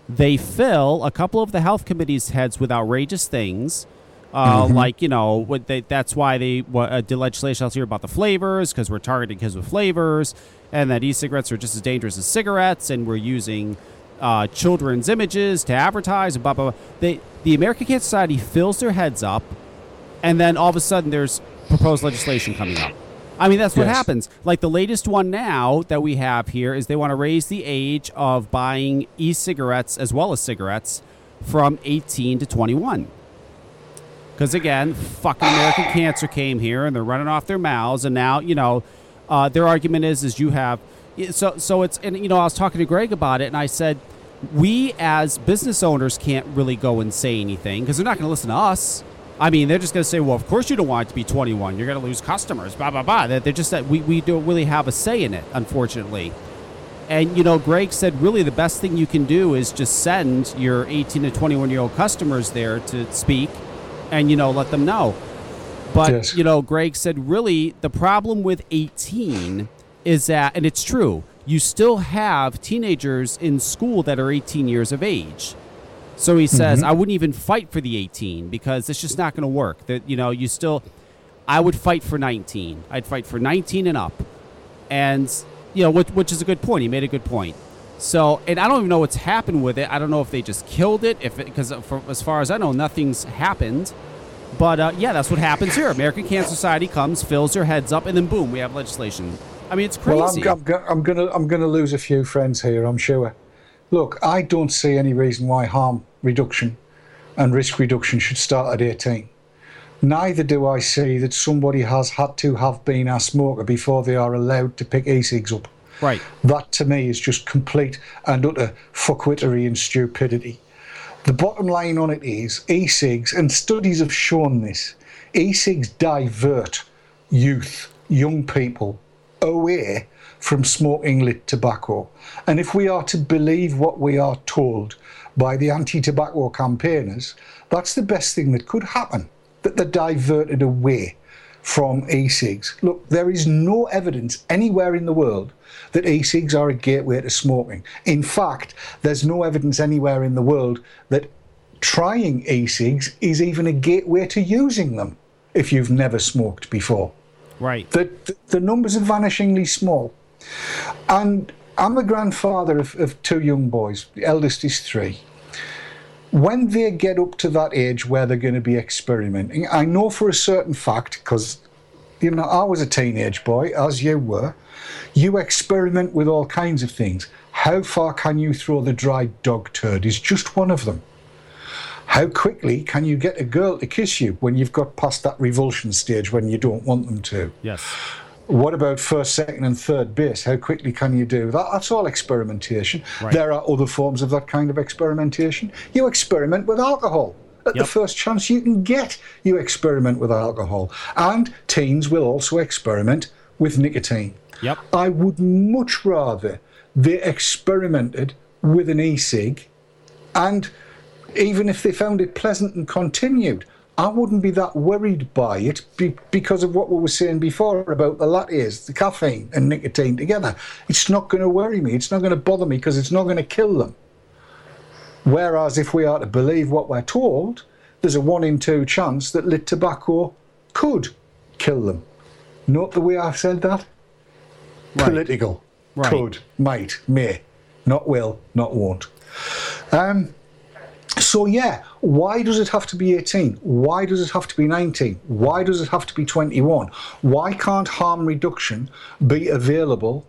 S1: They fill a couple of the health committee's heads with outrageous things. Uh,
S12: Mhm.
S1: Like, you know, what they, that's why they what, uh, did legislation year about the flavors, because we're targeting kids with flavors, and that e cigarettes are just as dangerous as cigarettes, and we're using uh, children's images to advertise, and blah, blah, blah. They, the American Cancer Society fills their heads up, and then all of a sudden there's proposed legislation coming up. I mean, that's what happens. Like the latest one now that we have here is they want to raise the age of buying e cigarettes as well as cigarettes from 18 to 21. Because again, fucking American Cancer came here and they're running off their mouths, and now you know uh, their argument is is you have so so it's and you know I was talking to Greg about it, and I said we as business owners can't really go and say anything because they're not going to listen to us. I mean, they're just going to say, well, of course you don't want it to be 21. You're going to lose customers, blah, blah, blah. They're they're just that we, we don't really have a say in it, unfortunately. And, you know, Greg said really the best thing you can do is just send your 18 to 21 year old customers there to speak and, you know, let them know. But,
S12: Yes.
S1: you know, Greg said really the problem with 18 is that, and it's true, you still have teenagers in school that are 18 years of age. So he says,
S12: Mhm.
S1: I wouldn't even fight for the 18 because it's just not going to work. That you know, you still, I would fight for 19. I'd fight for 19 and up, and you know, which, which is a good point. He made a good point. So, and I don't even know what's happened with it. I don't know if they just killed it, if because as far as I know, nothing's happened. But uh, yeah, that's what happens here. American Cancer Society comes, fills their heads up, and then boom, we have legislation. I mean, it's crazy.
S12: Well, I'm, I'm, I'm gonna I'm gonna lose a few friends here. I'm sure. Look, I don't see any reason why harm reduction and risk reduction should start at 18. Neither do I see that somebody has had to have been a smoker before they are allowed to pick e-cigs up.
S1: Right.
S12: That to me is just complete and utter fuckwittery and stupidity. The bottom line on it is e-cigs, and studies have shown this, e-cigs divert youth, young people, away from smoking lit tobacco. And if we are to believe what we are told by the anti-tobacco campaigners, that's the best thing that could happen, that they're diverted away from e-cigs. Look, there is no evidence anywhere in the world that e-cigs are a gateway to smoking. In fact, there's no evidence anywhere in the world that trying e-cigs is even a gateway to using them if you've never smoked before.
S1: Right.
S12: The, the, the numbers are vanishingly small. And I'm the grandfather of, of two young boys. The eldest is three. When they get up to that age where they're going to be experimenting, I know for a certain fact, because you know, I was a teenage boy, as you were. You experiment with all kinds of things. How far can you throw the dried dog turd is just one of them. How quickly can you get a girl to kiss you when you've got past that revulsion stage when you don't want them to?
S1: Yes.
S12: What about first, second, and third base? How quickly can you do that? That's all experimentation.
S1: Right.
S12: There are other forms of that kind of experimentation. You experiment with alcohol. At the first chance you can get, you experiment with alcohol. And teens will also experiment with nicotine.
S1: Yep.
S12: I would much rather they experimented with an e cig and even if they found it pleasant and continued, I wouldn't be that worried by it be, because of what we were saying before about the lattes, the caffeine and nicotine together. It's not going to worry me. It's not going to bother me because it's not going to kill them. Whereas if we are to believe what we're told, there's a one in two chance that lit tobacco could kill them. Note the way I've said that. Political.
S1: Right.
S12: Could, might, may. Not will, not won't. Um, so yeah, why does it have to be 18? Why does it have to be 19? Why does it have to be 21? Why can't harm reduction be available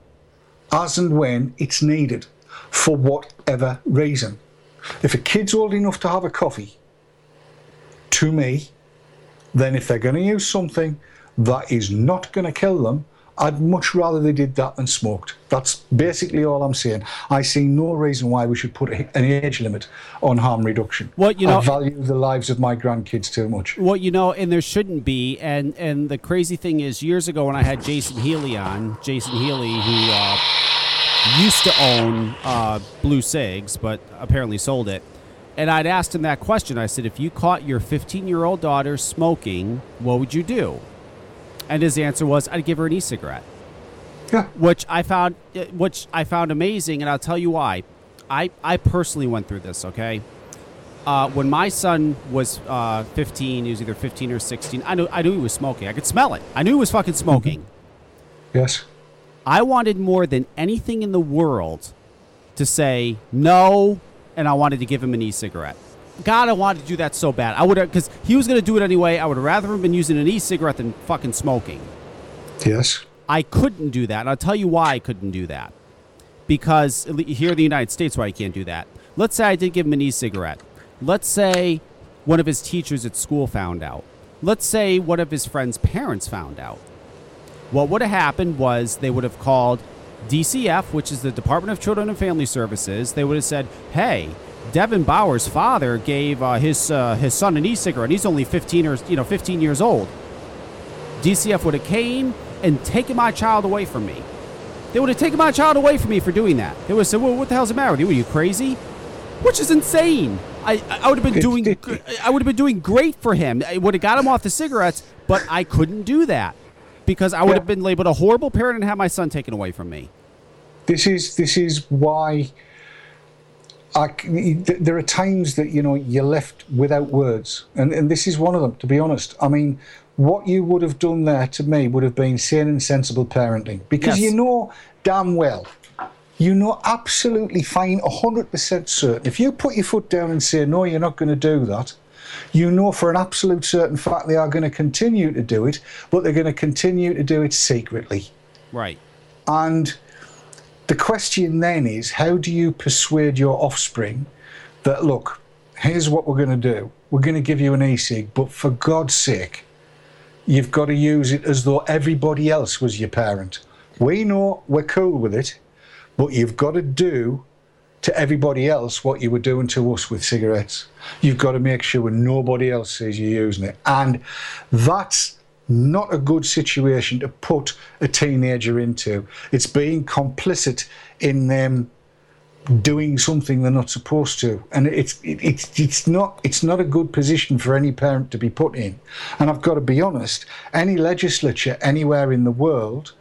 S12: as and when it's needed for whatever reason? If a kid's old enough to have a coffee, to me, then if they're going to use something that is not going to kill them, I'd much rather they did that than smoked. That's basically all I'm saying. I see no reason why we should put an age limit on harm reduction.
S1: Well, you know-
S12: I value the lives of my grandkids too much.
S1: Well, you know, and there shouldn't be. And and the crazy thing is, years ago when I had Jason Healy on, Jason Healy, who uh, used to own uh, Blu Cigs, but apparently sold it. And I'd asked him that question. I said, if you caught your 15 year old daughter smoking, what would you do? And his answer was, I'd give her an e-cigarette.
S12: Yeah.
S1: Which I found, uh, which I found amazing, and I'll tell you why. I I personally went through this. Okay. Uh, when my son was uh, 15, he was either 15 or 16. I knew I knew he was smoking. I could smell it. I knew he was fucking smoking.
S12: Yes.
S1: I wanted more than anything in the world to say no, and I wanted to give him an e-cigarette. God, I wanted to do that so bad. I would have because he was going to do it anyway. I would have rather have been using an e-cigarette than fucking smoking.
S12: Yes.
S1: I couldn't do that, and I'll tell you why I couldn't do that. Because here in the United States, why I can't do that. Let's say I did give him an e-cigarette. Let's say one of his teachers at school found out. Let's say one of his friends' parents found out. What would have happened was they would have called DCF, which is the Department of Children and Family Services. They would have said, "Hey, Devin Bauer's father gave uh, his uh, his son an e-cigarette. and He's only 15 or you know 15 years old." DCF would have came and taken my child away from me. They would have taken my child away from me for doing that. They would have said, "Well, what the hell's the matter with you? Are you crazy?" Which is insane. I, I would have been doing [LAUGHS] I would have been doing great for him. I would have got him off the cigarettes, but I couldn't do that because I would have been labeled a horrible parent and have my son taken away from me.
S12: This is this is why I there are times that you know you're left without words, and and this is one of them. To be honest, I mean, what you would have done there to me would have been sane and sensible parenting, because
S1: Yes.
S12: you know damn well, you know absolutely fine, hundred percent certain. If you put your foot down and say no, you're not going to do that. You know for an absolute certain fact they are going to continue to do it, but they're going to continue to do it secretly.
S1: Right.
S12: And the question then is how do you persuade your offspring that, look, here's what we're going to do. We're going to give you an e-cig, but for God's sake, you've got to use it as though everybody else was your parent. We know we're cool with it, but you've got to do to everybody else what you were doing to us with cigarettes. You've got to make sure nobody else sees you using it. And that's not a good situation to put a teenager into. It's being complicit in them doing something they're not supposed to, and it's it, it's it's not it's not a good position for any parent to be put in. And I've got to be honest, any legislature anywhere in the world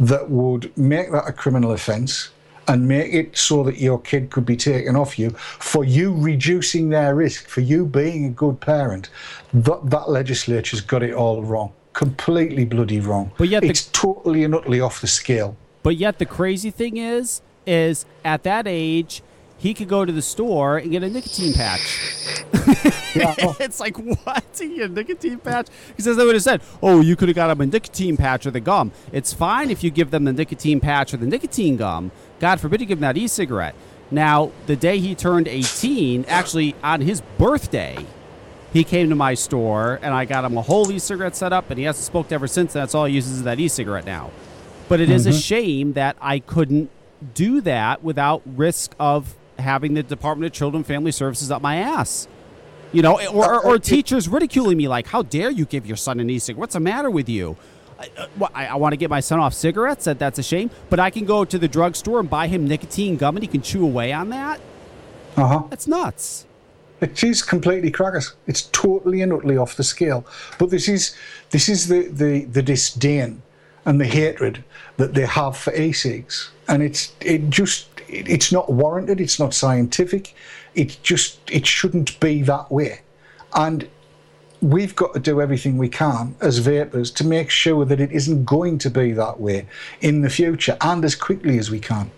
S12: that would make that a criminal offence and make it so that your kid could be taken off you for you reducing their risk for you being a good parent that that legislature's got it all wrong completely bloody wrong
S1: But yet the-
S12: it's totally and utterly off the scale
S1: But yet the crazy thing is, is at that age, he could go to the store and get a nicotine patch. [LAUGHS] it's like what? He a nicotine patch? He says they would have said, "Oh, you could have got him a nicotine patch or the gum." It's fine if you give them the nicotine patch or the nicotine gum. God forbid you give them that e-cigarette. Now, the day he turned 18, actually on his birthday, he came to my store and I got him a whole e-cigarette set up, and he hasn't smoked ever since. That's all he uses is that e-cigarette now. But it is a
S12: Mhm.
S1: shame that I couldn't do that without risk of having the Department of Children and Family Services up my ass. You know, or, or, or teachers ridiculing me like, "How dare you give your son an e-cigarette? What's the matter with you?" I, uh, I, I want to get my son off cigarettes. That that's a shame. But I can go to the drugstore and buy him nicotine gum, and he can chew away on that.
S12: uh-huh
S1: That's nuts.
S12: It is completely crackers. It's totally and utterly off the scale. But this is this is the, the, the disdain and the hatred that they have for e-cigs. And it's it just it, it's not warranted, it's not scientific. It just it shouldn't be that way. And we've got to do everything we can as vapers to make sure that it isn't going to be that way in the future and as quickly as we can.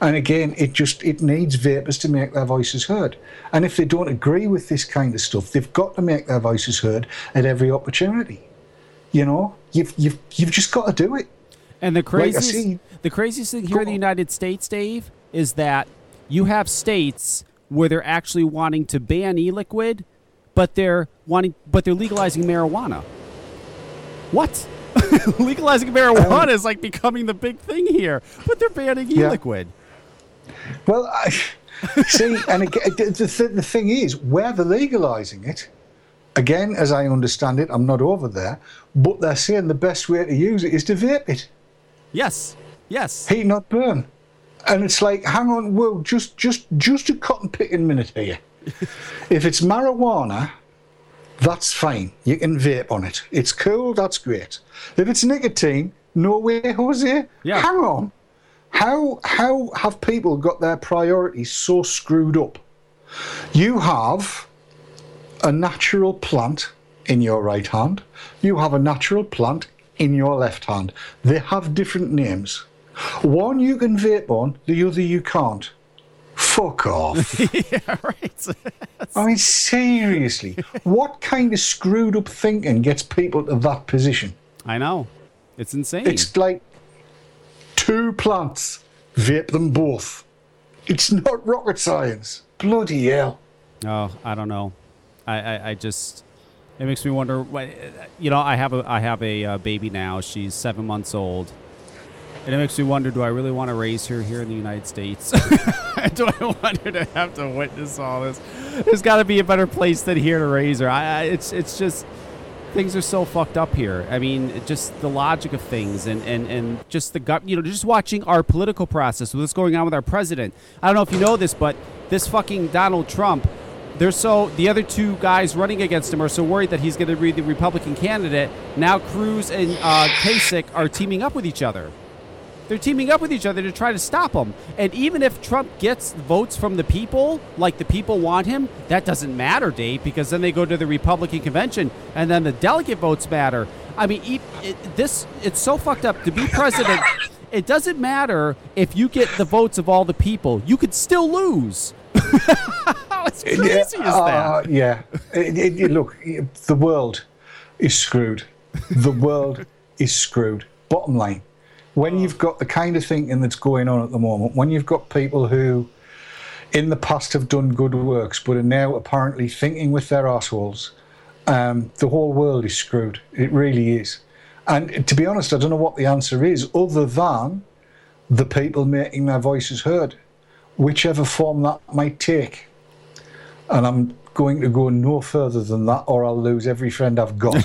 S12: And again, it just it needs vapers to make their voices heard. And if they don't agree with this kind of stuff, they've got to make their voices heard at every opportunity. You know, you've you've you've just got to do it.
S1: And the
S12: Like
S1: craziest,
S12: see-
S1: the craziest thing here in the United States, Dave, is that you have states where they're actually wanting to ban e-liquid, but they're wanting, but they're legalizing marijuana. What? [LAUGHS] Legalizing marijuana um, is like becoming the big thing here, but they're banning e-liquid. Yeah.
S12: Well, I, [LAUGHS] see, and again, the, the, the thing is, where they're legalising it, again, as I understand it, I'm not over there, but they're saying the best way to use it is to vape it.
S1: Yes, yes.
S12: Heat not burn. And it's like, hang on, whoa, just, just, just a cotton picking minute here. if it's marijuana, that's fine. You can vape on it. It's cool. That's great. If it's nicotine, no way, Jose.
S1: Yeah.
S12: Hang on. How how have people got their priorities so screwed up? You have a natural plant in your right hand. You have a natural plant in your left hand. They have different names. One you can vape on, the other you can't. Fuck off. [LAUGHS]
S1: yeah, right.
S12: I mean, seriously, what kind of screwed up thinking gets people to that position?
S1: I know. It's insane.
S12: It's like two plants, vape them both. It's not rocket science. Bloody hell.
S1: Oh, I don't know. I, I, I just it makes me wonder. You know, I have a I have a uh, baby now. She's seven months old, and it makes me wonder: Do I really want to raise her here in the United States? [LAUGHS] do I want her to have to witness all this? There's got to be a better place than here to raise her. I, I it's it's just things are so fucked up here. I mean, just the logic of things and, and, and just the gut, you know, just watching our political process, what's going on with our president. I don't know if you know this, but this fucking Donald Trump, they're so, the other two guys running against him are so worried that he's going to be the Republican candidate. Now Cruz and uh, Kasich are teaming up with each other. They're teaming up with each other to try to stop him. And even if Trump gets votes from the people, like the people want him, that doesn't matter, Dave, because then they go to the Republican convention and then the delegate votes matter. I mean, e- it, this it's so fucked up to be president. it doesn't matter if you get the votes of all the people; you could still lose. [LAUGHS] As crazy is that?
S12: Uh, yeah. It- it- it- look, the world is screwed. The world is screwed. Bottom line. When you've got the kind of thinking that's going on at the moment, when you've got people who in the past have done good works but are now apparently thinking with their assholes, um, the whole world is screwed. It really is. And to be honest, I don't know what the answer is other than the people making their voices heard, whichever form that might take. And I'm going to go no further than that, or I'll lose every friend I've got. [LAUGHS]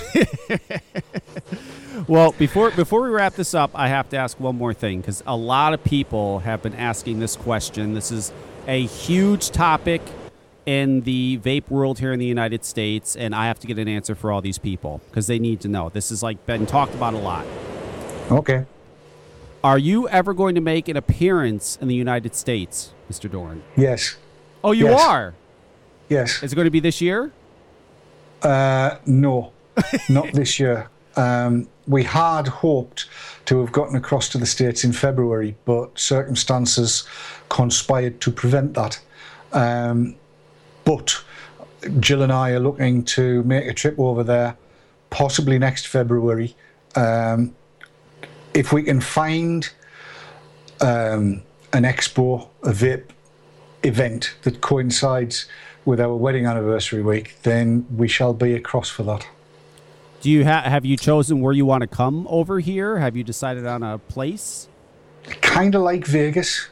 S1: Well, before before we wrap this up, I have to ask one more thing because a lot of people have been asking this question. This is a huge topic in the vape world here in the United States, and I have to get an answer for all these people because they need to know. This has like been talked about a lot.
S12: okay.
S1: Are you ever going to make an appearance in the United States, Mr. Dorn?
S12: Yes.
S1: Oh, you
S12: Yes.
S1: are.
S12: Yes.
S1: Is it going to be this year?
S12: Uh, no, not this year. Um, we had hoped to have gotten across to the States in February, but circumstances conspired to prevent that. Um, but Jill and I are looking to make a trip over there, possibly next February. Um, if we can find um, an expo, a vape event that coincides with our wedding anniversary week, then we shall be across for that.
S1: Do you ha- have you chosen where you want to come over here? Have you decided on a place?
S12: Kind of like Vegas.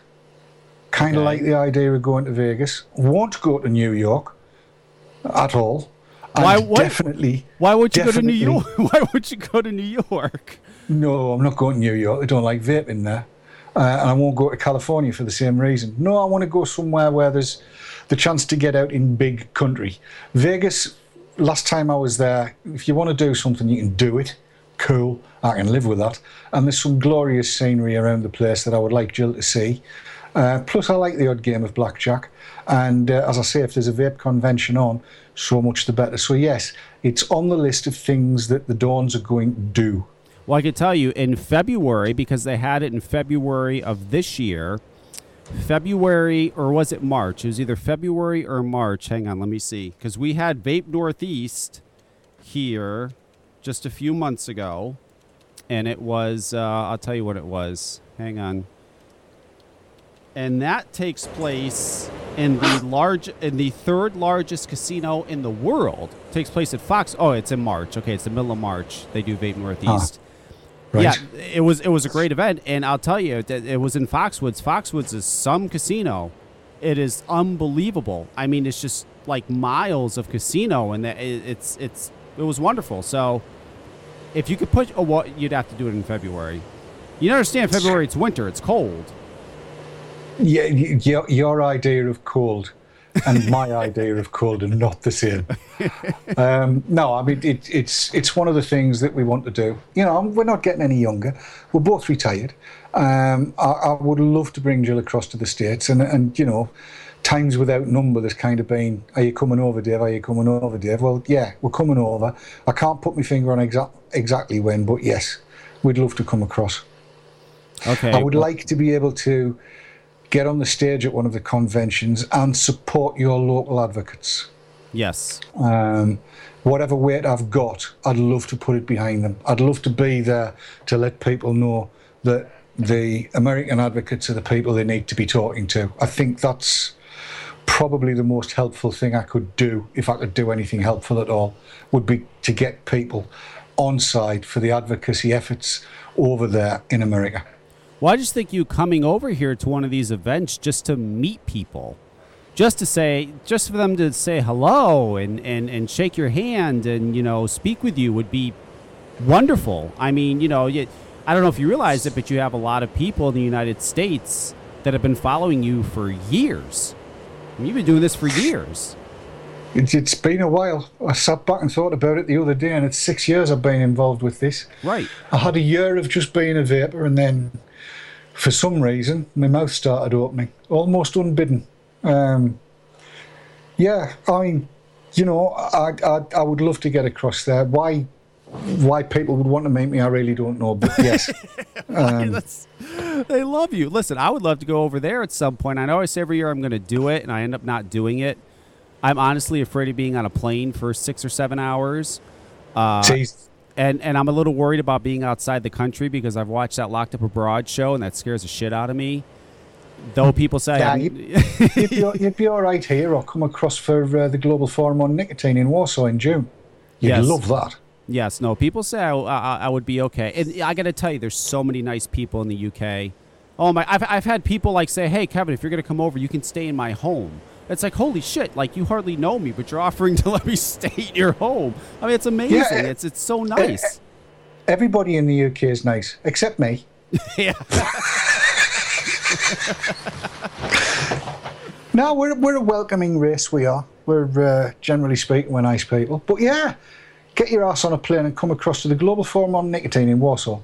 S12: Kind of
S1: Okay.
S12: like the idea of going to Vegas. Won't go to New York at all. And
S1: Why- why-
S12: Definitely.
S1: Why would you go to New York? [LAUGHS] Why would you go to New York?
S12: No, I'm not going to New York. I don't like vaping there. Uh, and I won't go to California for the same reason. No, I want to go somewhere where there's the chance to get out in big country. Vegas, last time I was there, if you want to do something, you can do it. Cool. I can live with that. And there's some glorious scenery around the place that I would like Jill to see. Uh, plus, I like the odd game of blackjack. And uh, as I say, if there's a vape convention on, so much the better. So, yes, it's on the list of things that the Dorns are going to do.
S1: Well, I could tell you in February because they had it in February of this year. February or was it March? It was either February or March. Hang on, let me see. Because we had Vape Northeast here just a few months ago, and it was uh, I'll tell you what it was. Hang on. And that takes place in the large in the third largest casino in the world. takes place at Fox. Oh, it's in March. Okay, it's the middle of March. They do Vape Northeast.
S12: Right.
S1: Yeah, it was it was a great event, and I'll tell you, it, it was in Foxwoods. Foxwoods is some casino. It is unbelievable. I mean, it's just like miles of casino, and that- it's it's it was wonderful. So, if you could put, oh, well, you'd have to do it in February. You understand, February it's winter, it's cold.
S12: Yeah, your, your idea of cold and my idea of cold are not the same. Um, no, I mean it, it's it's one of the things that we want to do. You know, we're not getting any younger. We're both retired. Um, I, I would love to bring Jill across to the states, and and you know, times without number. There's kind of been, "Are you coming over, Dave? Are you coming over, Dave?" Well, yeah, we're coming over. I can't put my finger on exact exactly when, but yes, we'd love to come across.
S1: Okay.
S12: I would
S1: well-
S12: like to be able to get on the stage at one of the conventions and support your local advocates.
S1: Yes.
S12: Um, whatever weight I've got, I'd love to put it behind them. I'd love to be there to let people know that the American advocates are the people they need to be talking to. I think that's probably the most helpful thing I could do, if I could do anything helpful at all, would be to get people on side for the advocacy efforts over there in America.
S1: Well, I just think you coming over here to one of these events just to meet people, just to say, just for them to say hello and, and, and shake your hand and, you know, speak with you would be wonderful. I mean, you know, you, I don't know if you realize it, but you have a lot of people in the United States that have been following you for years. I mean, you've been doing this for years.
S12: It's, it's been a while. I sat back and thought about it the other day, and it's six years I've been involved with this.
S1: Right.
S12: I had a year of just being a vaper, and then for some reason, my mouth started opening, almost unbidden. Um, yeah, I mean, you know, I, I I would love to get across there. Why why people would want to meet me, I really don't know. But yes, [LAUGHS] um,
S1: they love you. Listen, I would love to go over there at some point. I know I say every year I'm going to do it, and I end up not doing it. I'm honestly afraid of being on a plane for six or seven hours. Uh. And and I'm a little worried about being outside the country because I've watched that Locked Up Abroad show, and that scares the shit out of me. Though people say,
S12: Yeah, you'd, you'd, be, you'd be all right here, or come across for uh, the Global Forum on Nicotine in Warsaw in June. You'd
S1: Yes.
S12: love that.
S1: Yes, no. People say I, I, I would be okay, and I got to tell you, there's so many nice people in the UK. Oh my! I've, I've had people like say, "Hey, Kevin, if you're gonna come over, you can stay in my home." It's like, holy shit! Like you hardly know me, but you're offering [LAUGHS] to let me stay in your home. I mean, it's amazing.
S12: Yeah,
S1: it's it's so nice.
S12: Everybody in the UK is nice, except me. [LAUGHS]
S1: yeah. [LAUGHS]
S12: No, we're, we're a welcoming race, we are. We're, uh, generally speaking, we're nice people. But yeah, get your ass on a plane and come across to the Global Forum on Nicotine in Warsaw.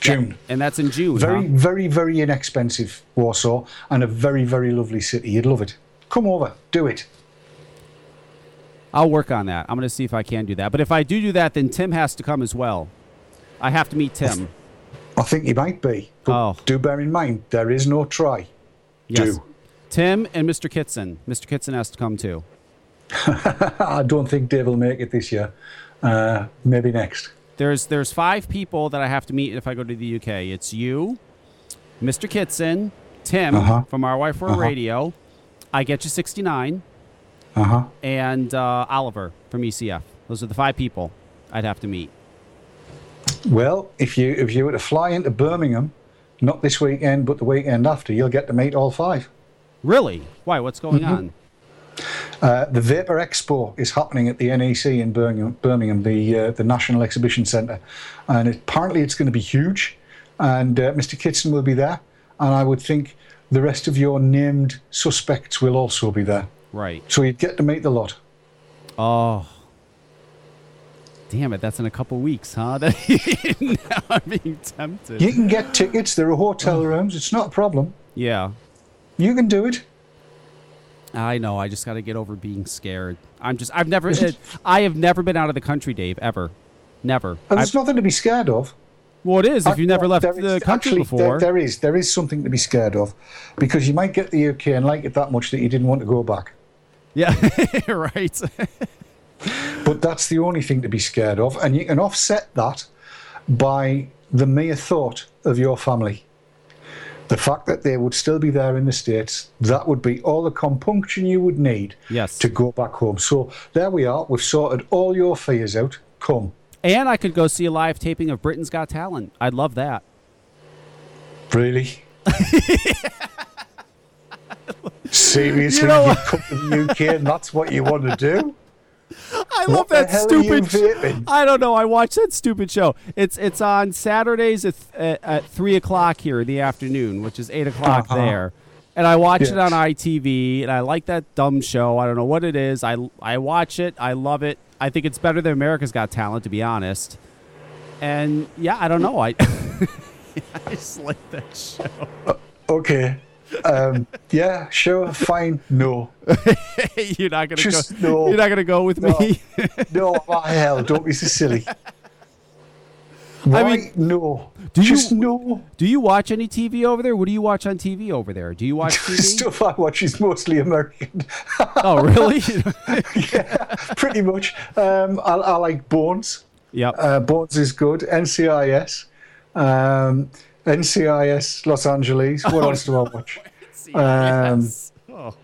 S12: June.
S1: and that's in June.
S12: Very,
S1: huh?
S12: very, very inexpensive Warsaw and a very, very lovely city. You'd love it. Come over, do it.
S1: I'll work on that. I'm gonna see if I can do that. But if I do do that, then Tim has to come as well. I have to meet Tim.
S12: I think he might be. But
S1: Oh.
S12: do bear in mind, there is no try.
S1: Yes.
S12: Do.
S1: Tim and Mr. Kitson. Mr. Kitson has to come too. [LAUGHS]
S12: I don't think Dave will make it this year. Uh, maybe next.
S1: There's there's five people that I have to meet if I go to the UK. It's you, Mr. Kitson, Tim
S12: Uh-huh.
S1: from Our Wife for
S12: Uh-huh.
S1: Radio. I get you 69,
S12: Uh huh.
S1: and uh, Oliver from ECF. Those are the five people I'd have to meet.
S12: Well, if you if you were to fly into Birmingham, not this weekend but the weekend after, you'll get to meet all five.
S1: Really? Why? What's going
S12: Mhm.
S1: on?
S12: Uh, the Vaper Expo is happening at the NEC in Birmingham, Birmingham the uh, the National Exhibition Centre, and it, apparently it's going to be huge. And uh, Mr. Kitson will be there, and I would think the rest of your named suspects will also be there.
S1: Right.
S12: So you'd get to meet the lot.
S1: Oh. Damn it! That's in a couple weeks, huh? [LAUGHS] now I'm being tempted.
S12: You can get tickets. There are hotel oh. rooms. It's not a problem.
S1: Yeah.
S12: You can do it.
S1: I know. I just got to get over being scared. I'm just. I've never. I have never been out of the country, Dave. Ever. Never.
S12: And there's nothing to be scared of.
S1: Well, it is if you never left the
S12: is-
S1: country
S12: actually,
S1: before.
S12: There, there is there is something to be scared of, because you might get the UK and like it that much that you didn't want to go back.
S1: Yeah, [LAUGHS] right.
S12: But that's the only thing to be scared of, and you can offset that by the mere thought of your family. The fact that they would still be there in the States, that would be all the compunction you would need
S1: Yes.
S12: to go back home. So there we are. We've sorted all your fears out. Come.
S1: And I could go see a live taping of Britain's Got Talent. I'd love that.
S12: Really? [LAUGHS] Seriously,
S1: You know
S12: you come to the UK and that's what you want to do?
S1: I love
S12: the
S1: that
S12: hell are you
S1: stupid. I don't know. I watch that stupid show. It's it's on Saturdays at, th- at, three o'clock here in the afternoon, which is eight o'clock
S12: Uh-huh.
S1: there. And I watch it on ITV, and I like that dumb show. I don't know what it is. I I watch it. I love it. I think it's better than America's Got Talent, to be honest. And yeah, I don't know. I [LAUGHS] [LAUGHS] I just like that show.
S12: Okay. Um, yeah, sure, fine. No.
S1: you're not gonna
S12: Just
S1: go.
S12: no.
S1: You're not gonna go with
S12: No.
S1: me.
S12: No, my hell, don't be so silly. [LAUGHS] Why?
S1: mean,
S12: no.
S1: do you-
S12: no.
S1: Do you watch any TV over there? What do you watch on TV over there? Do you watch [LAUGHS] TV?
S12: stuff I watch is mostly American. [LAUGHS]
S1: oh, really? [LAUGHS]
S12: yeah, pretty much. Um, I, I like Bones.
S1: Yep.
S12: Uh, Bones is good. NCIS. Um, NCIS Los Angeles. What else do I watch? Um,
S1: oh.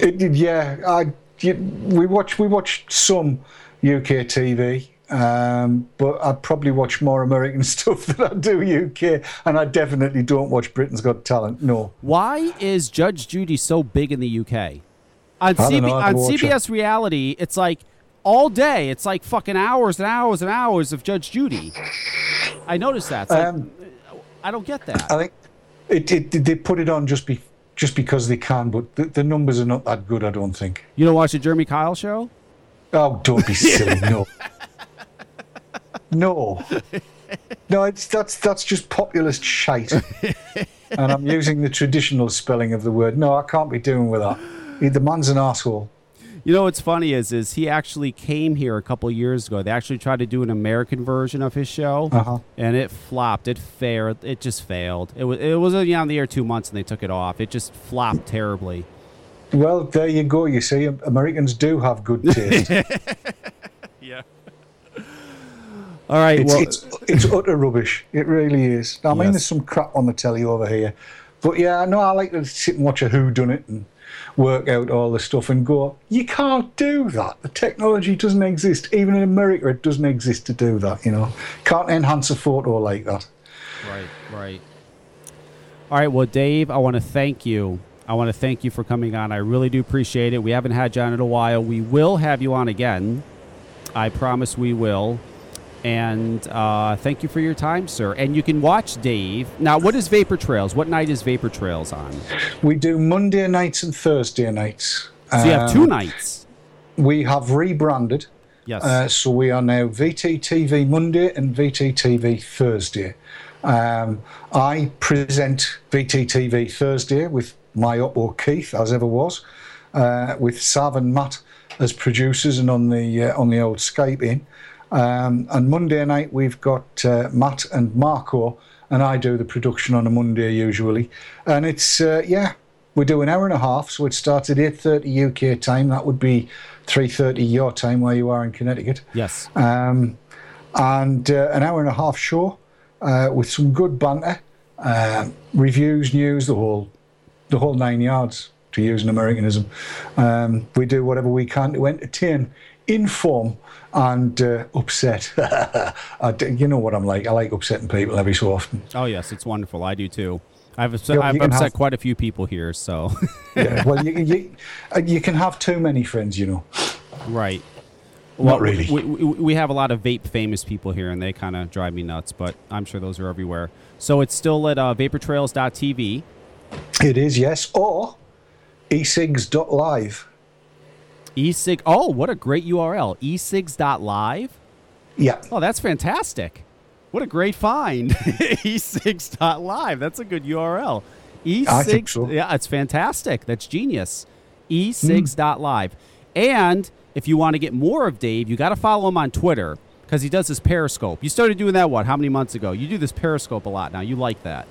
S12: it, it- yeah, I, you, we watch we watch some UK TV, um, but I probably watch more American [LAUGHS] stuff than I do UK, and I definitely don't watch Britain's Got Talent. No,
S1: Why is Judge Judy so big in the UK? On, CB-
S12: know,
S1: on
S12: watch it.
S1: CBS Reality, it's like all day. It's like fucking hours and hours and hours of Judge Judy. I noticed that. Like,
S12: Um,
S1: I don't get that.
S12: I think it, it, they put it on just be just because they can, but the, the numbers are not that good. I don't think.
S1: You don't watch the Jeremy Kyle show?
S12: Oh, don't be [LAUGHS] silly. No. No. No, it's that's that's just populist shite. and I'm using the traditional spelling of the word. No, I can't be doing with that. The man's an asshole.
S1: You know what's funny is is he actually came here a couple years ago. They actually tried to do an American version of his show,
S12: Uh-huh.
S1: and it flopped. It failed. It just failed. It was it was only on the air two months, and they took it off. It just flopped terribly.
S12: Well, there you go. You see, Americans do have good taste. [LAUGHS]
S1: All right.
S12: it's,
S1: well,
S12: it's it's utter rubbish. It really is. I mean,
S1: Yes.
S12: there's some crap on the telly over here, but yeah, no, I like to sit and watch a Who Done It and work out all the stuff and go. You can't do that. The technology doesn't exist. Even in America, it doesn't exist to do that. You know, can't enhance a photo like that.
S1: Right, right. All right, well, Dave, I want to thank you. I want to thank you for coming on. I really do appreciate it. We haven't had you on in a while. We will have you on again. I promise we will. And uh, thank you for your time, sir. And you can watch Dave. Now, what is Vapor Trails? What night is Vapor Trails on?
S12: We do Monday nights and Thursday nights.
S1: So you have two
S12: Um,
S1: nights.
S12: We have rebranded.
S1: Yes.
S12: Uh, so we are now VTTV Monday and VTTV Thursday. Um, I present VTTV Thursday with my Oppo Keith, as ever was, uh, with Sav and Matt as producers and on the uh, on the old Skype in. Um, and Monday night we've got uh, Matt and Marco, and I do the production on a Monday usually. And it's uh, yeah, we do an hour and a half, so it starts at eight thirty UK time. That would be three thirty your time where you are in Connecticut.
S1: Yes.
S12: Um, and uh, an hour and a half show uh, with some good banter, uh, reviews, news, the whole the whole nine yards. To use an Americanism, um, we do whatever we can to entertain, inform, and uh, upset. [LAUGHS] I d you know what I'm like. I like upsetting people every so often.
S1: Oh, yes, it's wonderful. I do too. I've upset,
S12: Yeah,
S1: I've upset
S12: have-
S1: quite a few people here, so.
S12: Yeah, well, you, you, uh, you can have too many friends, you know.
S1: Right.
S12: Not really.
S1: We, we, we have a lot of vape famous people here, and they kind of drive me nuts, but I'm sure those are everywhere. So it's still at uh, vaportrails.tv.
S12: It is, yes. Or esigs.live.
S1: Esig. Oh, what a great URL. esigs.live.
S12: Yeah.
S1: Oh, that's fantastic. What a great find. [LAUGHS] esigs.live. That's a good URL. E
S12: think so.
S1: Yeah, it's fantastic. That's genius. Mm-hmm. esigs.live. And if you want to get more of Dave, you got to follow him on Twitter because he does this Periscope. You started doing that, what, how many months ago? You do this Periscope a lot now. You like that.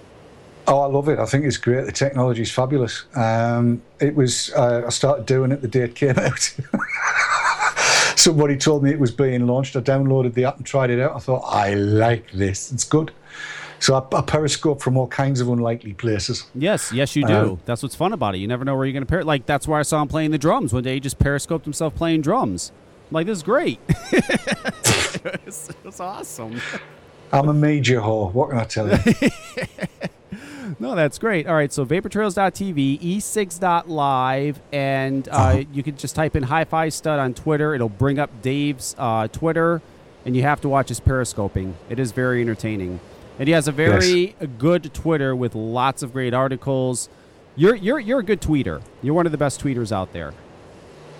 S12: Oh, I love it. I think it's great. The technology is fabulous. Um, it was. Uh, I started doing it the day it came [LAUGHS] out. Somebody told me it was being launched. I downloaded the app and tried it out. I thought, I like this. It's good. So I, I periscope from all kinds of unlikely places.
S1: Yes, yes, you do.
S12: Um,
S1: that's what's fun about it. You never know where you're going to pair. Like that's where I saw him playing the drums one day. He just periscoped himself playing drums. I'm like this is great. [LAUGHS] it's, it's awesome.
S12: I'm a major whore. What can I tell you? [LAUGHS]
S1: No, that's great. All right, so vaportrails.tv, esigs.live, and uh, you can just type in Hi Fi Stud on Twitter. It'll bring up Dave's uh, Twitter, and you have to watch his periscoping. It is very entertaining. And he has a very good Twitter with lots of great articles. You're, you're, you're a good tweeter. You're one of the best tweeters out there.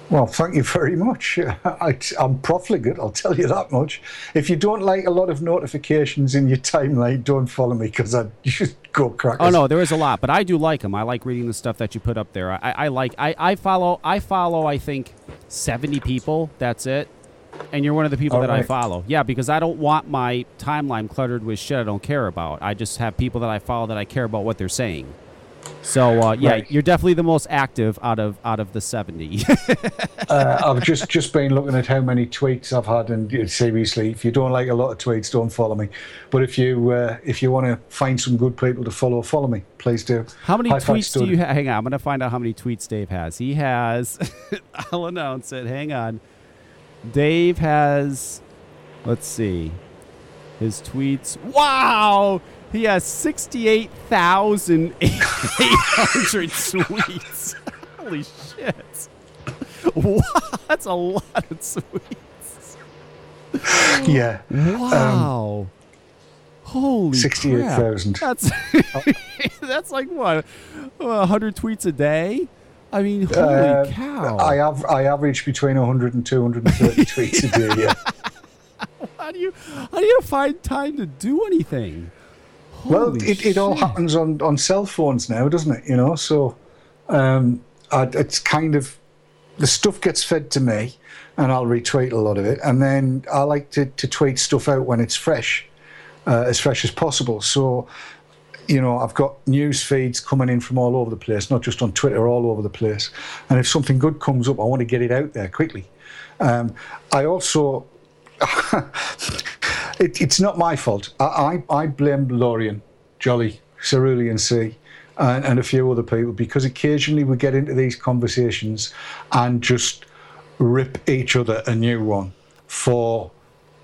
S12: Well, thank you very much. [LAUGHS] I, am profligate, I'll tell you that much. If you don't like a lot of notifications in your timeline, don't follow me because I [LAUGHS] just go crackers.
S1: Oh no, there is a lot, but I do like them. I like reading the stuff that you put up there. I, I like. I, I follow. I follow. I think seventy people. That's it. And you're one of the people
S12: All
S1: that I follow. Yeah, because I don't want my timeline cluttered with shit I don't care about. I just have people that I follow that I care about what they're saying. So uh, yeah,
S12: Right.
S1: you're definitely the most active out of out of the seventy. [LAUGHS]
S12: uh, I've just, just been looking at how many tweets I've had, and uh, seriously, if you don't like a lot of tweets, don't follow me. But if you uh, if you want to find some good people to follow, follow me. Please do.
S1: How many
S12: High
S1: tweets do you have? Hang on, I'm gonna find out how many tweets Dave has. He has. [LAUGHS] I'll announce it. Hang on. Dave has. Let's see. His tweets. Wow! He has 68,800 tweets. [LAUGHS] Holy shit. Wow, that's a lot of tweets.
S12: Yeah.
S1: Wow. Holy crap.
S12: 68,000.
S1: That's [LAUGHS] that's like what, a hundred tweets a day. I mean, holy
S12: Uh,
S1: cow!
S12: I have I average between 100 and 230 tweets a day. Yeah. [LAUGHS]
S1: how do you how do you find time to do anything?
S12: Well, it, it all happens on, on cell phones now, doesn't it? You know, so um, I, it's kind of the stuff gets fed to me, and I'll retweet a lot of it, and then I like to, to tweet stuff out when it's fresh, uh, as fresh as possible. So, you know, I've got news feeds coming in from all over the place, not just on Twitter, all over the place. And if something good comes up, I want to get it out there quickly. Um, I also [LAUGHS] it, it's not my fault. I, I, I blame Lorien, Jollye, Cerulean Sea, and, and a few other people because occasionally we get into these conversations and just rip each other a new one for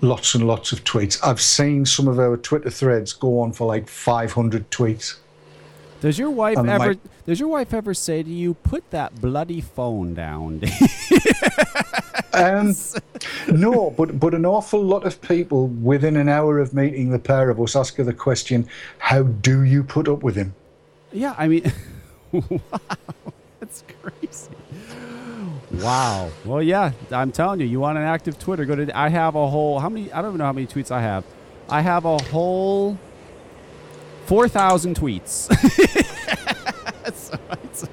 S12: lots and lots of tweets. I've seen some of our Twitter threads go on for like 500 tweets.
S1: Does your wife
S12: And
S1: ever? Does your wife ever say to you, "Put that bloody phone down"? [LAUGHS] [LAUGHS]
S12: Um, no, but but an awful lot of people within an hour of meeting the pair of us ask her the question, "How do you put up with him?"
S1: yeah, I mean, [LAUGHS] wow, that's crazy. Wow. Well, yeah, I'm telling you, you want an active Twitter? Go to. I have a whole. How many? I don't even know how many tweets I have. I have a whole four thousand tweets. [LAUGHS] So- so-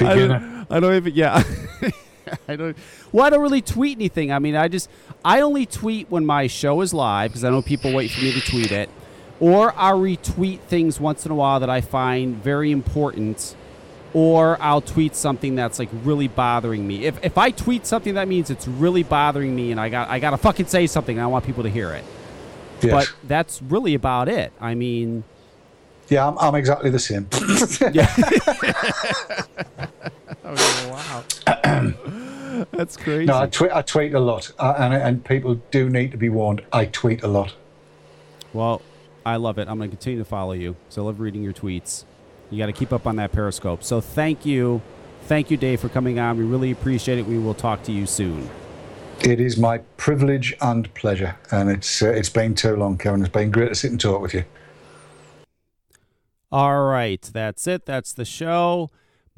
S1: I don't, I don't even. Yeah. [LAUGHS] [LAUGHS] I don't. Well, I don't really tweet anything. I mean, I just I only tweet when my show is live because I know people wait for me to tweet it, or I'll retweet things once in a while that I find very important, or I'll tweet something that's like really bothering me. If if I tweet something that means it's really bothering me, and I got I gotta fucking say something, and I want people to hear it.
S12: Yes.
S1: But that's really about it. I mean,
S12: Yeah, I'm, I'm exactly the same. [LAUGHS] [LAUGHS]
S1: oh, wow, [CLEARS THROAT] [LAUGHS] that's crazy.
S12: no, I tweet, I tweet a lot, uh, and, and people do need to be warned. I tweet a lot.
S1: Well, I love it. I'm going to continue to follow you. So I love reading your tweets. You got to keep up on that Periscope. So thank you. Thank you, Dave, for coming on. We really appreciate it. We will talk to you soon.
S12: It is my privilege and pleasure, and it's uh, it's been too long, Kevin. It's been great to sit and talk with you.
S1: All right. That's it. That's the show.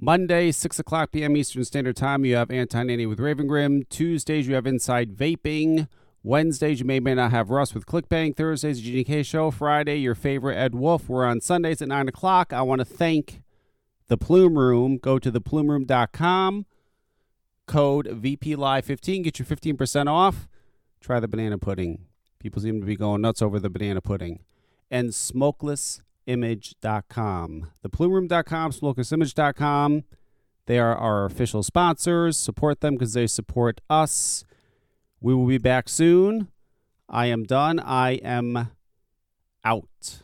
S1: Monday, 6 o'clock p.m. Eastern Standard Time, you have Anti Nanny with Raven Grim. Tuesdays, you have Inside Vaping. Wednesdays, you may may not have Russ with ClickBang. Thursdays, the GDK Show. Friday, your favorite Ed Wolf. We're on Sundays at 9 o'clock. I want to thank the Plume Room. Go to theplumeroom.com. Code VPLive15. Get your 15% off. Try the banana pudding. People seem to be going nuts over the banana pudding. And smokelessimage.com. Theplumeroom.com, smokelessimage.com. They are our official sponsors. Support them because they support us. We will be back soon. I am done. I am out.